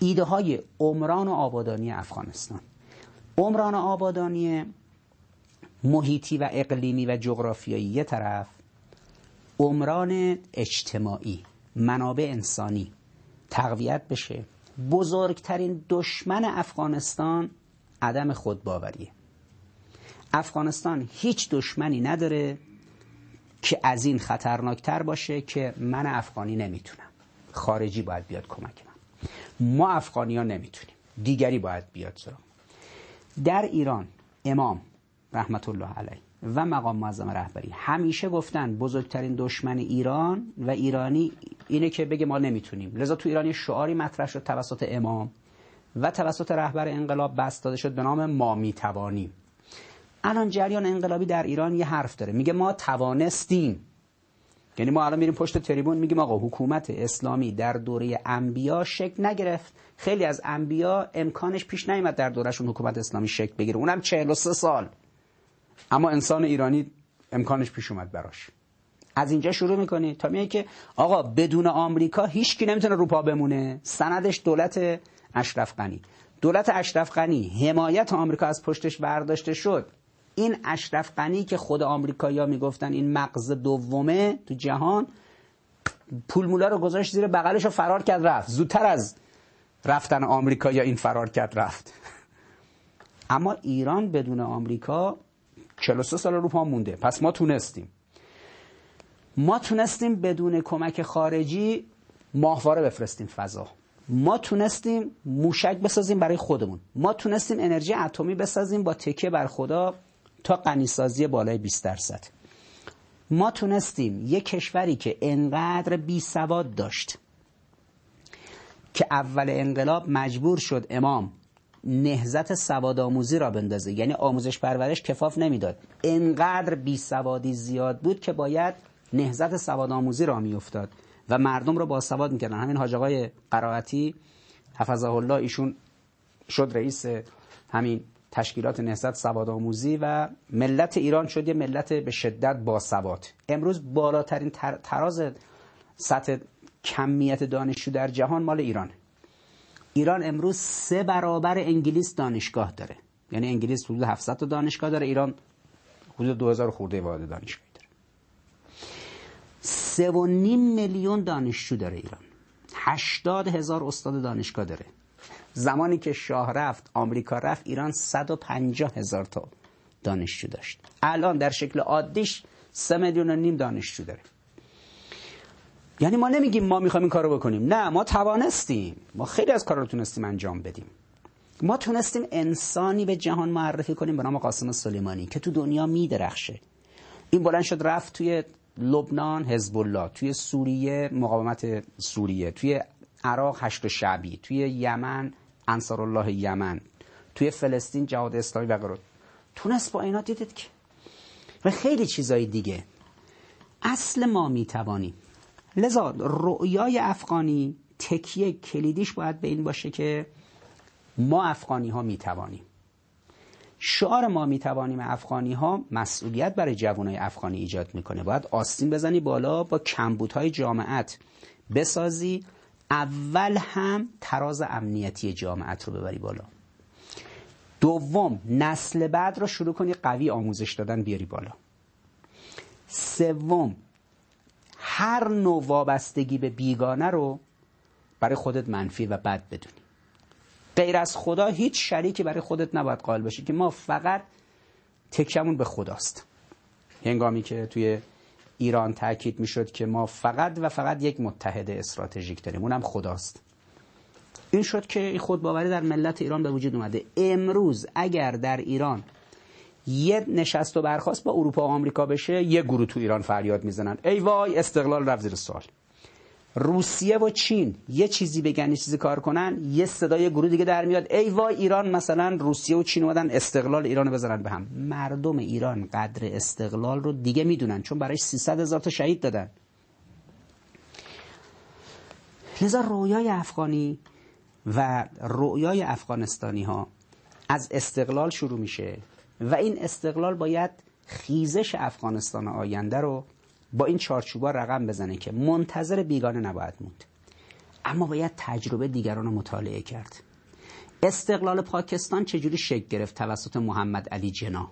ایده های عمران و آبادانی افغانستان. عمران و آبادانی محیطی و اقلیمی و جغرافیایی یه طرف عمران اجتماعی منابع انسانی. تقویت بشه. بزرگترین دشمن افغانستان عدم خودباوریه. افغانستان هیچ دشمنی نداره که از این خطرناکتر باشه که من افغانی نمی‌تونم. خارجی باید بیاد کمک من. ما افغانی ها نمی‌تونیم. دیگری باید بیاد سراغ در ایران امام رحمت الله علیه و مقام معظم رهبری همیشه گفتن بزرگترین دشمن ایران و ایرانی اینه که بگه ما نمی‌تونیم. لذا تو ایرانی شعاری مطرح شد توسط امام و توسط رهبر انقلاب بست داده شد به نام ما می‌توانیم. الان جریان انقلابی در ایران یه حرف داره. میگه ما توانستیم. یعنی ما الان میریم پشت تریبون میگیم آقا حکومت اسلامی در دوره انبیا شکل نگرفت. خیلی از انبیا امکانش پیش نیامد در دورهشون حکومت اسلامی شکل بگیره. اونم 43 سال. اما انسان ایرانی امکانش پیش اومد براش. از اینجا شروع می‌کنی تا میگه که آقا بدون آمریکا هیچکی نمی‌تونه روپا بمونه. سندش دولت اشرف غنی. دولت اشرف غنی حمایت آمریکا از پشتش برداشته شد. این اشرف غنی که خود آمریکایی‌ها می‌گفتن این مغز دومه تو جهان پول مولا رو گذاشت زیر بغلش رو فرار کرد رفت. زودتر از رفتن آمریکا یا این فرار کرد رفت. اما ایران بدون آمریکا 43 سال رو پا مونده. پس ما تونستیم. ما تونستیم بدون کمک خارجی ماهواره بفرستیم فضا. ما تونستیم موشک بسازیم برای خودمون. ما تونستیم انرژی اتمی بسازیم با تکیه بر خدا. تا غنیسازی بالای 20 درصد. ما تونستیم یک کشوری که انقدر بی سواد داشت که اول انقلاب مجبور شد امام نهزت سواد آموزی را بندازه. یعنی آموزش پرورش کفاف نمی‌داد. انقدر بی سوادی زیاد بود که باید نهزت سواد آموزی را میافتاد و مردم رو با سواد می‌کردن. همین حاج آقای قرائتی حفظه الله ایشون شد رئیس همین تشکیلات نهضت سواد آموزی و ملت ایران شد یه ملت به شدت با سواد. امروز بالاترین تراز سطح کمیت دانشجو در جهان مال ایران. ایران امروز سه برابر انگلیس دانشگاه داره. یعنی انگلیس حدود 700 تا دانشگاه داره ایران حدود 2000 خورده وارد دانشگاه داره. سه و نیم میلیون دانشجو داره ایران. هشتاد هزار استاد دانشگاه داره. زمانی که شاه رفت آمریکا رفت ایران 150 هزار تا دانشجو داشت. الان در شکل عادیش 3 میلیون و نیم دانشجو داره یعنی ما نمیگیم ما می‌خوایم این کارو بکنیم. نه ما توانستیم. ما خیلی از کارا رو تونستیم انجام بدیم. ما تونستیم انسانی به جهان معرفی کنیم به نام قاسم سلیمانی که تو دنیا میدرخشه. این بلند شد رفت توی لبنان حزب الله توی سوریه مقاومت سوریه توی عراق هشت شعبی توی یمن. انصار الله یمن. توی فلسطین جهاد اسلامی و غیره. تونست با اینا دیدید که و خیلی چیزای دیگه. اصل ما می‌توانیم. لذا رؤیای افغانی تکیه کلیدیش باید به این باشه که ما افغانی ها می‌توانیم. شعار ما می‌توانیم افغانی ها مسئولیت برای جوانای افغانی ایجاد می‌کنه. باید آستین بزنی بالا با کمبودهای جامعت بسازی اول هم تراز امنیتی جامعت رو ببری بالا. دوم نسل بعد رو شروع کنی قوی آموزش دادن بیاری بالا. سوم هر نوع وابستگی به بیگانه رو برای خودت منفی و بد بدونی. غیر از خدا هیچ شریکی برای خودت نباید قائل باشی که ما فقط تکمون به خداست. هنگامی که توی ایران تاکید می‌شد که ما فقط و فقط یک متحد استراتژیک داریم. اونم خداست. این شد که این خودباوری در ملت ایران به وجود اومده. امروز اگر در ایران یه نشست و برخواست با اروپا و آمریکا بشه یه گروه تو ایران فریاد می‌زنن. ای وای استقلال رفت زیر سوال. روسیه و چین یه چیزی بگن یه چیزی کار کنن یه صدای گروه دیگه در میاد. ای وای ایران مثلا روسیه و چین اومدن استقلال ایران رو بزنن به هم. مردم ایران قدر استقلال رو دیگه می‌دونن چون برایش 300 هزار تا شهید دادن. لذا رویای افغانی و رویای افغانستانی ها از استقلال شروع میشه و این استقلال باید خیزش افغانستان آینده رو با این چارچوبا رقم بزنه که منتظر بیگانه نباید موند. اما باید تجربه دیگران رو مطالعه کرد. استقلال پاکستان چجوری شکل گرفت توسط محمد علی جنا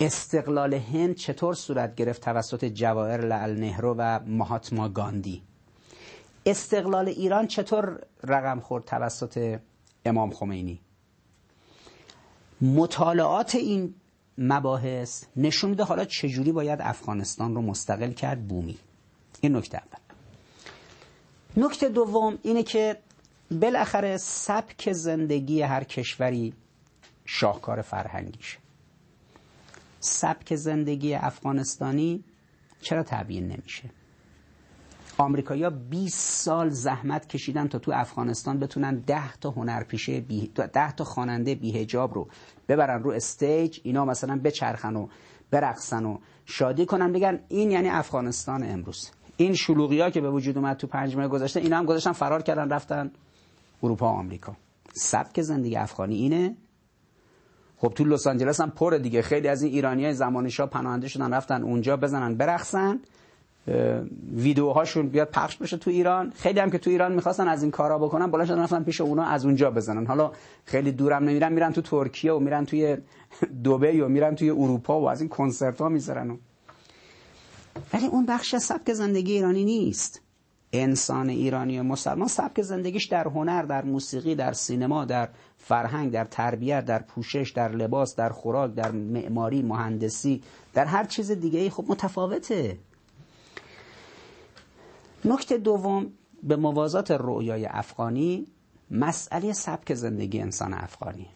استقلال هند چطور صورت گرفت توسط جواهر لعل نهرو و مهاتما گاندی؟ استقلال ایران چطور رقم خورد توسط امام خمینی؟ مطالعات این مباحث نشون میده حالا چجوری باید افغانستان رو مستقل کرد بومی. این نکته اول. نکته دوم اینه که بالاخره سبک زندگی هر کشوری شاهکار فرهنگیشه. سبک زندگی افغانستانی چرا تبیین نمیشه؟ آمریکایی‌ها 20 سال زحمت کشیدن تا تو افغانستان بتونن 10 تا هنرپیشه بی 10 تا خواننده بیهجاب رو ببرن رو استیج اینا مثلا بچرخن و برقصن و شادی کنن. بگن این یعنی افغانستان امروز. این شلوغی ها که به وجود اومد تو پنج ماه گذشته اینا هم گذاشتن فرار کردن رفتن اروپا و آمریکا. سبک زندگی افغانی اینه. خب تو لس آنجلس هم پر دیگه. خیلی از این ایرانیای زمان شاه پناهنده شدن رفتن اونجا بزنن برقصن. ویدیوهاشون بیاد پخش بشه تو ایران. خیلی هم که تو ایران می‌خواستن از این کارا بکنن بالا شدن رفتن پیش اونا از اونجا بزنن. حالا خیلی دورم نمیرن میرن تو ترکیه و میرن توی دبی و میرن توی اروپا و از این کنسرت ها می‌ذارن. ولی اون بخش سبک زندگی ایرانی نیست. انسان ایرانی و مسلمان سبک زندگیش در هنر در موسیقی در سینما در فرهنگ در تربیت در پوشش در لباس در خوراک در معماری مهندسی در هر چیز دیگه خب متفاوته. نکته دوم به موازات رویای افغانی مسئله سبک زندگی انسان افغانی.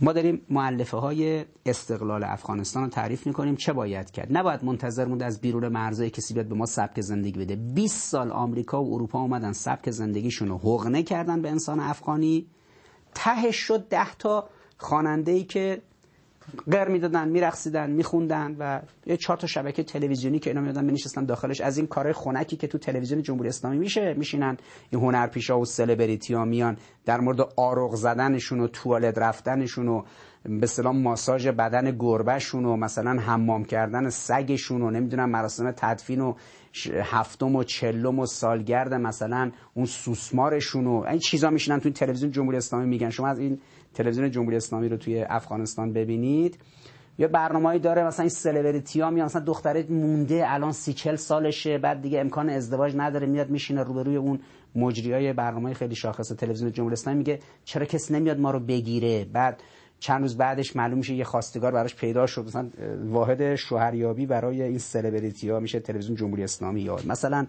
ما داریم معلفه های استقلال افغانستان رو تعریف می‌کنیم. چه باید کرد؟ نباید منتظر موند از بیرون مرزهای کسی بیاد به ما سبک زندگی بده. 20 سال آمریکا و اروپا اومدن سبک زندگیشون رو حقنه کردن به انسان افغانی. تهش شد ده تا خواننده که غیر می‌دادن میرقصیدن میخوندن و یه چهار تا شبکه تلویزیونی که اینا می‌دادن مینشستن داخلش. از این کارهای خنکی که تو تلویزیون جمهوری اسلامی میشه میشینن این هنرپیشا و سلبریتی ها میان در مورد آروغ زدنشون و توالت رفتنشون و به سلام ماساژ بدن گربهشون و مثلا حمام کردن سگشون و نمی‌دونم مراسم تدفین و هفتم و چلم و سالگرد مثلا اون سوسمارشون و این چیزا میشینن تو تلویزیون جمهوری اسلامی میگن. شما از این تلویزیون جمهوری اسلامی رو توی افغانستان ببینید. یا برنامه‌ای داره مثلا این سلبریتی ها میان مثلا دختره مونده الان سی چل سالشه بعد دیگه امکان ازدواج نداره میاد میشینه روبروی اون مجریای برنامه خیلی شاخص تلویزیون جمهوری اسلامی میگه چرا کس نمیاد ما رو بگیره؟ بعد چند روز بعدش معلوم میشه یه خواستگار براش پیدا شد مثلا واحد شوهریابی برای این سلبریتی ها میشه تلویزیون جمهوری اسلامی یا مثلا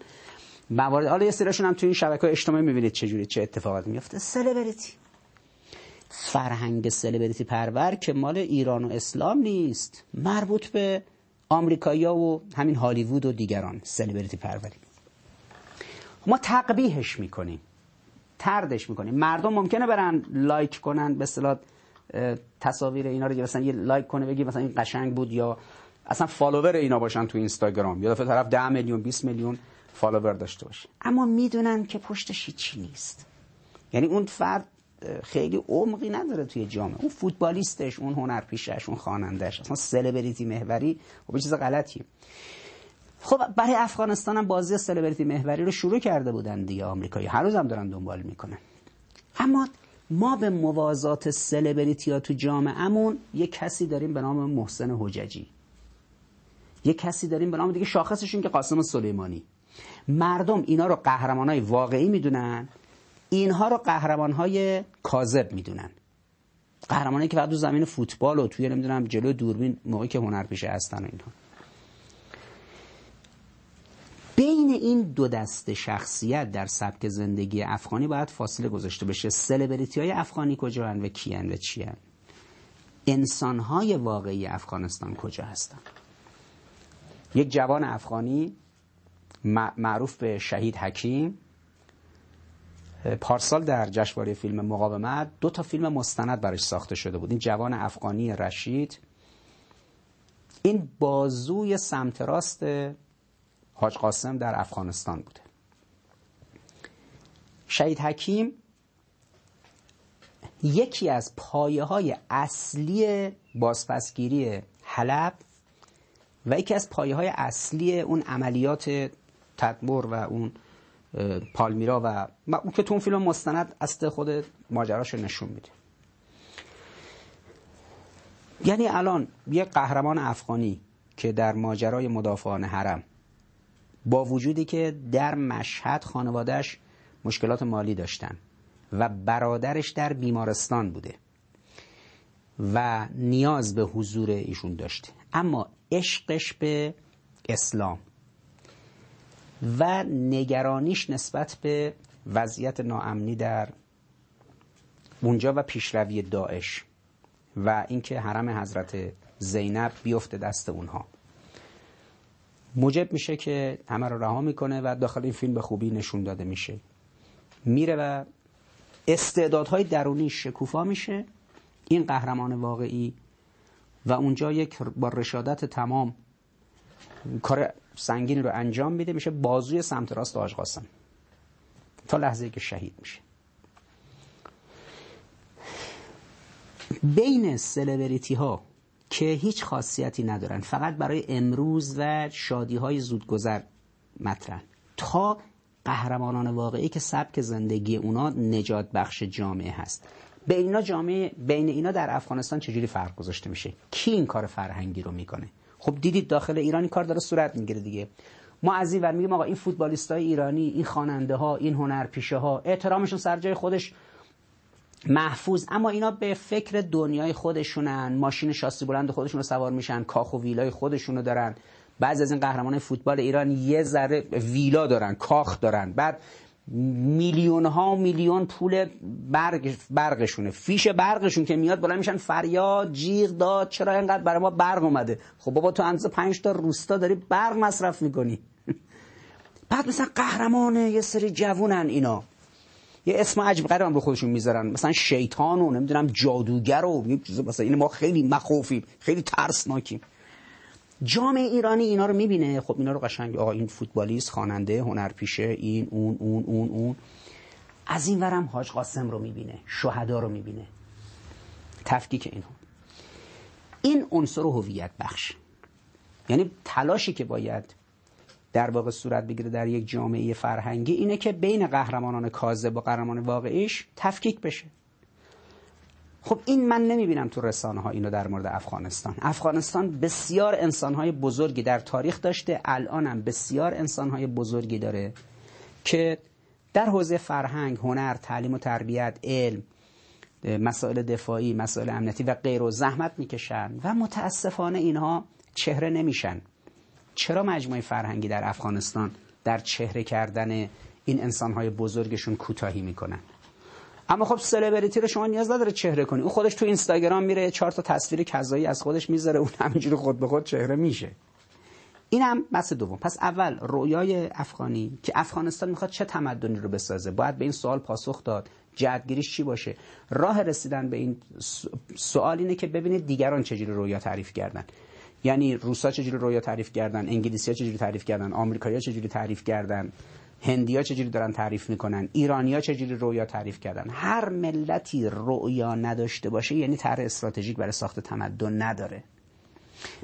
موارد حالا یه سریشون هم تو این شبکه اجتماعی می‌بینید چه جوری چه اتفاقاتی میفته سلبریتی. فرهنگ سلبریتی پرور که مال ایران و اسلام نیست. مربوط به آمریکایی‌ها و همین هالیوود و دیگران سلبریتی پروری. ما تقبیهش می‌کنیم. طردش می‌کنیم. مردم ممکنه برن like کنن به اصطلاح تصاویر اینا رو مثلا یه like کنه بگی مثلا این قشنگ بود یا اصلا follower اینا باشن تو اینستاگرام. یا دفعه طرف 10 میلیون 20 میلیون follower داشته باشه. اما می‌دونن که پشتش هیچی نیست. یعنی اون فرد خیلی عمقی نداره توی جامعه. اون فوتبالیستش اون هنرپیشش اون خوانندهش اصلا سلبریتی محوری خب چیز غلطیه. خب برای افغانستان هم بازی سلبریتی محوری رو شروع کرده بودن دیگه آمریکایی. هر روز هم دارن دنبال می‌کنن. اما ما به موازات سلبریتی ها تو جامعهمون یه کسی داریم به نام محسن حججی. یه کسی داریم به نام دیگه شاخصشون که قاسم سلیمانی. مردم اینا رو قهرمان های واقعی می‌دونن. اینها رو قهرمان های کاذب می‌دونن. قهرمانی که فقط تو زمین فوتبال و توی نمی‌دونم جلو دوربین موقعی که هنر پیشه هستن و اینها. بین این دو دست شخصیت در سبک زندگی افغانی باید فاصله گذاشته بشه. سلبریتی های افغانی کجا هن و کیان و چیان انسان های واقعی افغانستان کجا هستن؟ یک جوان افغانی معروف به شهید حکیم پارسال در جشنواره فیلم مقاومت دو تا فیلم مستند براش ساخته شده بود. این جوان افغانی رشید. این بازوی سمت راست حاج قاسم در افغانستان بوده شهید حکیم یکی از پایه های اصلی بازپسگیری حلب و یکی از پایه های اصلی اون عملیات تدمر و اون پالمیرا و اون که تو اون فیلم مستند است خود ماجراش نشون میده. یعنی الان یه قهرمان افغانی که در ماجرای مدافعان حرم با وجودی که در مشهد خانوادهش مشکلات مالی داشتن و برادرش در بیمارستان بوده و نیاز به حضور ایشون داشته. اما عشقش به اسلام. و نگرانیش نسبت به وضعیت ناامنی در اونجا و پیشروی داعش و اینکه حرم حضرت زینب بیفته دست اونها. موجب میشه که همه رو رها می‌کنه و داخل این فیلم به خوبی نشون داده میشه. میره و استعدادهای درونی شکوفا میشه. این قهرمان واقعی و اونجا یک با رشادت تمام کار سنگینی رو انجام میده میشه بازوی سمت راست آج قاسم. تا لحظه که شهید میشه. بین سلبریتی ها که هیچ خاصیتی ندارن فقط برای امروز و شادی های زودگذر مطرح تا قهرمانان واقعی که سبک زندگی اونا نجات بخش جامعه هست. بین اینا جامعه بین اینا در افغانستان چجوری فرق گذاشته میشه؟ کی این کار فرهنگی رو می‌کنه؟ خب دیدید داخل ایران این کار داره صورت می‌گیره دیگه. ما از این ور میگیم آقا این فوتبالیست های ایرانی این خواننده ها این هنرپیشه ها احترامشون سر جای خودش محفوظ. اما اینا به فکر دنیای خودشونن ماشین شاسی بلند خودشون رو سوار میشن کاخ و ویلای خودشون رو دارن. بعضی از این قهرمان فوتبال ایران یه ذره ویلا دارن کاخ دارن. بعد میلیون ها میلیون پول برق برقشونه. فیش برقشون که میاد بالا میشن فریاد جیغ داد چرا اینقدر برای ما برق اومده؟ خب بابا تو اندازه پنج تا روستا داری برق مصرف می‌کنی. بعد مثلا قهرمان یه سری جوونن اینا. یه اسم عجب غریب هم به خودشون می‌ذارن. مثلا شیطان و نمی‌دونم جادوگر و مثلا این ما خیلی مخوفیم خیلی ترسناکیم. جامعه ایرانی اینا رو می‌بینه. خب اینا رو قشنگ آقا این فوتبالیست خواننده هنرپیشه این اون اون اون اون. از این ورم حاج قاسم رو می‌بینه شهدا رو می‌بینه. تفکیک اینها. این عنصر هویت بخش. یعنی تلاشی که باید در واقع صورت بگیره در یک جامعه فرهنگی اینه که بین قهرمانان کاذب و قهرمان واقعیش تفکیک بشه. خب این من نمی‌بینم تو رسانه ها اینو در مورد افغانستان. افغانستان بسیار انسان های بزرگی در تاریخ داشته الانم بسیار انسان های بزرگی داره که در حوزه فرهنگ، هنر، تعلیم و تربیت، علم مسائل دفاعی، مسائل امنیتی و غیر و زحمت می‌کشن و متاسفانه اینها چهره نمیشن. چرا مجموعه فرهنگی در افغانستان در چهره کردن این انسانهای بزرگشون کوتاهی می‌کنن؟ اما خب سلبریتی رو شما نیاز نداره چهره کنی. اون خودش تو اینستاگرام میره چهار تا تصویر کذایی از خودش می‌ذاره اون همینجوری خود به خود چهره میشه. این هم بحث دوم. پس اول رویای افغانی که افغانستان می‌خواد چه تمدنی رو بسازه؟ باید به این سوال پاسخ داد. جهتگیریش چی باشه؟ راه رسیدن به این سوال اینه که ببینید دیگران چجوری رویا تعریف کردن. یعنی روسا چجوری رویا تعریف کردن؟ انگلیسی ها چجوری تعریف کردن؟ آمریکایی ها چجوری تعریف کردن؟ هندیا چجوری دارن تعریف می‌کنن؟ ایرانیا چجوری رویا تعریف کردن؟ هر ملتی رویا نداشته باشه یعنی طرح استراتژیک برای ساخت تمدن نداره.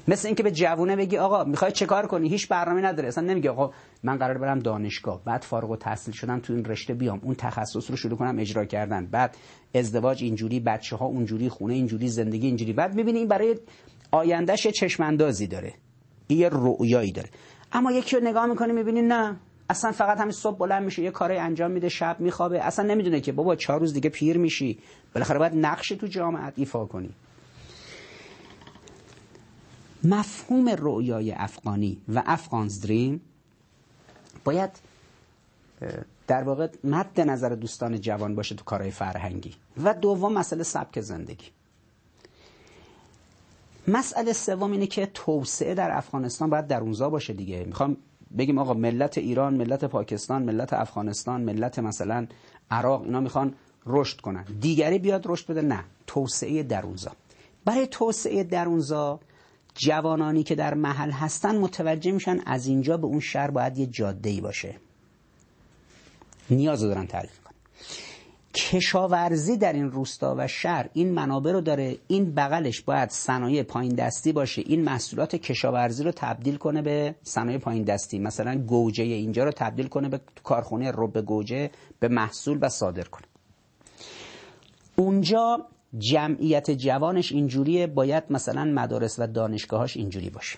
مثل اینکه به جوونه بگی آقا می‌خوای چه کار کنی؟ هیچ برنامه نداره. اصلا نمیگه آقا من قرار برم دانشگاه. بعد فارغ التحصیل شدم تو این رشته بیام. اون تخصص رو شروع کنم اجرا کردن. بعد ازدواج اینجوری بچه ها اونجوری خونه اینجوری زندگی اینجوری. بعد می‌بینی این برای آیندهش چشماندازی داره. یه رؤیایی داره. اما یکی رو نگاه می‌کنی می‌بینی نه. اصلا فقط همین صبح بلند میشه یه کاری انجام میده شب میخوابه. اصلا نمی‌دونه که بابا چهار روز دیگه پیر میشی. بالاخره باید نقش تو جامعه ایفا کنی. مفهوم رویای افغانی و افغانز دریم باید در واقع مد نظر دوستان جوان باشه تو کارهای فرهنگی. و دوم مسئله سبک زندگی. مسئله سوم اینه که توسعه در افغانستان باید در اونجا باشه دیگه. می‌خوام بگیم آقا ملت ایران ملت پاکستان ملت افغانستان ملت مثلا عراق اینا می‌خوان رشد کنن. دیگری بیاد رشد بده؟ نه. توسعه درونزا. برای توسعه درونزا جوانانی که در محل هستن متوجه میشن از اینجا به اون شهر باید یه جاده ای باشه. نیاز دارن تعریف کنن. کشاورزی در این روستا و شهر این منابع رو داره. این بغلش باید صنایع پایین دستی باشه. این محصولات کشاورزی رو تبدیل کنه به صنایع پایین دستی. مثلا گوجه اینجا رو تبدیل کنه به کارخونه رب گوجه به محصول و صادر کنه. اونجا جمعیت جوانش اینجوریه. باید مثلا مدارس و دانشگاهاش اینجوری باشه.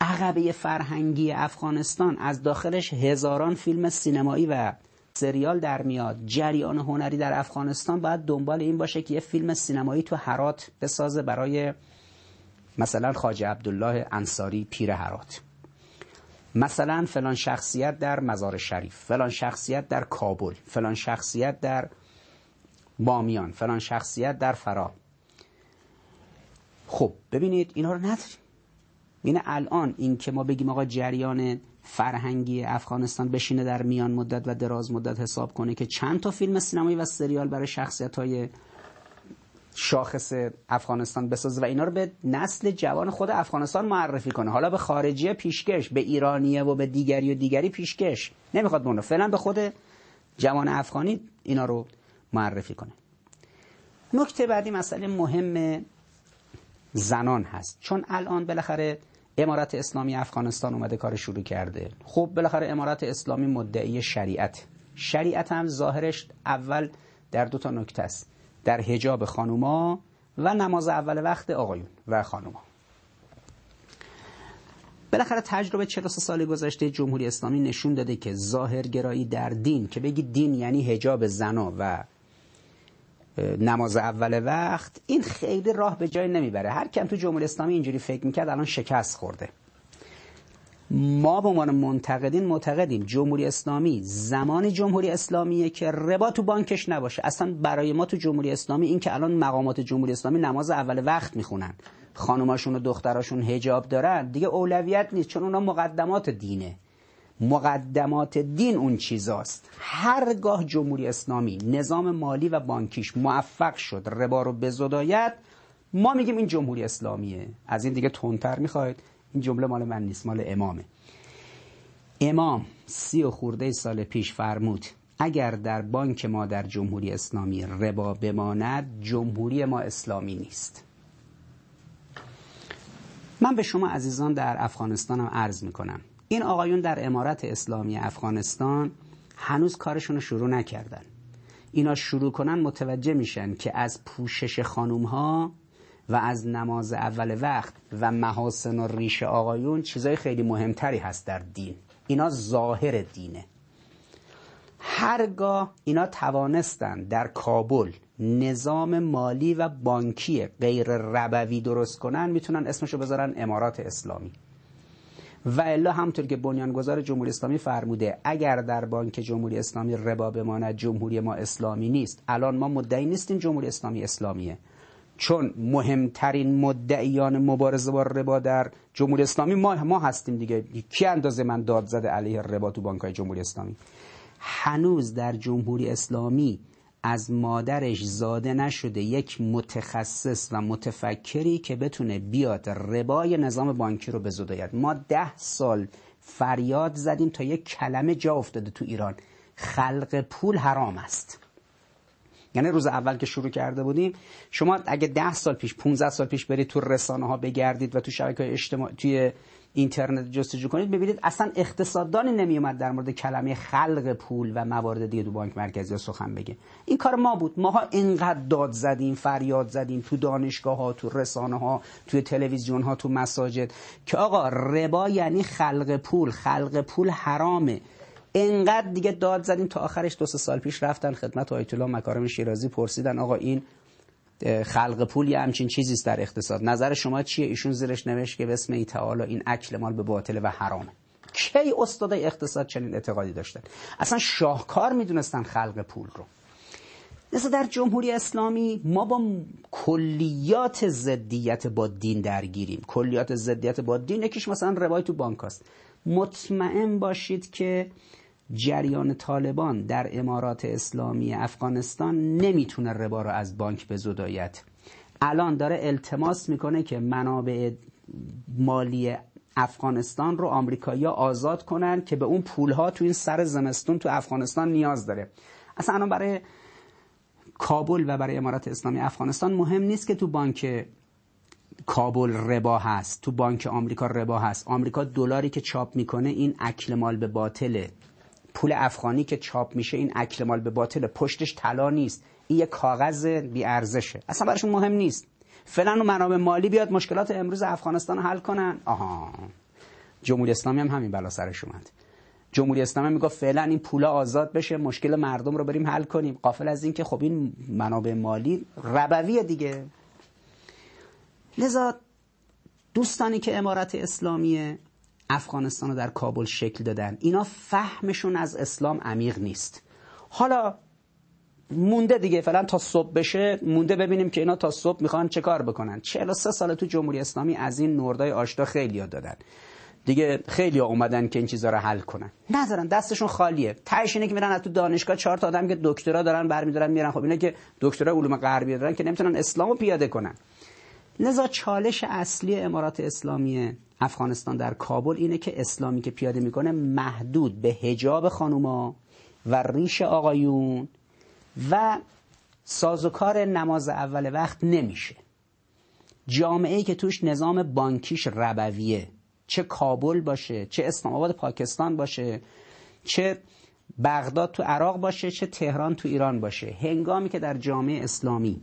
عقبه فرهنگی افغانستان از داخلش هزاران فیلم سینمایی و سریال در میاد. جریان هنری در افغانستان باید دنبال این باشه که یه فیلم سینمایی تو هرات بسازه برای مثلا خاجه عبدالله انصاری پیر هرات. مثلا فلان شخصیت در مزار شریف فلان شخصیت در کابل فلان شخصیت در بامیان فلان شخصیت در فرا خب ببینید اینا رو نداریم. اینه الان این که ما بگیم آقا جریان فرهنگی افغانستان بشینه در میان مدت و دراز مدت حساب کنه که چند تا فیلم سینمایی و سریال برای شخصیت های شاخص افغانستان بسازه و اینا رو به نسل جوان خود افغانستان معرفی کنه. حالا به خارجی پیشکش به ایرانیه و به دیگری و دیگری پیشکش نمی‌خواد بونه فعلا به خود جوان افغانی اینا رو معرفی کنه. نکته بعدی مسئله مهم زنان هست. چون الان بالاخره امارت اسلامی افغانستان اومده کار شروع کرده. خب بالاخره امارت اسلامی مدعی شریعت. شریعت هم ظاهرش اول در دو تا نکته است. در حجاب خانوما و نماز اول وقت آقایون و خانوما. بالاخره تجربه 43 سال گذشته جمهوری اسلامی نشون داده که ظاهرگرایی در دین که بگی دین یعنی حجاب زنا و نماز اول وقت این خیلی راه به جای نمی‌بره. هر کم تو جمهوری اسلامی اینجوری فکر می‌کرد الان شکست خورده. ما به عنوان منتقدین معتقدیم جمهوری اسلامی زمان جمهوری اسلامیه که ربا تو بانکش نباشه. اصلا برای ما تو جمهوری اسلامی این که الان مقامات جمهوری اسلامی نماز اول وقت می‌خونن. خانوماشون و دختراشون هجاب دارن. دیگه اولویت نیست چون اونا مقدمات دینه. مقدمات دین اون چیزاست. هرگاه جمهوری اسلامی نظام مالی و بانکیش موفق شد ربا رو بزداید ما میگیم این جمهوری اسلامیه. از این دیگه تندتر می‌خواید. این جمله مال من نیست مال امامه. امام سی و خورده سال پیش فرمود اگر در بانک ما در جمهوری اسلامی ربا بماند جمهوری ما اسلامی نیست. من به شما عزیزان در افغانستانم عرض می‌کنم. این آقایون در امارت اسلامی افغانستان هنوز کارشون رو شروع نکردن. اینا شروع کنن متوجه میشن که از پوشش خانوم ها و از نماز اول وقت و محاسن و ریش آقایون چیزای خیلی مهمتری هست در دین. اینا ظاهر دینه. هرگاه اینا توانستن در کابل نظام مالی و بانکی غیر ربوی درست کنن می‌تونن اسمشو بذارن امارات اسلامی. و الا همطور که بنیانگذار جمهوری اسلامی فرموده اگر در بانک جمهوری اسلامی ربا بماند جمهوری ما اسلامی نیست. الان ما مدعی نیستیم جمهوری اسلامی اسلامیه. چون مهمترین مدعیان مبارزه با ربا در جمهوری اسلامی ما ما هستیم دیگه. کی اندازه من داد زده علیه ربا تو جمهوری اسلامی؟ هنوز در جمهوری اسلامی از مادرش زاده نشده یک متخصص و متفکری که بتونه بیاد ربای نظام بانکی رو بزداید. ما ده سال فریاد زدیم تا یک کلمه جا افتاده تو ایران. خلق پول حرام است. یعنی روز اول که شروع کرده بودیم شما اگه ده سال پیش 15 سال پیش برید تو رسانه ها بگردید و تو شبکه اجتماعی توی اینترنت جستجو کنید ببینید اصلا اقتصاددانی نمیومد در مورد کلمه خلق پول و موارد دیگه تو بانک مرکزی سخن بگه. این کار ما بود. ماها اینقدر داد زدیم فریاد زدیم تو دانشگاه ها تو رسانه ها تو تلویزیون ها تو مساجد که آقا ربا یعنی خلق پول. خلق پول حرامه. اینقدر دیگه داد زدیم تا آخرش دو سال پیش رفتن خدمت آیت الله مکارم شیرازی پرسیدن آقا این خلق پول یه همچین چیزی است در اقتصاد. نظر شما چیه؟ ایشون زیرش نوشت که به اسم تعالی این اکل مال به باطله و حرامه. کی استادای اقتصاد چنین اعتقادی داشتن؟ اصلا شاهکار می‌دونستن خلق پول رو. مثلا در جمهوری اسلامی ما با کلیات زدیت با دین درگیریم. کلیات زدیت با دین یکیش مثلا روای تو بانک هست. مطمئن باشید که جریان طالبان در امارات اسلامی افغانستان نمی‌تونه ربا رو از بانک به زدایت الان داره التماس می‌کنه که منابع مالی افغانستان رو آمریکایی‌ها آزاد کنن که به اون پولها تو این سر زمستون تو افغانستان نیاز داره. اصلا الان برای کابل و برای امارات اسلامی افغانستان مهم نیست که تو بانک کابل ربا هست تو بانک آمریکا ربا هست. آمریکا دلاری که چاپ می‌کنه این اکل مال به باطله. پول افغانی که چاپ میشه این اکل مال به باطل پشتش طلا نیست. این یه کاغذ بی ارزشه اصلا براشون مهم نیست. فعلا منابع مالی بیاد مشکلات امروز افغانستان حل کنن. آها. جمهوری اسلامی هم همین بلا سرش اومد. جمهوری اسلامی میگه فعلا این پولا آزاد بشه مشکل مردم رو بریم حل کنیم. قافل از اینکه خب این منابع مالی ربویه دیگه. لذا دوستانی که امارت اسلامی افغانستان رو در کابل شکل دادن. اینا فهمشون از اسلام عمیق نیست. حالا مونده دیگه فعلا تا صبح بشه مونده ببینیم که اینا تا صبح می‌خوان چه کار بکنن. 43 سال تو جمهوری اسلامی از این نوردای آشتا خیلی ها دادن. دیگه خیلی ها اومدن که این چیزا رو حل کنن. ندارن دستشون خالیه. تهش اینه که میرن از تو دانشگاه چهار تا آدم که دکترا دارن برمیدارن میرن. خب اینا که دکترا علوم غربی دارن که نمی‌تونن اسلامو پیاده کنن. لذا چالش اصلی امارات اسلامی افغانستان در کابل اینه که اسلامی که پیاده می‌کنه محدود به هجاب خانوما و ریش آقایون و سازوکار نماز اول وقت نمیشه. جامعه که توش نظام بانکیش ربویه. چه کابل باشه چه اسلام آباد پاکستان باشه چه بغداد تو عراق باشه چه تهران تو ایران باشه. هنگامی که در جامعه اسلامی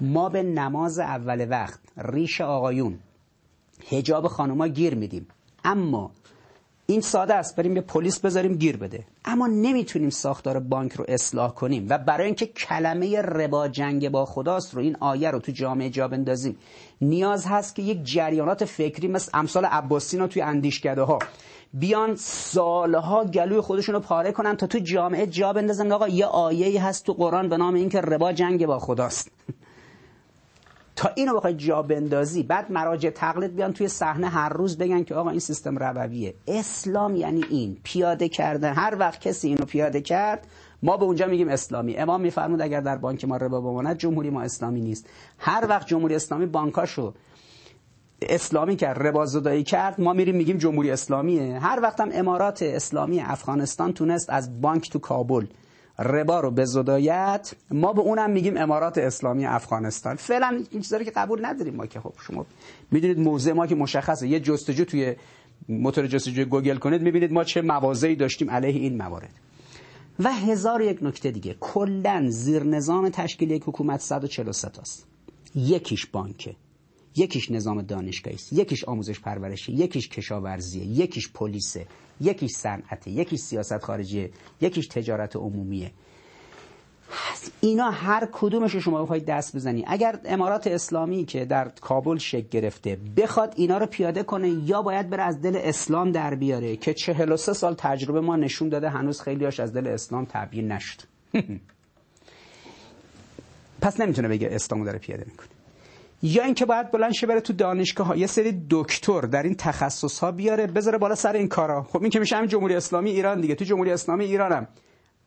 ما به نماز اول وقت ریش آقایون هجاب خانوما گیر میدیم. اما این ساده است بریم به پلیس بذاریم گیر بده. اما نمی‌تونیم ساختار بانک رو اصلاح کنیم و برای اینکه کلمه ربا جنگ با خداست رو این آیه رو تو جامعه جا بندازیم. نیاز هست که یک جریانات فکری مثل امثال عباسینا توی اندیشکده ها بیان سالها گلوی خودشون رو پاره کنن تا تو جامعه جا بندازن. آقا یه آیه هست تو قرآن به نام اینکه ربا جنگ با خداست. تا اینو بخوای جا بندازی بعد مراجع تقلید بیان توی صحنه هر روز بگن که آقا این سیستم ربویه. اسلام یعنی این پیاده کردن. هر وقت کسی اینو پیاده کرد ما به اونجا میگیم اسلامی. امام میفرمود اگر در بانک ما ربا بماند جمهوری ما اسلامی نیست. هر وقت جمهوری اسلامی بانکاشو اسلامی کرد ربا زدایی کرد ما میریم میگیم جمهوری اسلامیه. هر وقت هم امارات اسلامی افغانستان تونست از بانک تو کابل ربا رو به ما به اونم میگیم امارات اسلامی افغانستان. فعلا این چیزا که قبول نداریم ما که خب شما می‌دونید موضع ما که مشخصه. یه جستجو توی موتور جستجوی گوگل کنید می‌بینید ما چه مواضعی داشتیم علیه این موارد. و هزار یک نکته دیگه. کلا زیر نظام تشکیل یک حکومت 143 تاست. یکیش بانکه. یکیش نظام دانشگاهی است یکیش آموزش پرورشی یکیش کشاورزیه یکیش پلیسه یکیش صنعته یکیش سیاست خارجیه یکیش تجارت عمومیه اینا هر کدومش رو شما بخواید دست بزنی. اگر امارات اسلامی که در کابل شکل گرفته بخواد اینا رو پیاده کنه یا باید بره از دل اسلام در بیاره که 43 سال تجربه ما نشون داده هنوز خیلیاش از دل اسلام تبیین نشد. پس نمی‌تونه بگه اسلامو داره پیاده می‌کنه. یا اینکه باید بلند شه بره تو دانشگاه ها یه سری دکتر در این تخصص ها بیاره بذاره بالا سر این کارا. خب این که میشه همین جمهوری اسلامی ایران دیگه. تو جمهوری اسلامی ایرانم.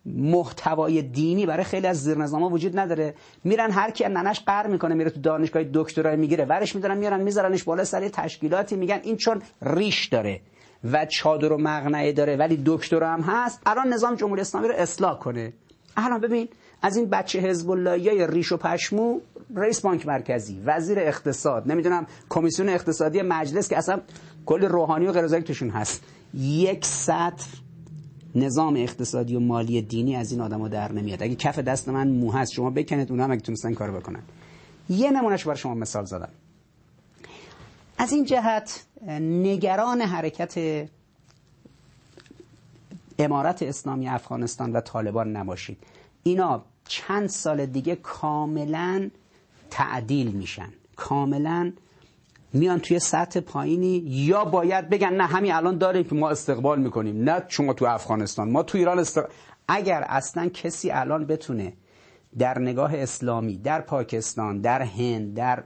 محتوای دینی برای خیلی از زیر ها وجود نداره. میرن هر کی ننش قر می‌کنه میره تو دانشگاه دکترا می‌گیره. ورش میدارن میارن میذارنش بالا سر تشکیلاتی. میگن این چون ریش داره و چادر و مغنعه داره ولی دکتر هم هست. الان نظام جمهوری اسلامی رو اصلاح کنه. الان ببین از این بچه حزب اللهی ریش و پشمو رئیس بانک مرکزی وزیر اقتصاد نمی‌دونم کمیسیون اقتصادی مجلس که اصلا کل روحانی و غیر توشون هست. یک سطر نظام اقتصادی و مالی دینی از این آدما در نمیاد. اگه کف دست من مو هست شما بکنید اونا هم اگه تونستن کارو بکنن. یه نمونهش برای شما مثال زدم. از این جهت نگران حرکت امارت اسلامی افغانستان و طالبان نباشید. اینا چند سال دیگه کاملا تعدیل میشن. کاملا میان توی سطح پایینی یا باید بگن نه همین الان داریم که ما استقبال می‌کنیم. نه شما تو افغانستان ما تو ایران استقبال اگر اصلا کسی الان بتونه در نگاه اسلامی در پاکستان در هند در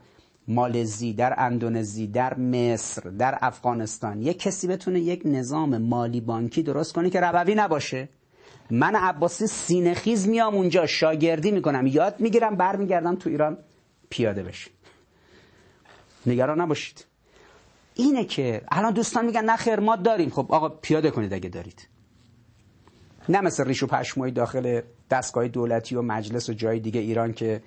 مالزی در اندونزی در مصر در افغانستان یک کسی بتونه یک نظام مالی بانکی درست کنه که ربوی نباشه. من عباسی سینخیز میام اونجا شاگردی می‌کنم. یاد می‌گیرم برمیگردم تو ایران. پیاده بشه نگران نباشید. اینه که الان دوستان میگن نه خیر ما داریم. خب آقا پیاده کنید اگه دارید. نه مثل ریش و پشمایی داخل دستگاه دولتی و مجلس و جای دیگه ایران که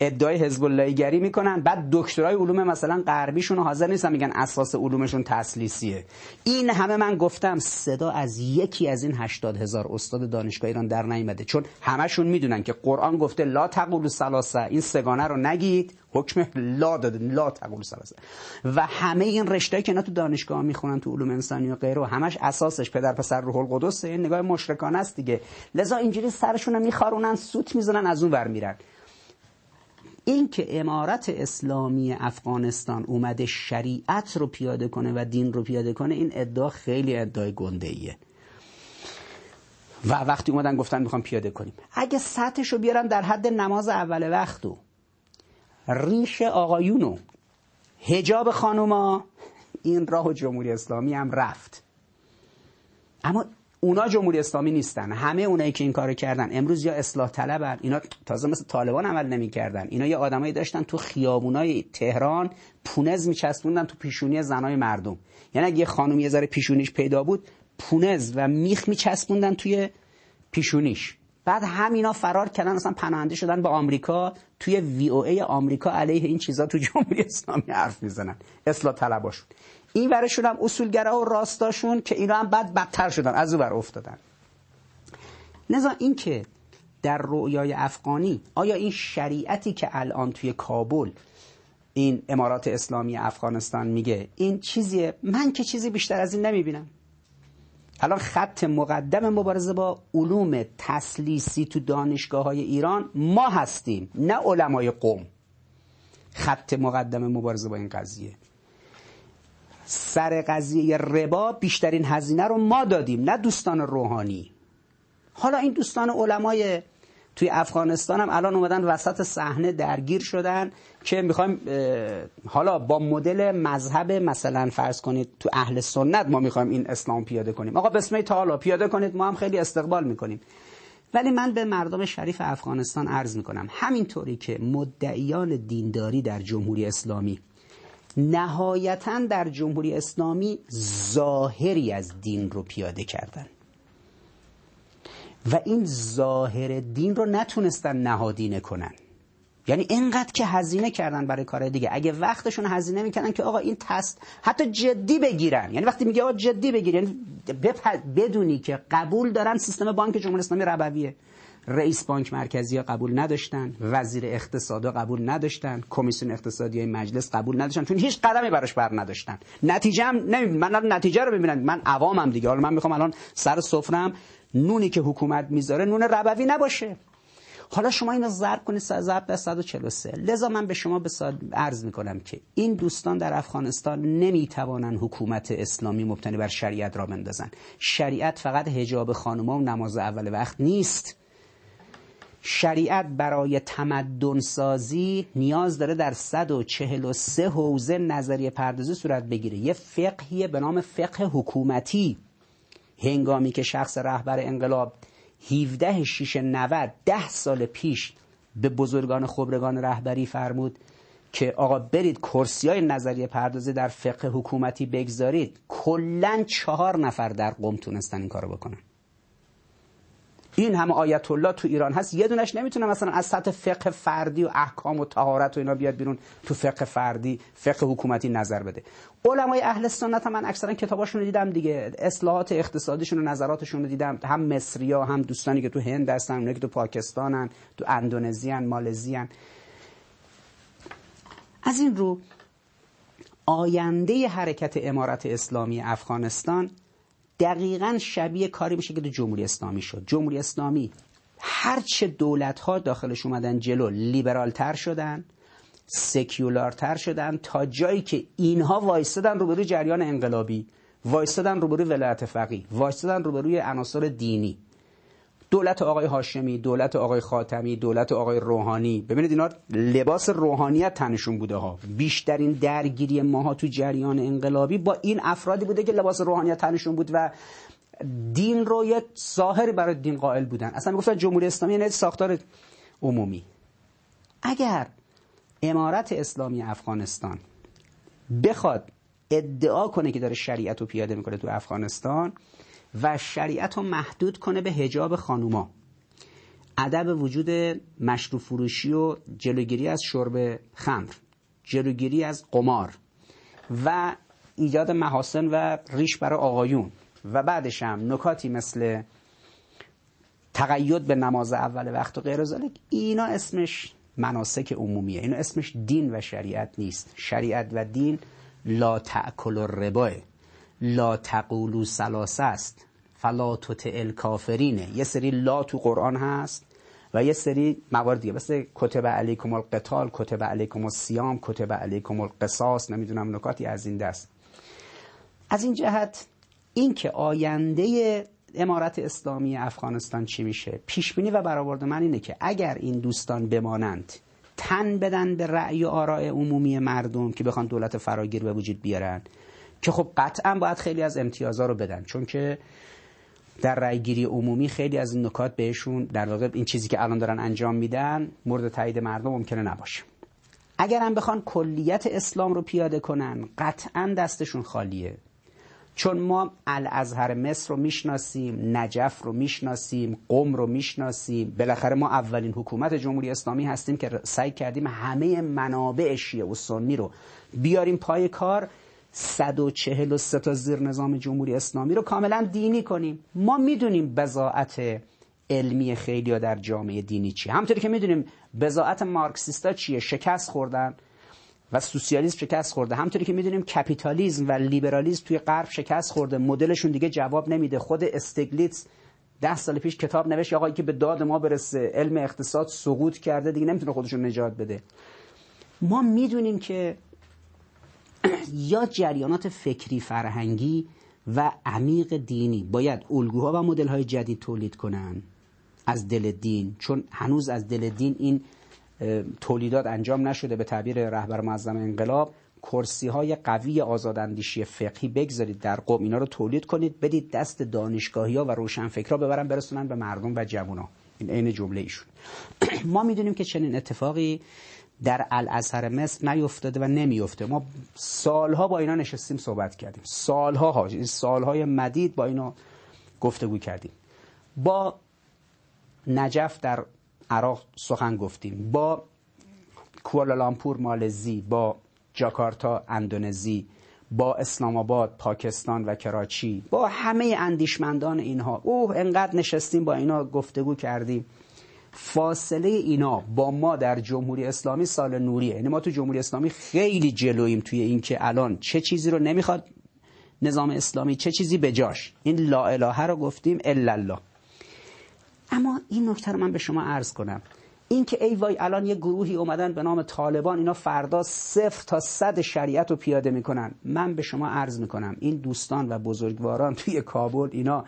ادعای حزب الله گری می‌کنن. بعد دکترای علوم مثلا غربیشون حاضر نیستن میگن اساس علومشون تسلیسیه این همه من گفتم صدا از یکی از این 80 هزار استاد دانشگاه ایران در نیامده چون همشون می‌دونن که قرآن گفته لا تقولوا ثلاثه این سگانه رو نگید. حکم لا داده. لا تقولوا ثلاثه و همه این رشته که اینا تو دانشگاه می‌خونن تو علوم انسانی و غیره همش اساسش پدر پسر روح القدس این نگاه مشرکانه است دیگه. لذا اینجوری سرشون رو میخارونن سوت می‌زنن از اون ور میرن. این که امارت اسلامی افغانستان اومده شریعت رو پیاده کنه و دین رو پیاده کنه این ادعا خیلی ادعای گنده ایه و وقتی اومدن گفتن می‌خوام پیاده کنیم. اگه سطحش رو بیارن در حد نماز اول وقت و ریش آقایونو هجاب خانوما این راه جمهوری اسلامی هم رفت. اما اونا جمهوری اسلامی نیستن. همه اونایی که این کارو کردن. امروز یا اصلاح طلبن اینا تازه مثل طالبان عمل نمی‌کردن. اینا یه آدمایی داشتن تو خیابونای تهران پونز میچسبوندن تو پیشونی زنای مردم. یعنی اگه یه خانم یه ذره پیشونیش پیدا بود پونز و میخ میچسبوندن توی پیشونیش. بعد همینا فرار کردن. اصلا پناهنده شدن به آمریکا. توی وی او ای آمریکا علیه این چیزا تو جمهوری اسلامی حرف می‌زنن. اصلاح طلباشون. این ورشون هم اصولگرا و راستاشون که اینا هم بعد بدتر شدن از اون افتادن. نزا این که در رویای افغانی آیا این شریعتی که الان توی کابل این امارات اسلامی افغانستان میگه این چیزیه؟ من که چیزی بیشتر از این نمی‌بینم. الان خط مقدم مبارزه با علوم تسلیسی تو دانشگاه های ایران ما هستیم نه علمای قوم. خط مقدم مبارزه با این قضیه. سر قضیه ربا بیشترین هزینه رو ما دادیم نه دوستان روحانی. حالا این دوستان علمای توی افغانستان هم الان اومدن وسط صحنه درگیر شدن که می‌خوایم حالا با مدل مذهب مثلا فرض کنید تو اهل سنت ما می‌خوایم این اسلام پیاده کنیم. آقا بسم تعالی پیاده کنید ما هم خیلی استقبال می‌کنیم. ولی من به مردم شریف افغانستان عرض می‌کنم همینطوری که مدعیان دینداری در جمهوری اسلامی نهایتا در جمهوری اسلامی ظاهری از دین رو پیاده کردن. و این ظاهر دین رو نتونستن نهادینه کنن. یعنی اینقدر که هزینه کردن برای کار دیگه. اگه وقتشون هزینه می‌کردن که آقا این تست حتی جدی بگیرن. یعنی وقتی میگه آقا جدی بگیرن یعنی بدونی که قبول دارن سیستم بانک جمهوری اسلامی ربویه. رئیس بانک مرکزی ها قبول نداشتن وزیر اقتصاد قبول نداشتن کمیسیون اقتصادی های مجلس قبول نداشتن چون هیچ قدمی براش بر نداشتن. نتیجه هم من نتیجه رو ببینم من عوامم دیگه. حالا من می‌خوام الان سر سفرم نونی که حکومت می‌ذاره نون ربوی نباشه. حالا شما اینو ضرب کنید ضرب در 143 لذا من به شما به عرض می‌کنم که این دوستان در افغانستان نمی‌توانند حکومت اسلامی مبتنی بر شریعت را بندازن شریعت فقط حجاب خانوما و نماز اول وقت نیست. شریعت برای تمدن سازی نیاز داره در 143 حوزه نظریه پردازی صورت بگیره. یه فقهیه به نام فقه حکومتی. هنگامی که شخص رهبر انقلاب 17 6 90 ده سال پیش به بزرگان خبرگان رهبری فرمود که آقا برید کرسی های نظریه پردازی در فقه حکومتی بگذارید کلا چهار نفر در قوم تونستن این کارو بکنن. این همه آیت الله تو ایران هست. یه دونش نمی‌تونه مثلا از سطح فقه فردی و احکام و طهارت و اینا بیاد بیرون تو فقه فردی فقه حکومتی نظر بده. علمای اهل سنت هم من اکثرا کتاباشون رو دیدم دیگه. اصلاحات اقتصادیشون و نظراتشون رو دیدم. هم مصریا هم دوستانی که تو هند هستن اونایی که تو پاکستانن تو اندونزی ان مالزی از این رو آینده حرکت امارت اسلامی افغانستان دقیقا شبیه کاری میشه که تو جمهوری اسلامی شد. جمهوری اسلامی هرچه دولت ها داخلش اومدن جلو لیبرال تر شدن سکیولار تر شدن تا جایی که اینها وایستادن روبروی جریان انقلابی وایستادن روبروی ولایت فقیه وایستادن روبروی عناصر دینی. دولت آقای هاشمی دولت آقای خاتمی دولت آقای روحانی. ببینید اینا لباس روحانیت تنشون بوده ها. بیشترین درگیری ماها تو جریان انقلابی با این افرادی بوده که لباس روحانیت تنشون بود و دین رو یه ظاهری برای دین قائل بودن. اصلا می‌گفتن جمهوری اسلامی یعنی ساختار عمومی. اگر امارت اسلامی افغانستان بخواد ادعا کنه که داره شریعت رو پیاده می‌کنه تو افغانستان و شریعت رو محدود کنه به هجاب خانوما. ادب وجود مشروع فروشی و جلوگیری از شرب خمر جلوگیری از قمار و ایجاد محاسن و ریش برای آقایون و بعدش هم نکاتی مثل تقید به نماز اول وقت و غیر ذالک اینا اسمش مناسک عمومیه اینا اسمش دین و شریعت نیست. شریعت و دین لا تأکل الربا. لا تقولو سلاسه است. فلا تطع الکافرینه یه سری لا تو قرآن هست و یه سری موارد دیگه. مثل کتب علیکم القتال کتب علیکم الصیام کتب علیکم القصاص نمی‌دونم نکاتی از این دست. از این جهت این که آینده امارت اسلامی افغانستان چی میشه؟ پیش بینی و برآورد من اینه که اگر این دوستان بمانند تن بدن به رأی و آراء عمومی مردم که بخوان دولت فراگیر به وجود بیارن که خب قطعا باید خیلی از امتیازها رو بدن. چون که در رأیگیری عمومی خیلی از این نکات بهشون در واقع این چیزی که الان دارن انجام میدن مورد تایید مردم ممکنه نباشه. اگر هم بخوان کلیت اسلام رو پیاده کنن قطعا دستشون خالیه. چون ما الازهر مصر رو می‌شناسیم نجف رو می‌شناسیم قم رو می‌شناسیم. بالاخره ما اولین حکومت جمهوری اسلامی هستیم که سعی کردیم همه منابع شیعه و سنی رو بیاریم پای کار. 143 تا زیر نظام جمهوری اسلامی رو کاملا دینی کنیم. ما می‌دونیم بزاعت علمی خیلی در جامعه دینی چیه. همطوری که می‌دونیم بزاعت مارکسیستا چیه؟ شکست خوردن و سوسیالیسم شکست خورده. همطوری که می‌دونیم کپیتالیسم و لیبرالیسم توی غرب شکست خورده. مدلشون دیگه جواب نمیده. خود استگلیتس ده سال پیش کتاب نوشت آقایی که به داد ما برسه علم اقتصاد سقوط کرده دیگه نمی‌تونه خودشون نجات بده. ما می‌دونیم که یا جریانات فکری فرهنگی و عمیق دینی. باید الگوها و مدل جدید تولید کنن از دل دین چون هنوز از دل دین این تولیدات انجام نشده. به تعبیر رهبر معظم انقلاب کرسی های قوی آزاداندیشی فقهی بگذارید در قوم. اینا رو تولید کنید بدید دست دانشگاهی ها و روشنفکرها ببرن برسونن به مردم و جوونا. این عین جمله ایشون ما می‌دونیم که چنین اتفاقی در الازهر مصر نیفتاده و نمیفته. ما سالها با اینا نشستیم صحبت کردیم. سالها ها سالهای مدید با اینا گفتگو کردیم. با نجف در عراق سخن گفتیم. با کوالالامپور مالزی با جاکارتا اندونزی با اسلام آباد پاکستان و کراچی با همه اندیشمندان اینها. اوه انقدر نشستیم با اینا گفتگو کردیم. فاصله اینا با ما در جمهوری اسلامی سال نوریه. یعنی ما تو جمهوری اسلامی خیلی جلوییم توی اینکه الان چه چیزی رو نمی‌خواد نظام اسلامی چه چیزی به جاش. این لا اله رو گفتیم الا الله. اما این نکته رو من به شما عرض کنم. این که ای وای الان یه گروهی اومدن به نام طالبان اینا فردا صفر تا صد شریعت رو پیاده می‌کنن. من به شما عرض می‌کنم این دوستان و بزرگواران توی کابل اینا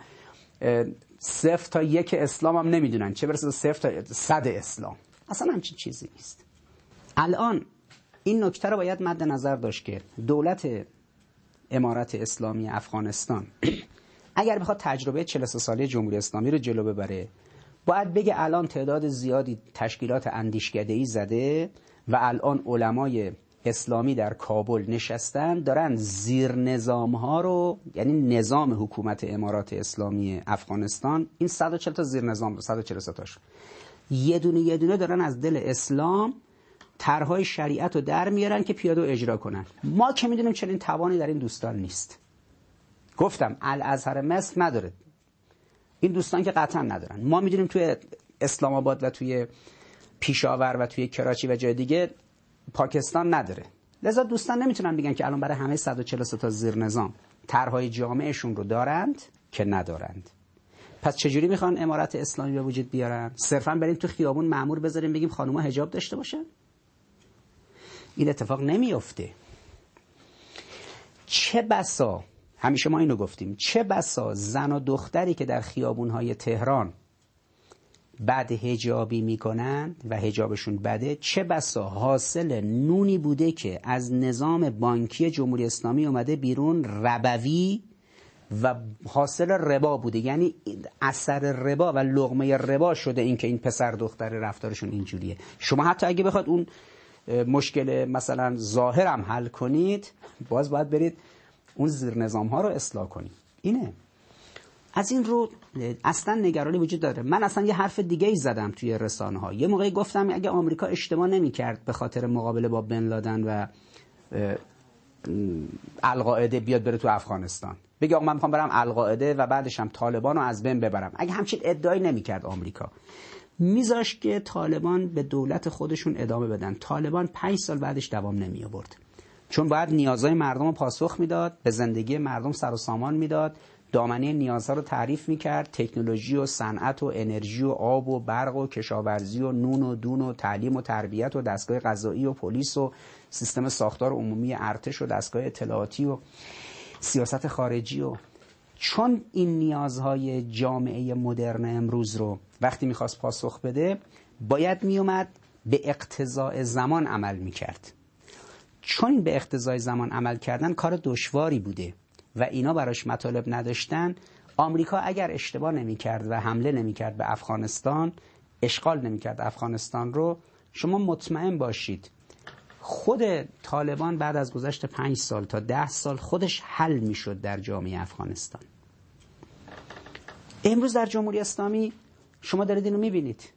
صفر تا یک اسلام هم نمی‌دونن. چه برسه صفر تا صد اسلام. اصلا همچین چیزی نیست. الان این نکته رو باید مد نظر داشت که دولت امارت اسلامی افغانستان اگر بخواد تجربه 43 ساله جمهوری اسلامی رو جلو ببره باید بگه الان تعداد زیادی تشکیلات اندیشکده زده و الان علمای اسلامی در کابل نشستن دارن زیر نظام ها رو یعنی نظام حکومت امارات اسلامی افغانستان این 140 تا زیر نظام 143 تاش یه دونه یه دونه دارن از دل اسلام طرحهای شریعت رو در میارن که پیاده اجرا کنن. ما که می‌دونیم چنین توانی در این دوستان نیست. گفتم الازهر مصر نداره. این دوستان که قطعا ندارن. ما می‌دونیم توی اسلام آباد و توی پیشاور و توی کراچی و جای دیگه پاکستان نداره. لذا دوستان نمی‌تونن بگن که الان برای همه 143 تا زیر نظام طرحهای جامعشون رو دارند که ندارند. پس چجوری می‌خوان امارت اسلامی به وجود بیارن؟ صرفا بریم تو خیابون معمور بذاریم بگیم خانوما حجاب داشته باشن؟ این اتفاق نمیفته چه بسا همیشه ما اینو گفتیم چه بسا زن و دختری که در خیابونهای تهران بعد هجابی می‌کنن و هجابشون بده چه بسا حاصل نونی بوده که از نظام بانکی جمهوری اسلامی اومده بیرون ربوی و حاصل ربا بوده. یعنی اثر ربا و لغمه ربا شده این که این پسر دختر رفتارشون اینجوریه. شما حتی اگه بخواد اون مشکل مثلا ظاهرم حل کنید باز باید برید اون زیر نظام ها رو اصلاح کنید. اینه. از این رو اصلا نگرانی وجود داره. من اصلا یه حرف دیگه ای زدم توی رسانه ها یه موقعی گفتم اگه آمریکا اشتباه نمی کرد به خاطر مقابله با بن لادن و القاعده بیاد بره تو افغانستان. بگه آقا من می‌خوام برم القاعده و بعدش هم طالبان رو از بین ببرم. اگه همچین ادعایی نمی‌کرد آمریکا. میذاش که طالبان به دولت خودشون ادامه بدن. طالبان پنج سال بعدش دوام نمی آورد چون باید نیازهای مردم رو پاسخ می‌داد به زندگی مردم سر و سامان می‌داد. دامنه نیازها رو تعریف می‌کرد. تکنولوژی و صنعت و انرژی و آب و برق و کشاورزی و نون و دون و تعلیم و تربیت و دستگاه قضایی و پلیس و سیستم ساختار عمومی ارتش و دستگاه اطلاعاتی و سیاست خارجی و چون این نیازهای جامعه مدرن امروز رو وقتی می‌خواست پاسخ بده باید میومد به اقتضاع زمان عمل می‌کرد. چون به اقتضای زمان عمل کردن کار دشواری بوده. و اینا براش مطالب نداشتن آمریکا اگر اشتباه نمی‌کرد و حمله نمی‌کرد به افغانستان اشغال نمی‌کرد افغانستان رو شما مطمئن باشید خود طالبان بعد از گذشت پنج سال تا ده سال خودش حل می‌شد در جامعه افغانستان. امروز در جمهوری اسلامی شما دارید اینو می‌بینید.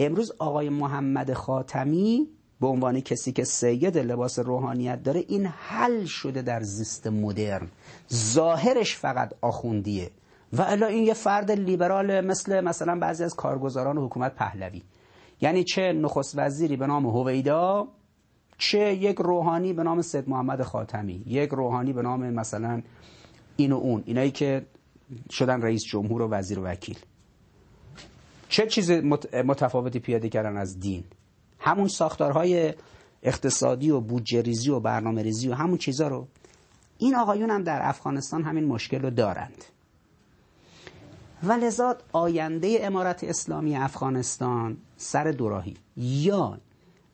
امروز آقای محمد خاتمی به عنوان کسی که سید لباس روحانیت داره این حل شده در زیست مدرن. ظاهرش فقط آخوندیه. و الا این یه فرد لیبرال مثل مثلا بعضی از کارگزاران حکومت پهلوی. یعنی چه نخست وزیری به نام هویدا چه یک روحانی به نام سید محمد خاتمی یک روحانی به نام مثلا این و اون اینایی که شدن رئیس جمهور و وزیر و وکیل. چه چیز متفاوتی پیاده کردن از دین؟ همون ساختارهای اقتصادی و بودجه ریزی و برنامه ریزی و همون چیزا رو این آقایون هم در افغانستان همین مشکل رو دارند. و لذا آینده امارت اسلامی افغانستان سر دوراهی. یا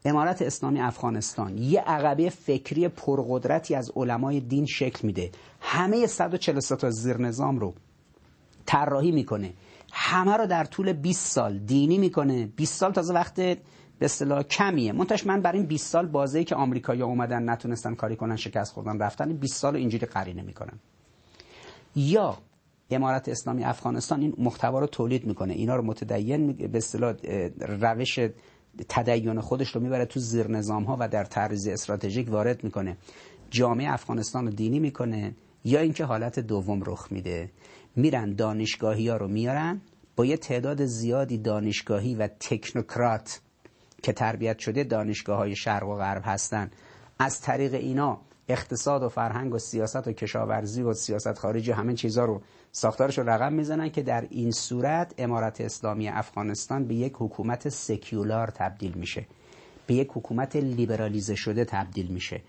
امارت اسلامی افغانستان یه عقبه فکری پرقدرتی از علمای دین شکل میده. همه 143 تا زیر نظام رو طراحی می‌کنه. همه رو در طول 20 سال دینی می‌کنه. 20 سال تازه وقت به اصطلاح کمیه. منتش من بر این 20 سال بازی که آمریکایی‌ها اومدن نتونستن کاری کنن شکست خوردن رفتن 20 سال اینجوری قرینه می‌کنن یا امارت اسلامی افغانستان این محتوا رو تولید می‌کنه. اینا رو متدین به اصطلاح روش تدین خودش رو می‌بره تو زیر نظام ها و در طرز استراتژیک وارد می‌کنه. جامعه افغانستان رو دینی می‌کنه یا اینکه حالت دوم رخ میده. میرن دانشگاهی ها رو میارن با یه تعداد زیادی دانشگاهی و تکنوکرات که تربیت شده دانشگاه های شرق و غرب هستن از طریق اینا اقتصاد و فرهنگ و سیاست و کشاورزی و سیاست خارجی همه چیزها رو ساختارش رو رقم می‌زنن که در این صورت امارت اسلامی افغانستان به یک حکومت سکیولار تبدیل میشه. به یک حکومت لیبرالیزه شده تبدیل میشه.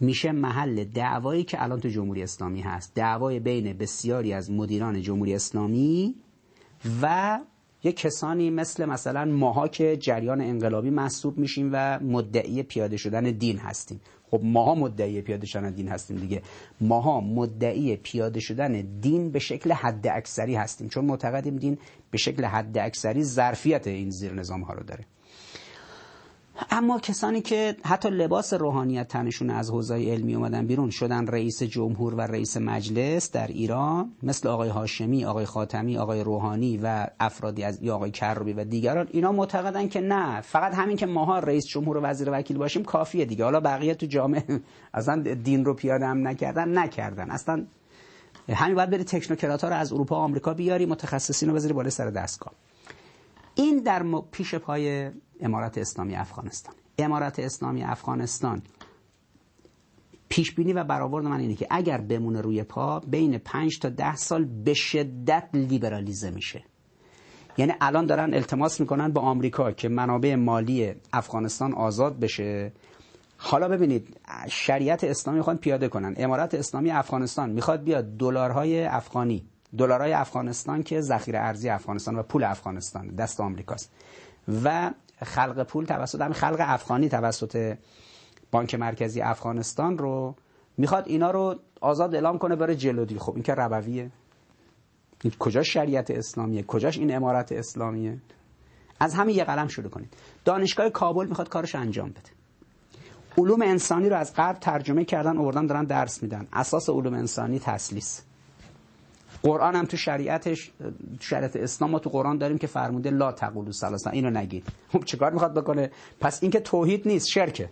میشه محل دعوایی که الان تو جمهوری اسلامی هست. دعوای بین بسیاری از مدیران جمهوری اسلامی و یک کسانی مثل مثلا ماها که جریان انقلابی محسوب میشیم و مدعی پیاده شدن دین هستیم. خب ماها مدعی پیاده شدن دین هستیم دیگه. ماها مدعی پیاده شدن دین به شکل حد اکثری هستیم. چون معتقدیم دین به شکل حد اکثری ظرفیت این زیر نظام ها رو داره. اما کسانی که حتی لباس روحانیت تنشون از حوزه علمی اومدن بیرون شدن رئیس جمهور و رئیس مجلس در ایران مثل آقای هاشمی، آقای خاتمی، آقای روحانی و افرادی از یا آقای کروبی و دیگران اینا معتقدن که نه فقط همین که ماها رئیس جمهور و وزیر وکیل باشیم کافیه دیگه. حالا بقیه تو جامعه اصلا دین رو پیاده هم نکردن نکردن. اصلا همین باید بری تکنوکرات ها رو از اروپا و آمریکا بیاری متخصصین رو بذاری بالای سر دستگاه. این در پیش پای امارات اسلامی افغانستان. امارات اسلامی افغانستان. پیش بینی و برآورد من اینه که اگر بمونه روی پا بین 5 تا 10 سال به شدت لیبرالیزه میشه. یعنی الان دارن التماس می‌کنن با آمریکا که منابع مالی افغانستان آزاد بشه. حالا ببینید شریعت اسلامی می‌خوان پیاده کنن. امارات اسلامی افغانستان می‌خواد بیاد دلارهای افغانی دلارهای افغانستان که ذخیره ارزی افغانستان و پول افغانستان دست آمریکاست. و خلق پول توسط همین خلق افغانی توسط بانک مرکزی افغانستان رو می‌خواد اینا رو آزاد اعلام کنه بره جلودی خب این که ربویه. این کجاش شریعت اسلامیه؟ کجاش این امارت اسلامیه؟ از همین یه قلم شروع کنید. دانشگاه کابل می‌خواد کارش انجام بده. علوم انسانی رو از غرب ترجمه کردن آوردن دارن درس میدن. اساس علوم انسانی تسلیس قرآن هم تو شریعتش شریعت اسلام ما تو قرآن داریم که فرموده لا تقولوا ثلاثه اینو نگید خب چیکار می‌خواد بکنه؟ پس این که توحید نیست شرکه.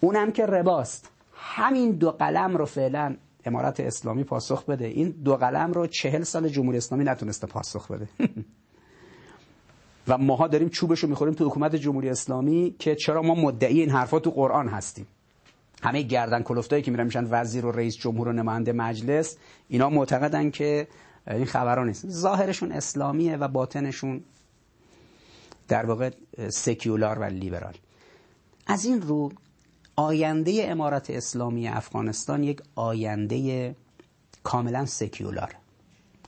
اونم که رباست. همین دو قلم رو فعلا امارت اسلامی پاسخ بده. این دو قلم رو چهل سال جمهوری اسلامی نتونسته پاسخ بده. و ماها داریم چوبش رو می‌خوریم تو حکومت جمهوری اسلامی که چرا ما مدعی این حرفا تو قرآن هستیم. همه گردن کلفتایی که میرن میشن وزیر و رئیس جمهور و نماینده مجلس اینا معتقدن که این خبران نیست. ظاهرشون اسلامیه و باطنشون در واقع سکیولار و لیبرال. از این رو آینده امارت اسلامی افغانستان یک آینده کاملا سکیولار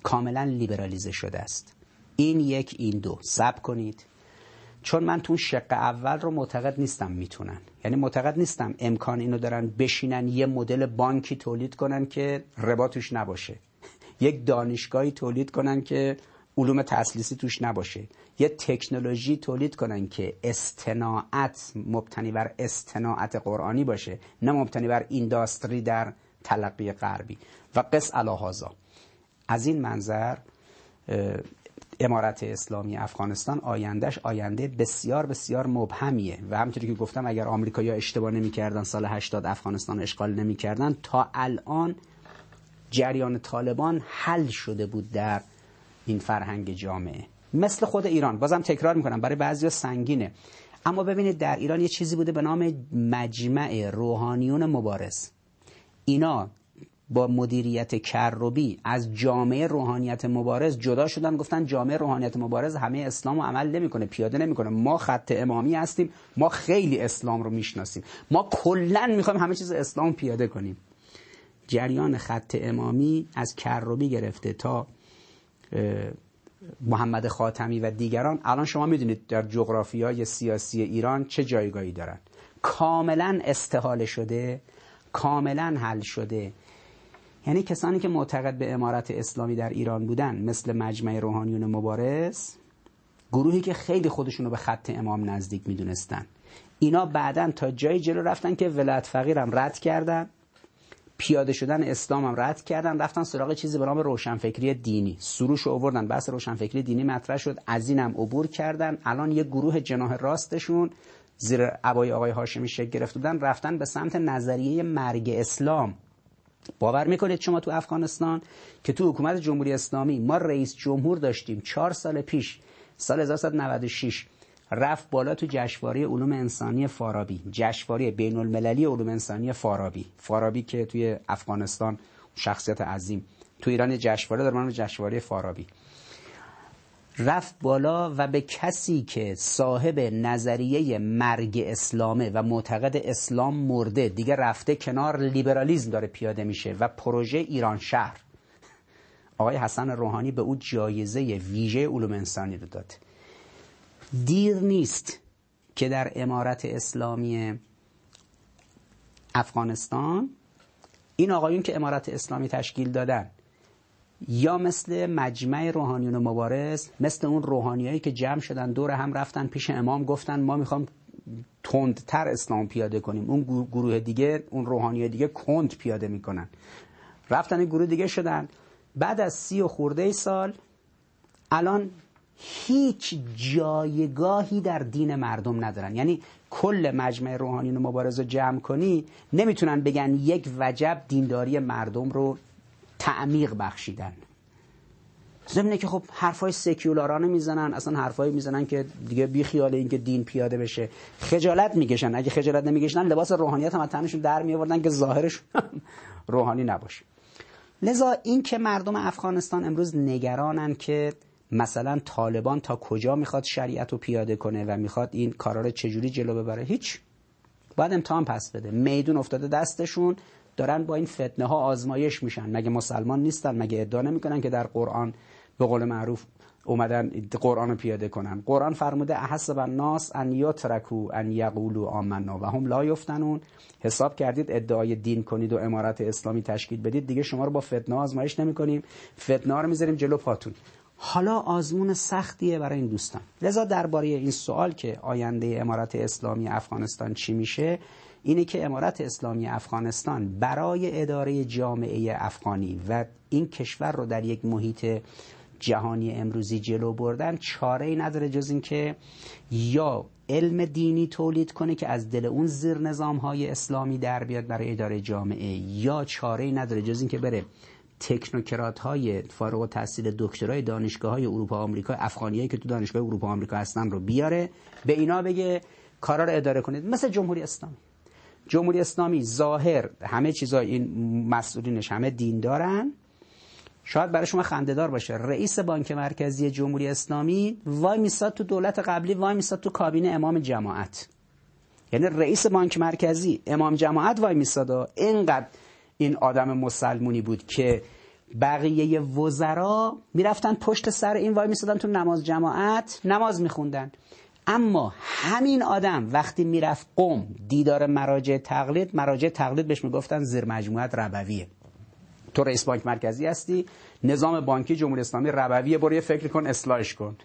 کاملا لیبرالیزه شده است. این یک این دو. سب کنید. چون من تو شق اول رو معتقد نیستم می‌تونن. یعنی معتقد نیستم امکان اینو دارن بشینن یه مدل بانکی تولید کنن که ربا توش نباشه. یک دانشگاهی تولید کنن که علوم تسلیسی توش نباشه. یه تکنولوژی تولید کنن که استناعت مبتنی بر استناعت قرآنی باشه نه مبتنی بر اینداستری در تلقی غربی. و قص الهازا از این منظر امارت اسلامی افغانستان آیندهش آینده بسیار بسیار مبهمیه و همونطوری که گفتم اگر آمریکایی‌ها اشتباه نمی‌کردن سال 80 افغانستان اشغال نمی‌کردن تا الان جریان طالبان حل شده بود در این فرهنگ جامعه. مثل خود ایران. بازم تکرار می‌کنم برای بعضی سنگینه. اما ببینید در ایران یه چیزی بوده به نام مجمع روحانیون مبارز. اینا با مدیریت کروبی از جامعه روحانیت مبارز جدا شدن گفتن جامعه روحانیت مبارز همه اسلام رو عمل نمی‌کنه پیاده نمی‌کنه. ما خط امامی هستیم ما خیلی اسلام رو می‌شناسیم. ما کلا می‌خوایم همه چیز اسلام پیاده کنیم. جریان خط امامی از کروبی گرفته تا محمد خاتمی و دیگران. الان شما می‌دونید در جغرافیای سیاسی ایران چه جایگاهی دارن. کاملا استحاله شده کاملا حل شده. یعنی کسانی که معتقد به امارت اسلامی در ایران بودن مثل مجمع روحانیون مبارز گروهی که خیلی خودشونو به خط امام نزدیک می‌دونستن. اینا بعدا تا جای جلو رفتن که ولایت فقیرم رد کردن پیاده شدن اسلام هم رد کردن رفتن سراغ چیزی به نام روشنفکری دینی. سروش آوردن بحث روشنفکری دینی مطرح شد. از اینم عبور کردن. الان یه گروه جناح راستشون زیر عبای آقای هاشمی شکل گرفت بودن رفتن به سمت نظریه مرگ اسلام. باور می‌کنید شما تو افغانستان که تو حکومت جمهوری اسلامی ما رئیس جمهور داشتیم چهار سال پیش سال 1996 رفت بالا تو جشنواره علوم انسانی فارابی جشنواره بین المللی علوم انسانی فارابی. فارابی که توی افغانستان شخصیت عظیم تو ایران جشنواره در جشنواره فارابی. رفت بالا و به کسی که صاحب نظریه مرگ اسلامه و معتقد اسلام مرده دیگه رفته کنار لیبرالیزم داره پیاده میشه و پروژه ایران شهر. آقای حسن روحانی به او جایزه ویژه علوم انسانی رو داد. دیر نیست که در امارت اسلامی افغانستان این آقایون که امارت اسلامی تشکیل دادن یا مثل مجمع روحانیون مبارز مثل اون روحانیایی که جمع شدن دور هم رفتن پیش امام گفتن ما می‌خوام تندتر اسلام پیاده کنیم. اون گروه دیگه اون روحانی دیگه کند پیاده می‌کنن. رفتن گروه دیگه شدن. بعد از سی و خورده سال الان هیچ جایگاهی در دین مردم ندارن. یعنی کل مجمع روحانیون مبارز رو جمع کنی نمی‌تونن بگن یک وجب دینداری مردم رو تعمیق بخشیدن. ضمنه که خب حرفای سکیولارانه می‌زنن اصلا حرفایی می‌زنن که دیگه بی خیال این که دین پیاده بشه. خجالت می‌کشن. اگه خجالت نمی‌کشن لباس روحانیت هم تنشون در میآوردن که ظاهرش روحانی نباشه. لذا این که مردم افغانستان امروز نگرانن که مثلا طالبان تا کجا می‌خواد شریعت رو پیاده کنه و می‌خواد این کارا رو چجوری جلو ببره هیچ. باید امتحان پس بده. میدون افتاده دستشون. دارن با این فتنه ها آزمایش میشن. مگه مسلمان نیستن؟ مگه ادعا نمی‌کنن که در قرآن به قول معروف اومدن قرآن پیاده کنن؟ قرآن فرموده احسب الناس ان یترکو ان یقولوا آمنا. و هم لا یفتنون. حساب کردید ادعای دین کنید و امارت اسلامی تشکیل بدید. دیگه شما رو با فتنه آزمایش نمی‌کنیم. فتنه رو می‌ذاریم جلو پاتون. حالا آزمون سختیه برای این دوستان. لذا درباره این سوال که آینده امارت اسلامی افغانستان چی میشه اینه که امارت اسلامی افغانستان برای اداره جامعه افغانی و این کشور رو در یک محیط جهانی امروزی جلو بردن چاره ای نداره جز اینکه یا علم دینی تولید کنه که از دل اون زیر نظام های اسلامی در بیاد برای اداره جامعه یا چاره ای نداره جز اینکه بره تکنوکرات های فارغ و تحصیل دکترای دانشگاه های اروپا و آمریکا افغانیایی که تو دانشگاه اروپا و آمریکا هستن رو بیاره به اینا بگه کارا رو اداره کنید. مثل جمهوری اسلامی. جمهوری اسلامی ظاهر همه چیزای این مسئولینش همه دین دارن شاید برای شما خندهدار باشه. رئیس بانک مرکزی جمهوری اسلامی وای میساد تو دولت قبلی وای میساد تو کابینه امام جماعت. یعنی رئیس بانک مرکزی امام جماعت وای میساد. اینقدر این آدم مسلمونی بود که بقیه وزرا می‌رفتن پشت سر این وای میسادن تو نماز جماعت نماز میخوندن. اما همین آدم وقتی می‌رفت قوم دیدار مراجع تقلید مراجع تقلید بهش می‌گفتن زیر مجموعت ربویه. تو رئیس بانک مرکزی هستی نظام بانکی جمهوری اسلامی ربویه برو فکر کن اصلاحش کن.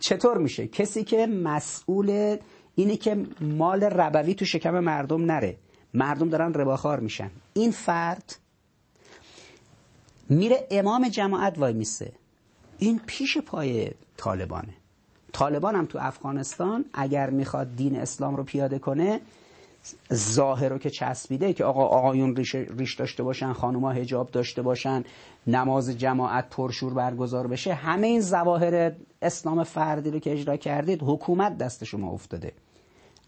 چطور میشه؟ کسی که مسئول اینه که مال ربوی تو شکم مردم نره. مردم دارن رباخار میشن. این فرد میره امام جماعت وای میسه. این پیش پای طالبانه. طالبان هم تو افغانستان اگر می‌خواد دین اسلام رو پیاده کنه ظاهر رو که چسبیده که آقا آقایون ریش, ریش داشته باشن خانوما هجاب داشته باشن نماز جماعت پرشور برگزار بشه همه این ظواهر اسلام فردی رو که اجرا کردید حکومت دست شما افتاده.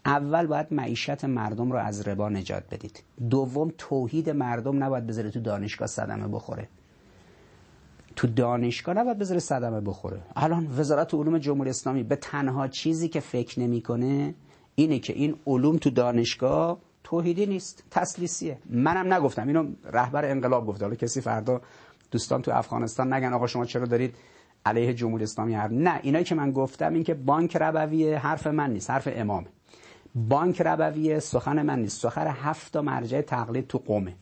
اول باید معیشت مردم رو از ربا نجات بدید. دوم توحید مردم نباید بذاره تو دانشگاه صدمه بخوره. تو دانشگاه نباید بذاره صدمه بخوره. الان وزارت علوم جمهوری اسلامی به تنها چیزی که فکر نمی‌کنه اینه که این علوم تو دانشگاه توحیدی نیست تسلیسیه منم نگفتم. اینو رهبر انقلاب گفته. حالا کسی فردا دوستان تو افغانستان نگن آقا شما چرا دارید علیه جمهوری اسلامی حرف نه اینایی که من گفتم این که بانک ربویه حرف من نیست حرف امام بانک ربویه سخن من نیست. سخن هفت مرجع تقلید تو قومه.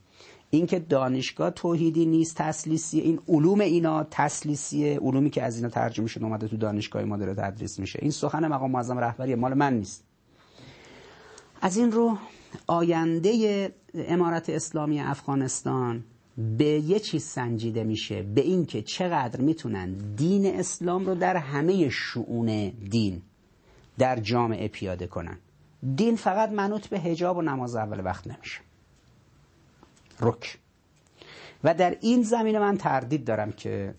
اینکه دانشگاه توحیدی نیست تسلیسیه این علوم اینا تسلیسیه علومی که از اینا ترجمه شده اومده تو دانشگاه ما داره تدریس میشه. این سخن مقام معظم رهبری مال من نیست. از این رو آینده امارت اسلامی افغانستان به یه چیز سنجیده میشه به اینکه چقدر می‌تونن دین اسلام رو در همه شعون دین در جامعه پیاده کنن. دین فقط منوط به هجاب و نماز اول وقت نمیشه. رک و در این زمینه من تردید دارم که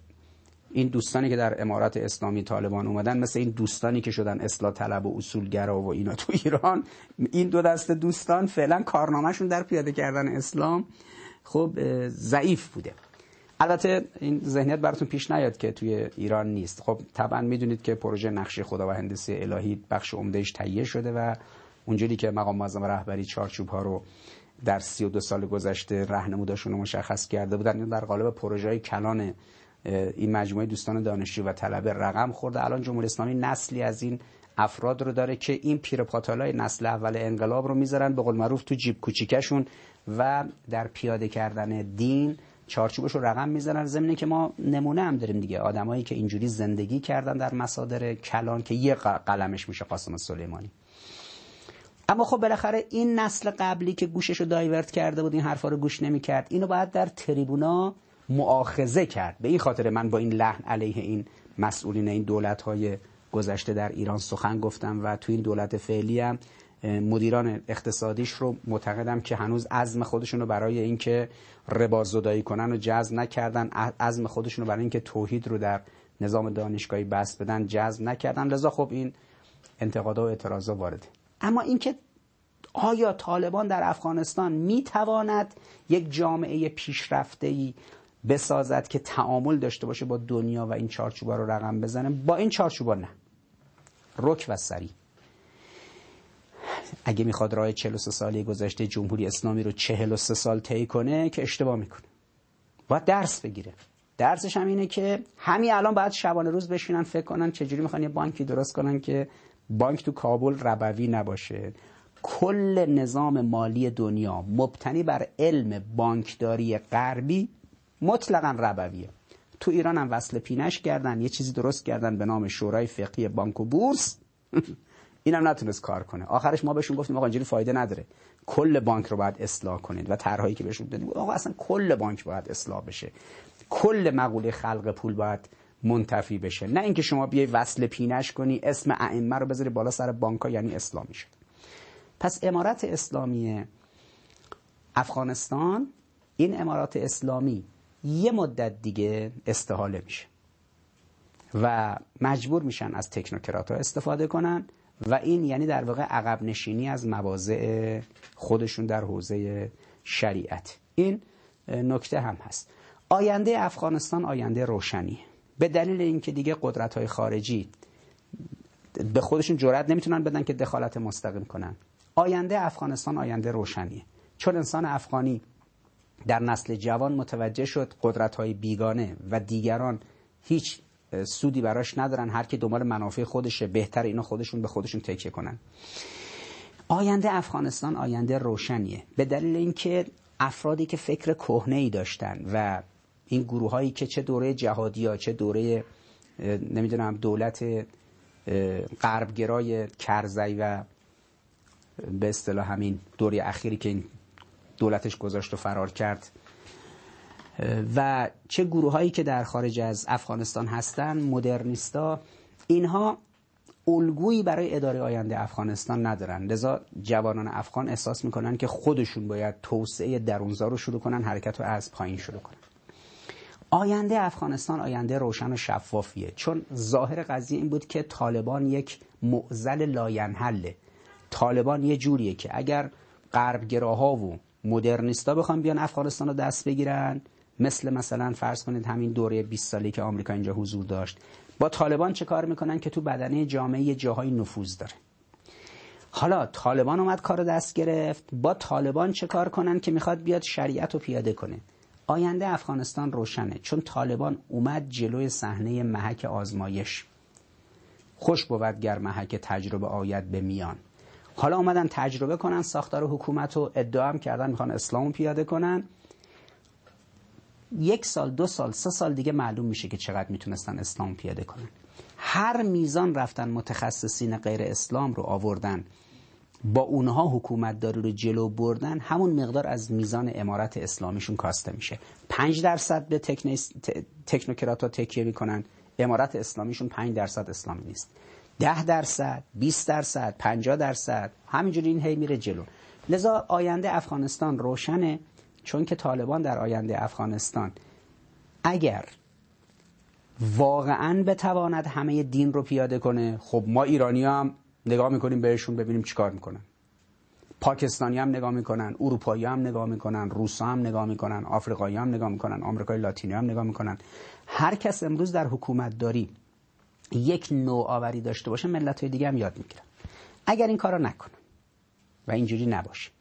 این دوستانی که در امارات اسلامی طالبان اومدن مثل این دوستانی که شدن اصلاح طلب و اصولگرا و اینا تو ایران این دو دست دوستان فعلا کارنامهشون در پیاده کردن اسلام خب ضعیف بوده. البته این ذهنیت براتون پیش نیاد که توی ایران نیست. خب طبعا می‌دونید که پروژه نقشه خدا و هندسه الهی بخش عمدهش تهیه شده و اونجوری که مقام معظم رهبری چارچوب ها رو در 32 سال گذشته رهنموداشون رو مشخص کرده بودن این در قالب پروژه کلان این مجموعه دوستان دانشجو و طلبه رقم خورده. الان جمهوری اسلامی نسلی از این افراد رو داره که این پیرپاتالای نسل اول انقلاب رو می‌ذارن به قول معروف تو جیب کوچیکشون و در پیاده کردن دین چارچوبش رو رقم می‌زنن. زمینه که ما نمونه هم داریم دیگه. آدمایی که اینجوری زندگی کردن در مصادر کلان که یه قلمش میشه قاسم سلیمانی. اما خب بالاخره این نسل قبلی که گوشش رو دایورت کرده بود این حرفا رو گوش نمی‌کرد. اینو باید در تریبونا معاخزه کرد. به این خاطر من با این لحن علیه این مسئولین این دولت های گذشته در ایران سخن گفتم و تو این دولت فعلی هم مدیران اقتصادیش رو معتقدم که هنوز عزم خودشون رو برای اینکه ربا زدایی کنن و جذب نکردن عزم خودشون رو برای اینکه توحید رو در نظام دانشگاهی بس بدن جذب نکردن. لذا خب این انتقادا و اعتراضا وارده. اما اینکه آیا طالبان در افغانستان می‌تواند یک جامعه پیشرفته ای بسازد که تعامل داشته باشه با دنیا و این چارچوبا رو رقم بزنه؟ با این چارچوبا نه. رک و سری. اگه می‌خواد راه 43 سالی گذشته جمهوری اسلامی رو 43 سال طی کنه که اشتباه می‌کنه. باید درس بگیره. درسش هم اینه که همین الان باید شبانه روز بشینن فکر کنن چجوری می‌خوان یه بانکی درست کنن که بانک تو کابل ربوی نباشه. کل نظام مالی دنیا مبتنی بر علم بانکداری غربی مطلقا ربویه. تو ایران هم وصل پینش کردن یه چیزی درست کردن به نام شورای فقهی بانک و بورس. اینم نتونست کار کنه. آخرش ما بهشون گفتیم آقا اینجوری فایده نداره. کل بانک رو باید اصلاح کنید و طرحهایی که بهشون دادیم. آقا اصلا کل بانک باید اصلاح بشه. کل مقوله خلق پول باید منتفی بشه. نه اینکه شما بیای وصل پینش کنی اسم ائمه رو بذاری بالا سر بانک یعنی اسلامی شد پس امارت اسلامی افغانستان این امارات اسلامی یه مدت دیگه استحاله میشه و مجبور میشن از تکنوکرات ها استفاده کنن و این یعنی در واقع عقب نشینی از مواضع خودشون در حوزه شریعت. این نکته هم هست. آینده افغانستان آینده روشنی به دلیل اینکه دیگه قدرت های خارجی به خودشون جرأت نمی‌تونن بدن که دخالت مستقیم کنن. آینده افغانستان آینده روشنیه. چون انسان افغانی در نسل جوان متوجه شد قدرت های بیگانه و دیگران هیچ سودی براش ندارن. هر کی دنبال منافع خودشه بهتر اینا خودشون به خودشون تکیه کنن. آینده افغانستان آینده روشنیه. به دلیل اینکه افرادی که فکر کهنه ای داشتن و این گروه هایی که چه دوره جهادی ها چه دوره نمی‌دونم دولت غربگرای کرزی و به اصطلاح همین دوره اخیری که این دولتش گذاشت و فرار کرد. و چه گروه هایی که در خارج از افغانستان هستن مدرنیستا اینها الگویی برای اداره آینده افغانستان ندارن. لذا جوانان افغان احساس می‌کنن که خودشون باید توسعه درونزا رو شروع کنن حرکت رو از پایین شروع کنن. آینده افغانستان آینده روشن و شفافیه. چون ظاهر قضیه این بود که طالبان یک معزل لاینحله. طالبان یه جوریه که اگر غربگراها و مدرنیستا بخوان بیان افغانستان رو دست بگیرن مثل مثلا فرض کنید همین دوره 20 سالی که آمریکا اینجا حضور داشت با طالبان چه کار می‌کنن که تو بدنه جامعه جاهای نفوذ داره. حالا طالبان اومد کار دست گرفت با طالبان چه کار کنن که می‌خواد بیاد شریعت رو پیاده کنه؟ آینده افغانستان روشنه چون طالبان اومد جلوی صحنه محک آزمایش. خوش بود گر محک تجربه آید به میان. حالا اومدن تجربه کنن ساختار حکومت رو ادعا هم کردن می‌خوان اسلام پیاده کنن. یک سال دو سال سه سال دیگه معلوم میشه که چقدر می‌تونستن اسلام پیاده کنن. هر میزان رفتن متخصصین غیر اسلام رو آوردن. با اونها حکومت داری رو جلو بردن همون مقدار از میزان امارت اسلامیشون کاسته میشه. پنج درصد به تکنوکرات ها تکیه می‌کنن امارت اسلامیشون پنج درصد اسلامی نیست. ده درصد 20 درصد 50 درصد همینجوری این هی میره جلو. لذا آینده افغانستان روشنه چون که طالبان در آینده افغانستان. اگر واقعا بتواند همه دین رو پیاده کنه خب ما ایرانی هم نگاه می‌کنیم بهشون ببینیم چیکار می‌کنن. پاکستانی هم نگاه می‌کنن اروپایی هم نگاه می‌کنن روس هم نگاه می‌کنن آفریقایی هم نگاه می‌کنن آمریکای لاتینی هم نگاه می‌کنن. هر کس امروز در حکومت داری یک نوآوری داشته باشه ملت های دیگه هم یاد می‌گیرن. اگر این کارا نکنن و اینجوری نباشه.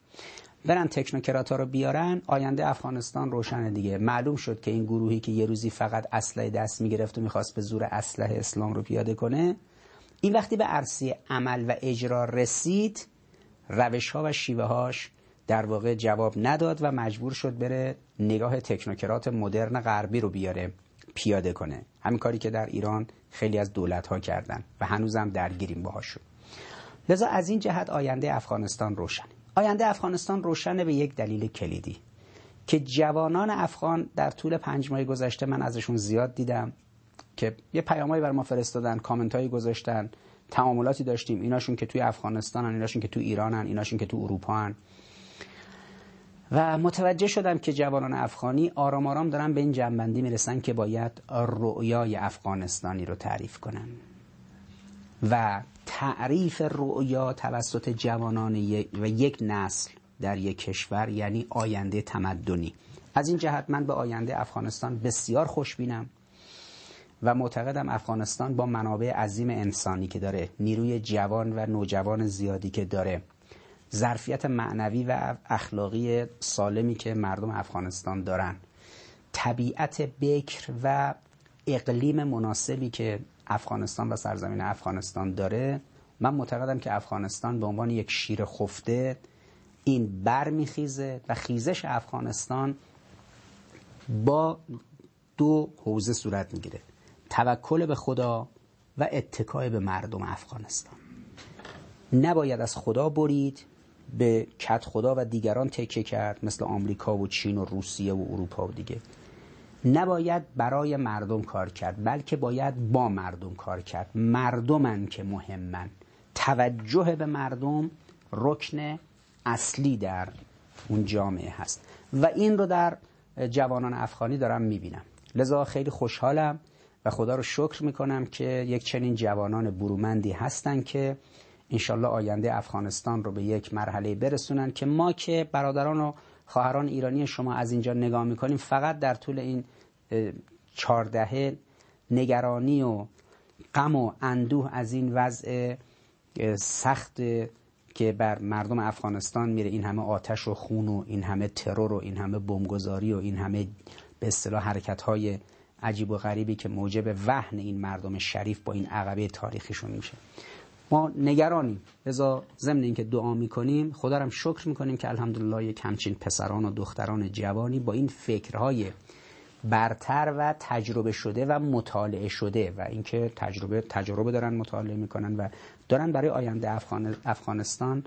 برن تکنوکرات ها رو بیارن آینده افغانستان روشن دیگه. معلوم شد که این گروهی که یه روزی فقط اسلحه دست می‌گرفت و می‌خواست به زور اسلحه اسلام رو پیاده کنه این وقتی به عرصه عمل و اجرا رسید روش ها و شیوه هاش در واقع جواب نداد و مجبور شد بره نگاه تکنوکرات مدرن غربی رو بیاره پیاده کنه. همین کاری که در ایران خیلی از دولت ها کردن و هنوزم درگیریم باهاشون. لذا از این جهت آینده افغانستان روشنه آینده افغانستان روشنه به یک دلیل کلیدی. که جوانان افغان در طول پنج ماه گذشته من ازشون زیاد دیدم. که یه پیامایی بر ما فرستادن کامنت هایی گذاشتن تعاملاتی داشتیم ایناشون که توی افغانستان هن. ایناشون که توی ایران هن. ایناشون که توی اروپا هن. و متوجه شدم که جوانان افغانی آرام آرام دارن به این جنبندی می‌رسن که باید رؤیای افغانستانی رو تعریف کنن و تعریف رؤیا توسط جوانان و یک نسل در یک کشور یعنی آینده تمدنی از این جهت من به آینده افغانستان بسیار خوشبینم و معتقدم افغانستان با منابع عظیم انسانی که داره نیروی جوان و نوجوان زیادی که داره. ظرفیت معنوی و اخلاقی سالمی که مردم افغانستان دارن. طبیعت بکر و اقلیم مناسبی که افغانستان و سرزمین افغانستان داره. من معتقدم که افغانستان به عنوان یک شیر خفته این بر میخیزه و خیزش افغانستان با دو حوزه صورت می‌گیره. توکل به خدا و اتکای به مردم افغانستان. نباید از خدا برید به کت خدا و دیگران تکه کرد مثل آمریکا و چین و روسیه و اروپا و دیگه. نباید برای مردم کار کرد بلکه باید با مردم کار کرد. مردمن که مهمن. توجه به مردم رکن اصلی در اون جامعه هست. و این رو در جوانان افغانی دارم می‌بینم. لذا خیلی خوشحالم و خدا رو شکر می‌کنم که یک چنین جوانان برومندی هستن که انشالله آینده افغانستان رو به یک مرحله برسونن که ما که برادران و خواهران ایرانی شما از اینجا نگاه می‌کنیم فقط در طول این چهاردهه نگرانی و غم و اندوه از این وضع سخت که بر مردم افغانستان میره. این همه آتش و خون و این همه ترور و این همه بمبگذاری و این همه به اصطلاح حرکت های عجیب و غریبی که موجب وحن این مردم شریف با این عقبه تاریخیشون میشه. ما نگرانیم. لذا ضمن اینکه دعا می‌کنیم خدا رو شکر می‌کنیم که الحمدلله یک همچین پسران و دختران جوانی با این فکرهای برتر و تجربه شده و مطالعه شده و اینکه تجربه تجربه دارن مطالعه می‌کنن و دارن برای آینده افغان افغانستان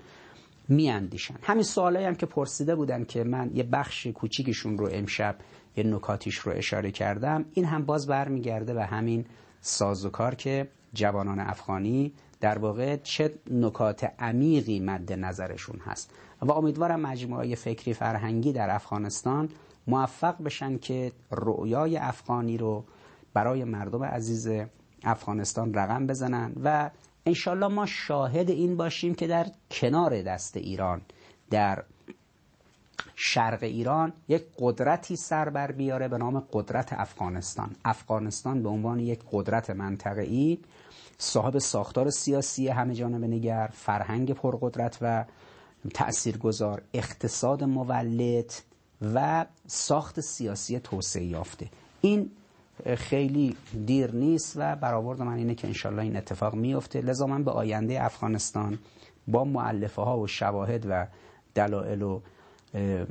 میاندیشن. همین سوالایی هم که پرسیده بودن که من یه بخش کوچیکشون رو امشب یه نکاتیش رو اشاره کردم. این هم باز برمیگرده و همین سازوکار که جوانان افغانی در واقع چه نکات عمیقی مد نظرشون هست. و امیدوارم مجموعه فکری فرهنگی در افغانستان موفق بشن که رؤیای افغانی رو برای مردم عزیز افغانستان رقم بزنن و انشالله ما شاهد این باشیم که در کنار دست ایران در شرق ایران یک قدرتی سر بر بیاره به نام قدرت افغانستان. افغانستان به عنوان یک قدرت منطقه‌ای صاحب ساختار سیاسی همه جانبه نگر فرهنگ پرقدرت و تأثیرگذار اقتصاد مولد و ساخت سیاسی توسعه یافته. این خیلی دیر نیست و برآورد من اینه که انشالله این اتفاق میفته لذا من به آینده افغانستان با معلفه ها و شواهد و دلایل و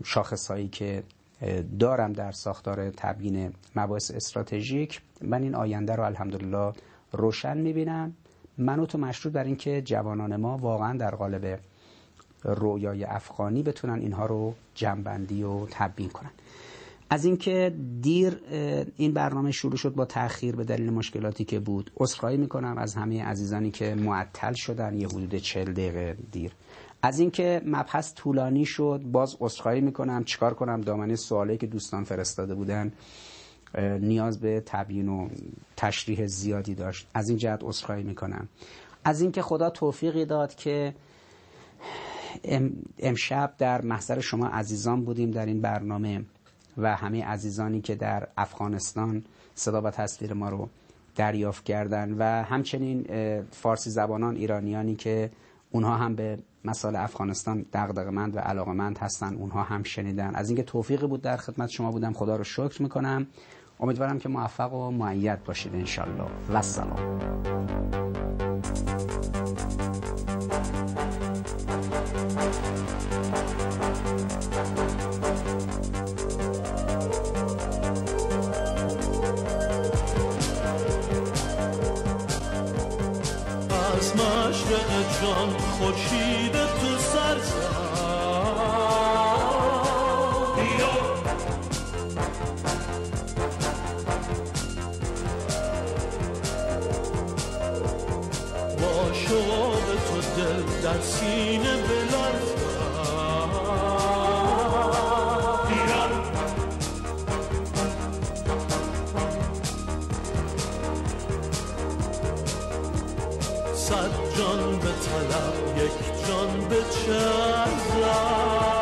شاخص هایی که دارم در ساختار تبیین مباحث استراتژیک من این آینده رو الحمدلله روشن می‌بینم. منوط و مشروط بر اینکه جوانان ما واقعا در قالب رویای افغانی بتونن اینها رو جنبندی و تبیین کنن. از اینکه دیر این برنامه شروع شد با تاخیر به دلیل مشکلاتی که بود عذرخواهی می‌کنم از همه عزیزانی که معطل شدن. یه حدود چل دقیقه دیر. از اینکه مبحث طولانی شد باز عذرخواهی می‌کنم. چیکار کنم؟ دامنه سوالی که دوستان فرستاده بودن نیاز به تبیین و تشریح زیادی داشت. از این جهت عذرخواهی می‌کنم. از اینکه خدا توفیقی داد که امشب در محضر شما عزیزان بودیم در این برنامه و همه عزیزانی که در افغانستان صدا و تصویر ما رو دریافت کردن و همچنین فارسی زبانان ایرانیانی که اونها هم به مسائل افغانستان دغدغه‌مند و علاقمند هستن اونها هم شنیدن. از اینکه توفیق بود در خدمت شما بودم خدا رو شکر می‌کنم. امیدوارم که موفق و معید باشید انشالله و سلام Thank you. جان خورشید تو سر با شوق تو دل در سینه یک جان